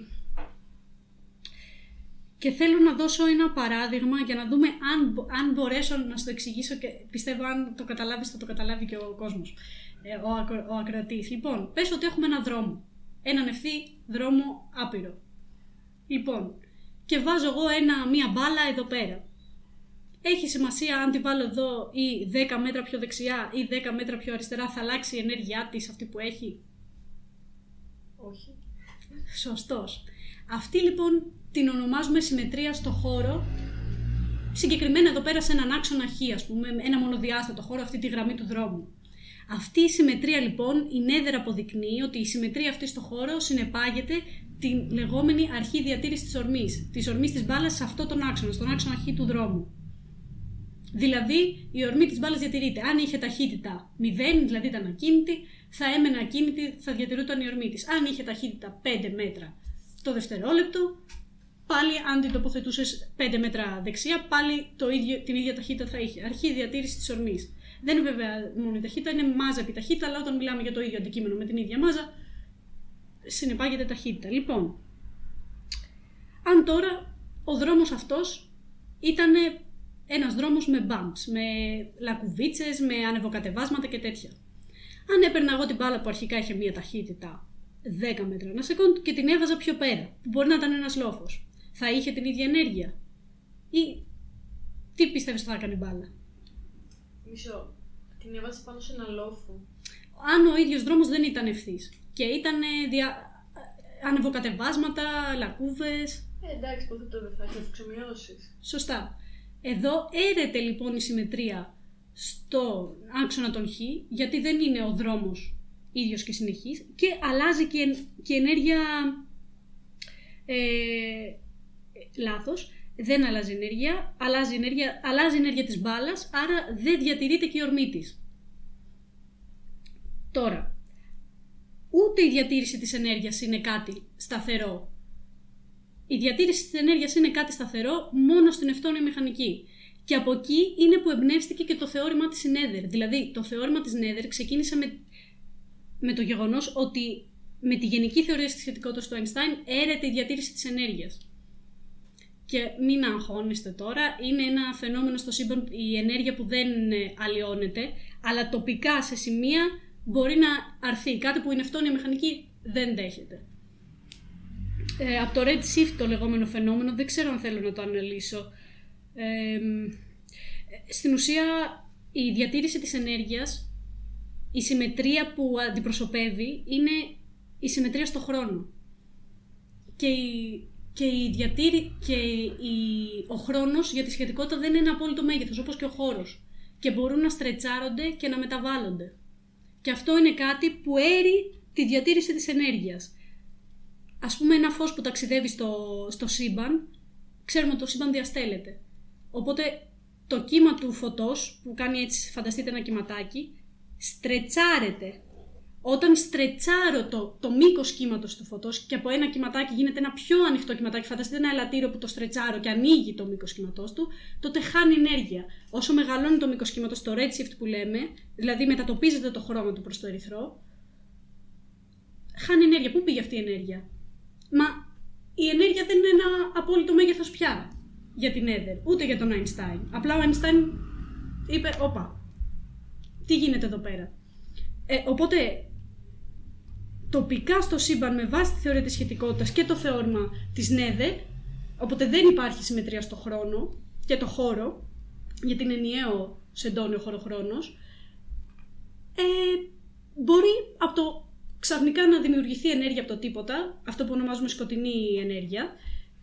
και θέλω να δώσω ένα παράδειγμα για να δούμε αν, μπο- αν μπορέσω να σου το εξηγήσω και πιστεύω αν το καταλάβεις θα το καταλάβει και ο κόσμος, ε, ο, ακρο, ο ακροατής. Λοιπόν, πες ότι έχουμε ένα δρόμο, έναν ευθύ δρόμο άπειρο. Λοιπόν, και βάζω εγώ ένα, μία μπάλα εδώ πέρα. Έχει σημασία αν τη βάλω εδώ ή 10 μέτρα πιο δεξιά ή 10 μέτρα πιο αριστερά θα αλλάξει η ενέργειά της αυτή που έχει; Όχι. Σωστός. Αυτή λοιπόν την ονομάζουμε συμμετρία στο χώρο. Συγκεκριμένα εδώ πέρα σε έναν άξονα χ, ας πούμε, ένα μονοδιάστατο χώρο, αυτή τη γραμμή του δρόμου. Αυτή η συμμετρία λοιπόν, η Νέδερ αποδεικνύει ότι η συμμετρία αυτή στο χώρο συνεπάγεται την λεγόμενη αρχή διατήρησης της ορμής. Της ορμής της μπάλας σε αυτό τον άξονα, στον άξονα χ του δρόμου. Δηλαδή, η ορμή της μπάλας διατηρείται. Αν είχε ταχύτητα 0, δηλαδή ήταν ακίνητη, θα έμενε ακίνητη, θα διατηρούταν η ορμή της. Αν είχε ταχύτητα 5 μέτρα το δευτερόλεπτο, πάλι αν την τοποθετούσες 5 μέτρα δεξιά, πάλι το ίδιο, την ίδια ταχύτητα θα είχε. Αρχή διατήρησης της ορμής. Δεν είναι βέβαια μόνο η ταχύτητα, είναι μάζα επί ταχύτητα, αλλά όταν μιλάμε για το ίδιο αντικείμενο με την ίδια μάζα, συνεπάγεται ταχύτητα. Λοιπόν, αν τώρα ο δρόμος αυτός ήταν ένας δρόμος με bumps, με λακκουβίτσες, με ανεβοκατεβάσματα και τέτοια. Αν έπαιρνα εγώ την μπάλα που αρχικά είχε μία ταχύτητα 10 μέτρα ένα σεκόντ και την έβαζα πιο πέρα, που μπορεί να ήταν ένας λόφος, θα είχε την ίδια ενέργεια; Ή τι πιστεύεις ότι θα έκανε η μπάλα; Μισό. Την έβαζε πάνω σε ένα λόφο. αν ο ίδιος δρόμος δεν ήταν ευθύς και ήταν δια... ανεβοκατεβάσματα, λακκούβες, Ε, εντάξει, υποθέτω δεν θα έχει αυξομοιώσεις. Σωστά. Εδώ έρεται λοιπόν η συμμετρία στο άξονα των χ, γιατί δεν είναι ο δρόμος ίδιος και συνεχής και αλλάζει και, εν- και η ενέργεια ε, λάθος, δεν αλλάζει ενέργεια, αλλάζει η ενέργεια, αλλάζει η ενέργεια της μπάλας, άρα δεν διατηρείται και η ορμή της. Τώρα, ούτε η διατήρηση της ενέργειας είναι κάτι σταθερό. Η διατήρηση της ενέργειας είναι κάτι σταθερό μόνο στην ευτόνια μηχανική. Και από εκεί είναι που εμπνεύστηκε και το θεώρημα της Νέδερ. Δηλαδή, το θεώρημα της Νέδερ ξεκίνησε με, με το γεγονός ότι με τη γενική θεωρία της σχετικότητας του Einstein έρεται η διατήρηση της ενέργειας. Και μην αγχώνεστε τώρα, είναι ένα φαινόμενο στο σύμπαν η ενέργεια που δεν ε, αλλοιώνεται, αλλά τοπικά σε σημεία μπορεί να αρθεί. Κάτι που η νευτόνια μηχανική δεν δέχεται. Ε, από το red shift το λεγόμενο φαινόμενο, δεν ξέρω αν θέλω να το αναλύσω. Ε, μ, στην ουσία η διατήρηση της ενέργειας, η συμμετρία που αντιπροσωπεύει είναι η συμμετρία στο χρόνο. Και η, και η διατήρη, και η, ο χρόνος για τη σχετικότητα δεν είναι ένα απόλυτο μέγεθος, όπως και ο χώρος. Και μπορούν να στρετσάρονται και να μεταβάλλονται. Και αυτό είναι κάτι που έρει τη διατήρηση της ενέργειας. Ας πούμε ένα φως που ταξιδεύει στο, στο σύμπαν, ξέρουμε ότι το σύμπαν διαστέλλεται. Οπότε το κύμα του φωτός, που κάνει έτσι, φανταστείτε ένα κυματάκι, στρετσάρεται. Όταν στρετσάρω το, το μήκος κύματος του φωτός και από ένα κυματάκι γίνεται ένα πιο ανοιχτό κυματάκι, φανταστείτε ένα ελαττήριο που το στρετσάρω και ανοίγει το μήκος κύματός του, τότε χάνει ενέργεια. Όσο μεγαλώνει το μήκος κύματος, το redshift που λέμε, δηλαδή μετατοπίζεται το χρώμα του προς το ερυθρό, χάνει ενέργεια. Πού πήγε αυτή η ενέργεια, Μα η ενέργεια δεν είναι ένα απόλυτο μέγεθος πια για την Έδερ, ούτε για τον Einstein. Απλά ο Einstein είπε: Όπα, τι γίνεται εδώ πέρα; Ε, οπότε, τοπικά στο σύμπαν με βάση τη θεωρία της σχετικότητας και το θεώρημα της Νέδερ, οπότε δεν υπάρχει συμμετρία στο χρόνο και το χώρο, γιατί είναι ενιαίο σε εντόνιο χωροχρόνος, ε, μπορεί από το ξαφνικά να δημιουργηθεί ενέργεια από το τίποτα, αυτό που ονομάζουμε σκοτεινή ενέργεια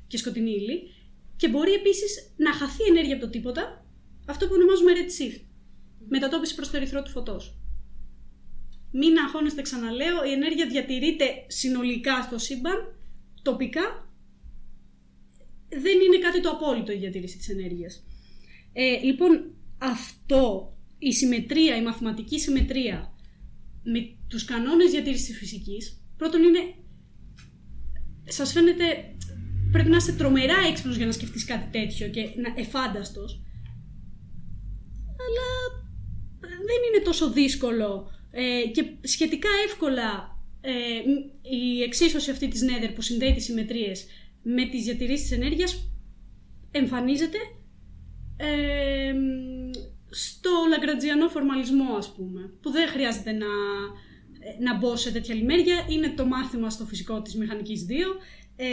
και σκοτεινή ύλη, και μπορεί επίσης να χαθεί ενέργεια από το τίποτα, αυτό που ονομάζουμε redshift, μετατόπιση προς το ερυθρό του φωτός. Μην αγχώνεστε, ξαναλέω, η ενέργεια διατηρείται συνολικά στο σύμπαν, τοπικά. Δεν είναι κάτι το απόλυτο η διατήρηση της ενέργειας. Ε, λοιπόν, αυτό, η συμμετρία, η μαθηματική συμμετρία με τους κανόνες διατήρησης της φυσικής, πρώτον είναι, σας φαίνεται, πρέπει να είστε τρομερά έξυπνος για να σκεφτείς κάτι τέτοιο και να, εφάνταστος, αλλά δεν είναι τόσο δύσκολο ε, και σχετικά εύκολα ε, μ- η εξίσωση αυτή της Nether που συνδέει τις συμμετρίες με τις διατηρήσεις της ενέργειας εμφανίζεται ε, μ, στο λαγκρατζιανό φορμαλισμό ας πούμε που δεν χρειάζεται να, ε, να μπω σε τέτοια λιμέρια είναι το μάθημα στο φυσικό της μηχανικής 2 ε,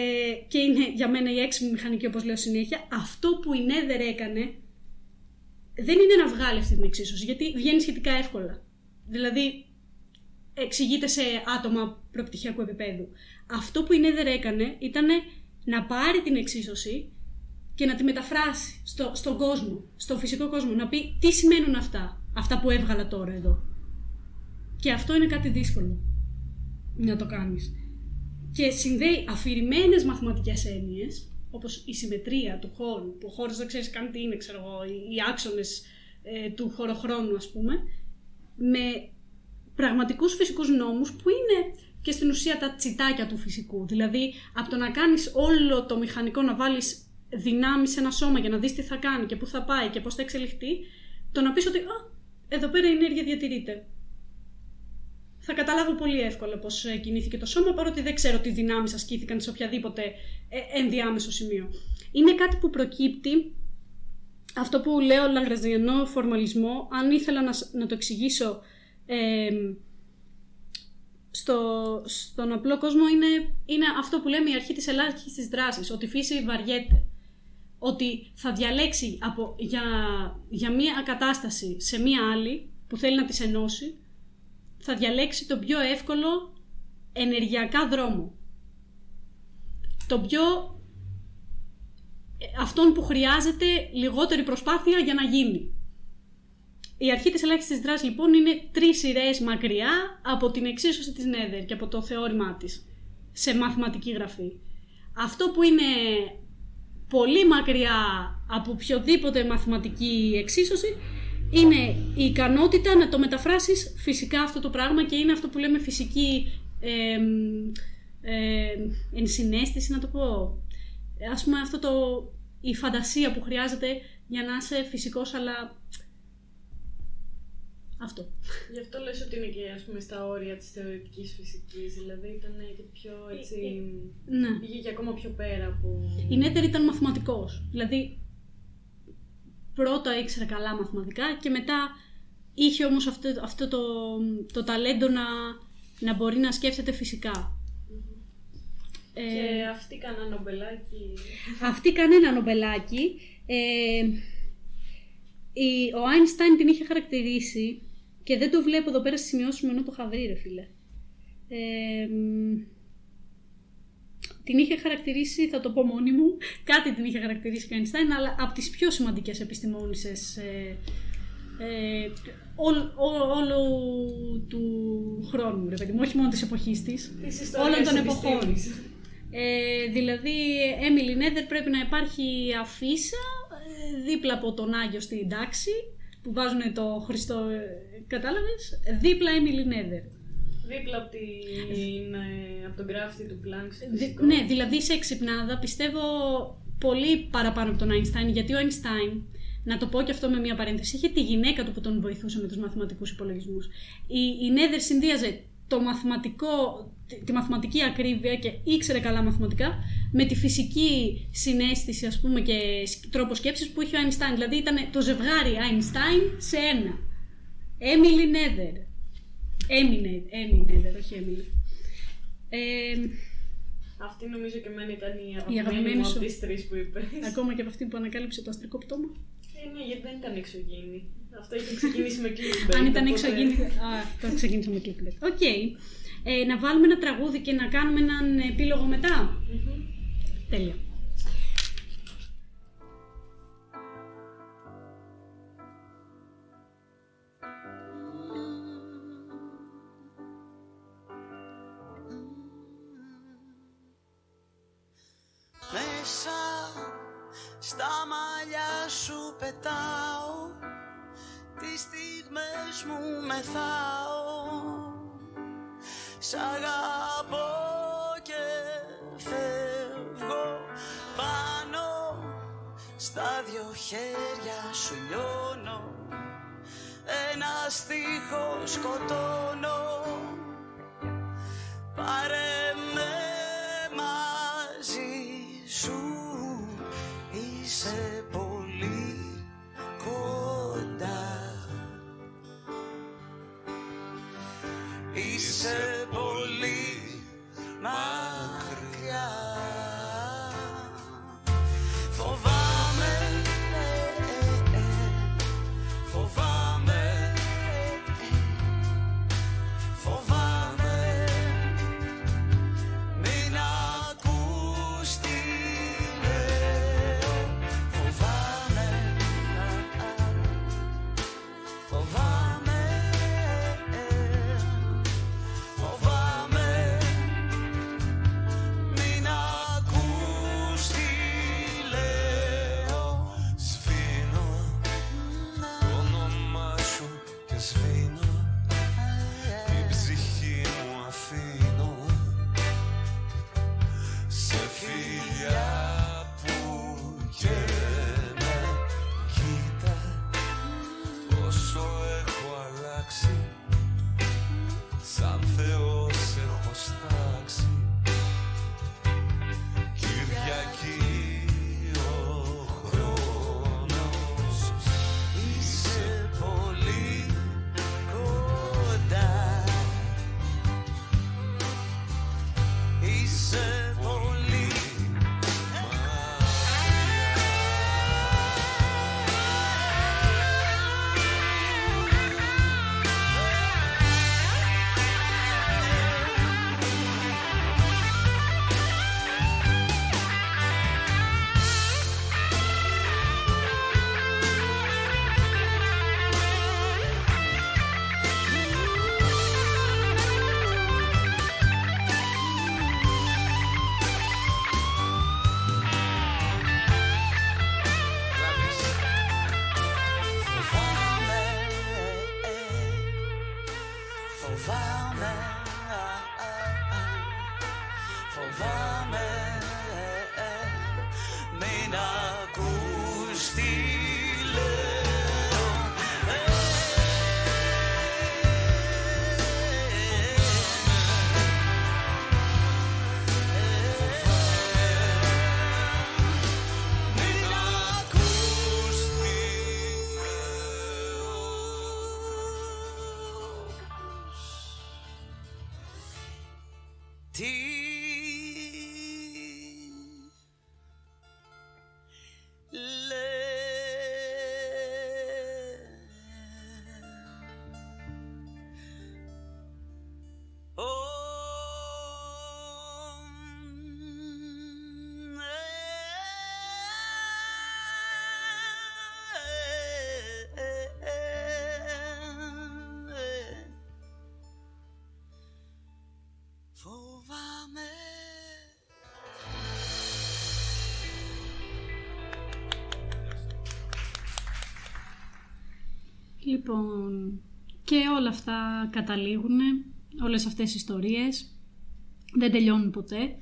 και είναι για μένα η έξυπνη μηχανική όπως λέω συνέχεια αυτό που η Nether έκανε δεν είναι να βγάλει αυτή την εξίσωση, γιατί βγαίνει σχετικά εύκολα. Δηλαδή, εξηγείται σε άτομα προπτυχιακού επίπεδου. Αυτό που η Nether έκανε ήταν να πάρει την εξίσωση και να τη μεταφράσει στο, στον κόσμο, στον φυσικό κόσμο. Να πει τι σημαίνουν αυτά, αυτά που έβγαλα τώρα εδώ. Και αυτό είναι κάτι δύσκολο να το κάνεις. Και συνδέει αφηρημένες μαθηματικές έννοιες, όπως η συμμετρία του χώρου, που ο χώρος δεν ξέρεις καν τι είναι, ξέρω εγώ, οι οι άξονες ε, του χωροχρόνου ας πούμε, με πραγματικούς φυσικούς νόμους που είναι και στην ουσία τα τσιτάκια του φυσικού. Δηλαδή, από το να κάνεις όλο το μηχανικό, να βάλεις δυνάμεις σε ένα σώμα για να δεις τι θα κάνει και πού θα πάει και πώς θα εξελιχθεί, το να πεις ότι «Α, εδώ πέρα η ενέργεια διατηρείται». Θα καταλάβω πολύ εύκολα πώς ε, κινήθηκε το σώμα, παρότι δεν ξέρω τι δυνάμεις ασκήθηκαν σε οποιαδήποτε ε, ενδιάμεσο σημείο. Είναι κάτι που προκύπτει αυτό που λέω λαγραζιανό φορμαλισμό, αν ήθελα να, σ- να το εξηγήσω ε, στο, στον απλό κόσμο είναι, είναι αυτό που λέμε η αρχή της ελάχιστης δράσης, ότι η φύση βαριέται. Ότι θα διαλέξει από, για, για μία κατάσταση σε μία άλλη που θέλει να τις ενώσει, θα διαλέξει τον πιο εύκολο ενεργειακά δρόμο. Το πιο αυτόν που χρειάζεται λιγότερη προσπάθεια για να γίνει. Η αρχή της ελάχιστης δράσης λοιπόν είναι τρεις σειρές μακριά από την εξίσωση της Νέδερ και από το θεώρημά της σε μαθηματική γραφή. Αυτό που είναι πολύ μακριά από οποιοδήποτε μαθηματική εξίσωση είναι η ικανότητα να το μεταφράσεις φυσικά αυτό το πράγμα και είναι αυτό που λέμε φυσική ε, ε, ενσυναίσθηση να το πω. Ας πούμε αυτό το, η φαντασία που χρειάζεται για να είσαι φυσικός αλλά αυτό. Γι' αυτό λες ότι είναι και ας πούμε στα όρια της θεωρητικής φυσικής, δηλαδή ήταν και πιο έτσι... Ναι. Πήγε και ακόμα πιο πέρα από... Η Νέτερ ήταν μαθηματικός. Δηλαδή, πρώτα ήξερε καλά μαθηματικά και μετά είχε όμως αυτό, αυτό το, το ταλέντο να, να μπορεί να σκέφτεται φυσικά. Ε, Και αυτή κανένα νομπελάκι... αυτή κανένα νομπελάκι. Ε, η, ο Άινστάιν την είχε χαρακτηρίσει και δεν το βλέπω εδώ πέρα στις σημειώσεις μου ενώ το είχα βρει ρε φίλε. Ε, μ, την είχε χαρακτηρίσει, θα το πω μόνη μου, κάτι την είχε χαρακτηρίσει ο Άινστάιν, αλλά από τις πιο σημαντικές επιστημόνισσες ε, ε, όλ- ό- όλου του χρόνου, ρε παιδί μου, όχι μόνο της εποχής της, Της ιστορίας όλων των επιστήμης. εποχών. Ε, δηλαδή, Έμιλι Νέδερ πρέπει να υπάρχει αφίσα ε, δίπλα από τον Άγιο στην τάξη που βάζουν το Χριστό, ε, κατάλαβες, δίπλα Έμιλι Νέδερ. Δίπλα από, την, ε, από τον γράφτη του Πλάνκ στο Δη- φυσικό. ναι, δηλαδή σε εξυπνάδα πιστεύω πολύ παραπάνω από τον Einstein, γιατί ο Einstein, να το πω και αυτό με μια παρένθεση, είχε τη γυναίκα του που τον βοηθούσε με τους μαθηματικούς υπολογισμούς. Η, η Νέδερ συνδύαζε το μαθηματικό, τη, τη μαθηματική ακρίβεια και ήξερε καλά μαθηματικά με τη φυσική συνέστηση ας πούμε και σκ- τρόπο σκέψης που είχε ο Einstein. Δηλαδή ήταν το ζευγάρι Einstein σε ένα. Emily Nether. Έμινε, Έμι Nether, όχι Emily. Ε, Αυτή νομίζω και εμένα ήταν η αγαπημένη αγαπημένη μου σου. από τις τρεις που είπες. Ακόμα και από αυτή που ανακάλυψε το αστρικό πτώμα. Ε, ναι, γιατί δεν ήταν εξωγήινη. Αυτό είχε ξεκινήσει με clickbait. Αν ήταν οπότε- εξωγήινη. Α, το ξεκίνησα με clickbait. OK. Ε, να βάλουμε ένα τραγούδι και να κάνουμε έναν επίλογο μετά. Μμμ. Τέλεια. Λοιπόν, και όλα αυτά καταλήγουν, όλες αυτές οι ιστορίες δεν τελειώνουν ποτέ.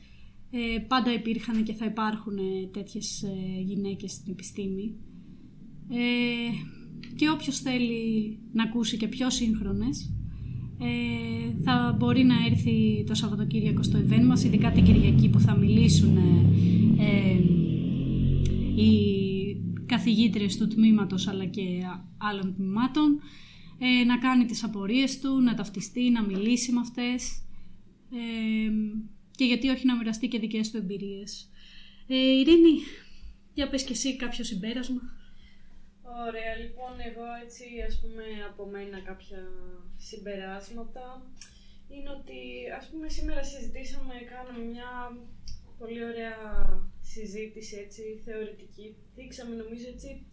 Ε, πάντα υπήρχαν και θα υπάρχουν ε, τέτοιες ε, γυναίκες στην επιστήμη. Ε, και όποιος θέλει να ακούσει και πιο σύγχρονες, ε, θα μπορεί να έρθει το Σαββατοκύριακο στο event μας, ειδικά την Κυριακή που θα μιλήσουν ε, ε, οι καθηγήτριες του τμήματος αλλά και άλλων τμήματων, ε, να κάνει τις απορίες του, να ταυτιστεί, να μιλήσει με αυτές ε, και γιατί όχι να μοιραστεί και δικές του εμπειρίες. Ε, Ειρήνη, για πες και εσύ κάποιο συμπέρασμα. Ωραία, λοιπόν, εγώ έτσι ας πούμε από μένα κάποια συμπεράσματα είναι ότι ας πούμε σήμερα συζητήσαμε, κάναμε μια πολύ ωραία συζήτηση έτσι θεωρητική. Δείξαμε νομίζω έτσι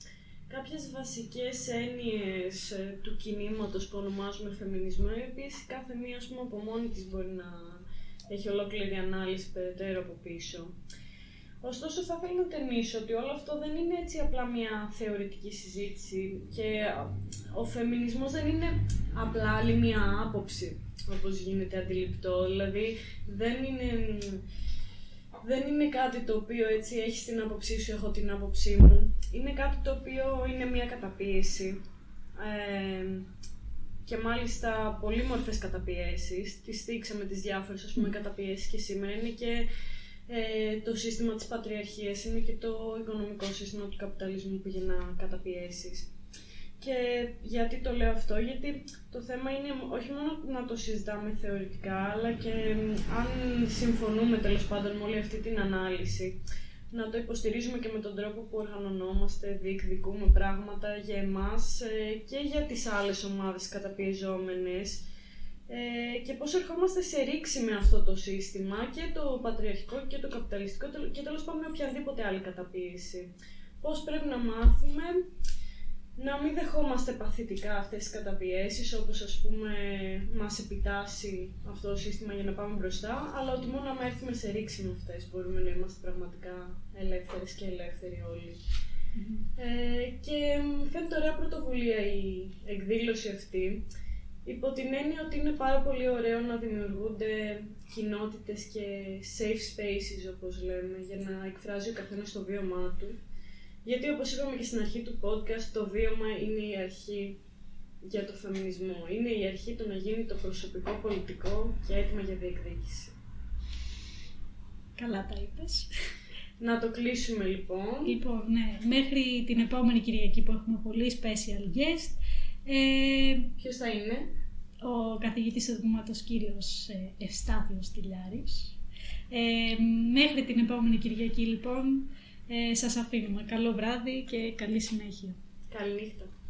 κάποιες βασικές έννοιες ε, του κινήματος που ονομάζουμε φεμινισμό, οι οποίες κάθε μία ας πούμε από μόνη της μπορεί να έχει ολόκληρη ανάλυση περαιτέρω από πίσω. Ωστόσο, θα ήθελα να τονίσω ότι όλο αυτό δεν είναι έτσι απλά μια θεωρητική συζήτηση και ο φεμινισμός δεν είναι απλά άλλη μια άποψη, όπως γίνεται αντιληπτό. Δηλαδή, δεν είναι, δεν είναι κάτι το οποίο έτσι έχει την άποψή σου, έχω την άποψή μου. Είναι κάτι το οποίο είναι μια καταπίεση. Ε, και μάλιστα πολύ μορφές καταπιέσεις. Τις στήξαμε τις διάφορες ας πούμε καταπιέσεις και σήμερα. Είναι και ε, το σύστημα της πατριαρχίας, είναι και το οικονομικό σύστημα του καπιταλισμού που γεννά καταπιέσεις. Και γιατί το λέω αυτό, γιατί το θέμα είναι όχι μόνο να το συζητάμε θεωρητικά, αλλά και αν συμφωνούμε τέλος πάντων με όλη αυτή την ανάλυση, να το υποστηρίζουμε και με τον τρόπο που οργανωνόμαστε, διεκδικούμε πράγματα για εμάς ε, και για τις άλλες ομάδες καταπιεζόμενες ε, και πώς ερχόμαστε σε ρήξη με αυτό το σύστημα και το πατριαρχικό και το καπιταλιστικό και τέλος πάντων με οποιαδήποτε άλλη καταπίεση. Πώς πρέπει να μάθουμε να μην δεχόμαστε παθητικά αυτές τις καταπιέσεις όπως ας πούμε μας επιτάσσει αυτό το σύστημα για να πάμε μπροστά αλλά ότι μόνο να έρθουμε σε ρήξη με αυτές μπορούμε να είμαστε πραγματικά ελεύθερες και ελεύθεροι Ε, και μου φαίνεται ωραία πρωτοβουλία η εκδήλωση αυτή υπό την έννοια ότι είναι πάρα πολύ ωραίο να δημιουργούνται κοινότητες και safe spaces όπως λέμε για να εκφράζει ο καθένας το βίωμά του γιατί όπως είπαμε και στην αρχή του podcast, το βίωμα είναι η αρχή για το φεμινισμό. Είναι η αρχή του να γίνει το προσωπικό πολιτικό και έτοιμα για διεκδίκηση. Καλά τα είπες. Να το κλείσουμε λοιπόν. Λοιπόν, ναι, μέχρι την επόμενη Κυριακή που έχουμε πολύ special guest. Ε, Ποιος θα είναι; ο καθηγητής του κύριος ε, Ευστάθιος Τηλιάρης. Ε, μέχρι την επόμενη Κυριακή λοιπόν ε, σας αφήνουμε. Καλό βράδυ και καλή συνέχεια. Καληνύχτα.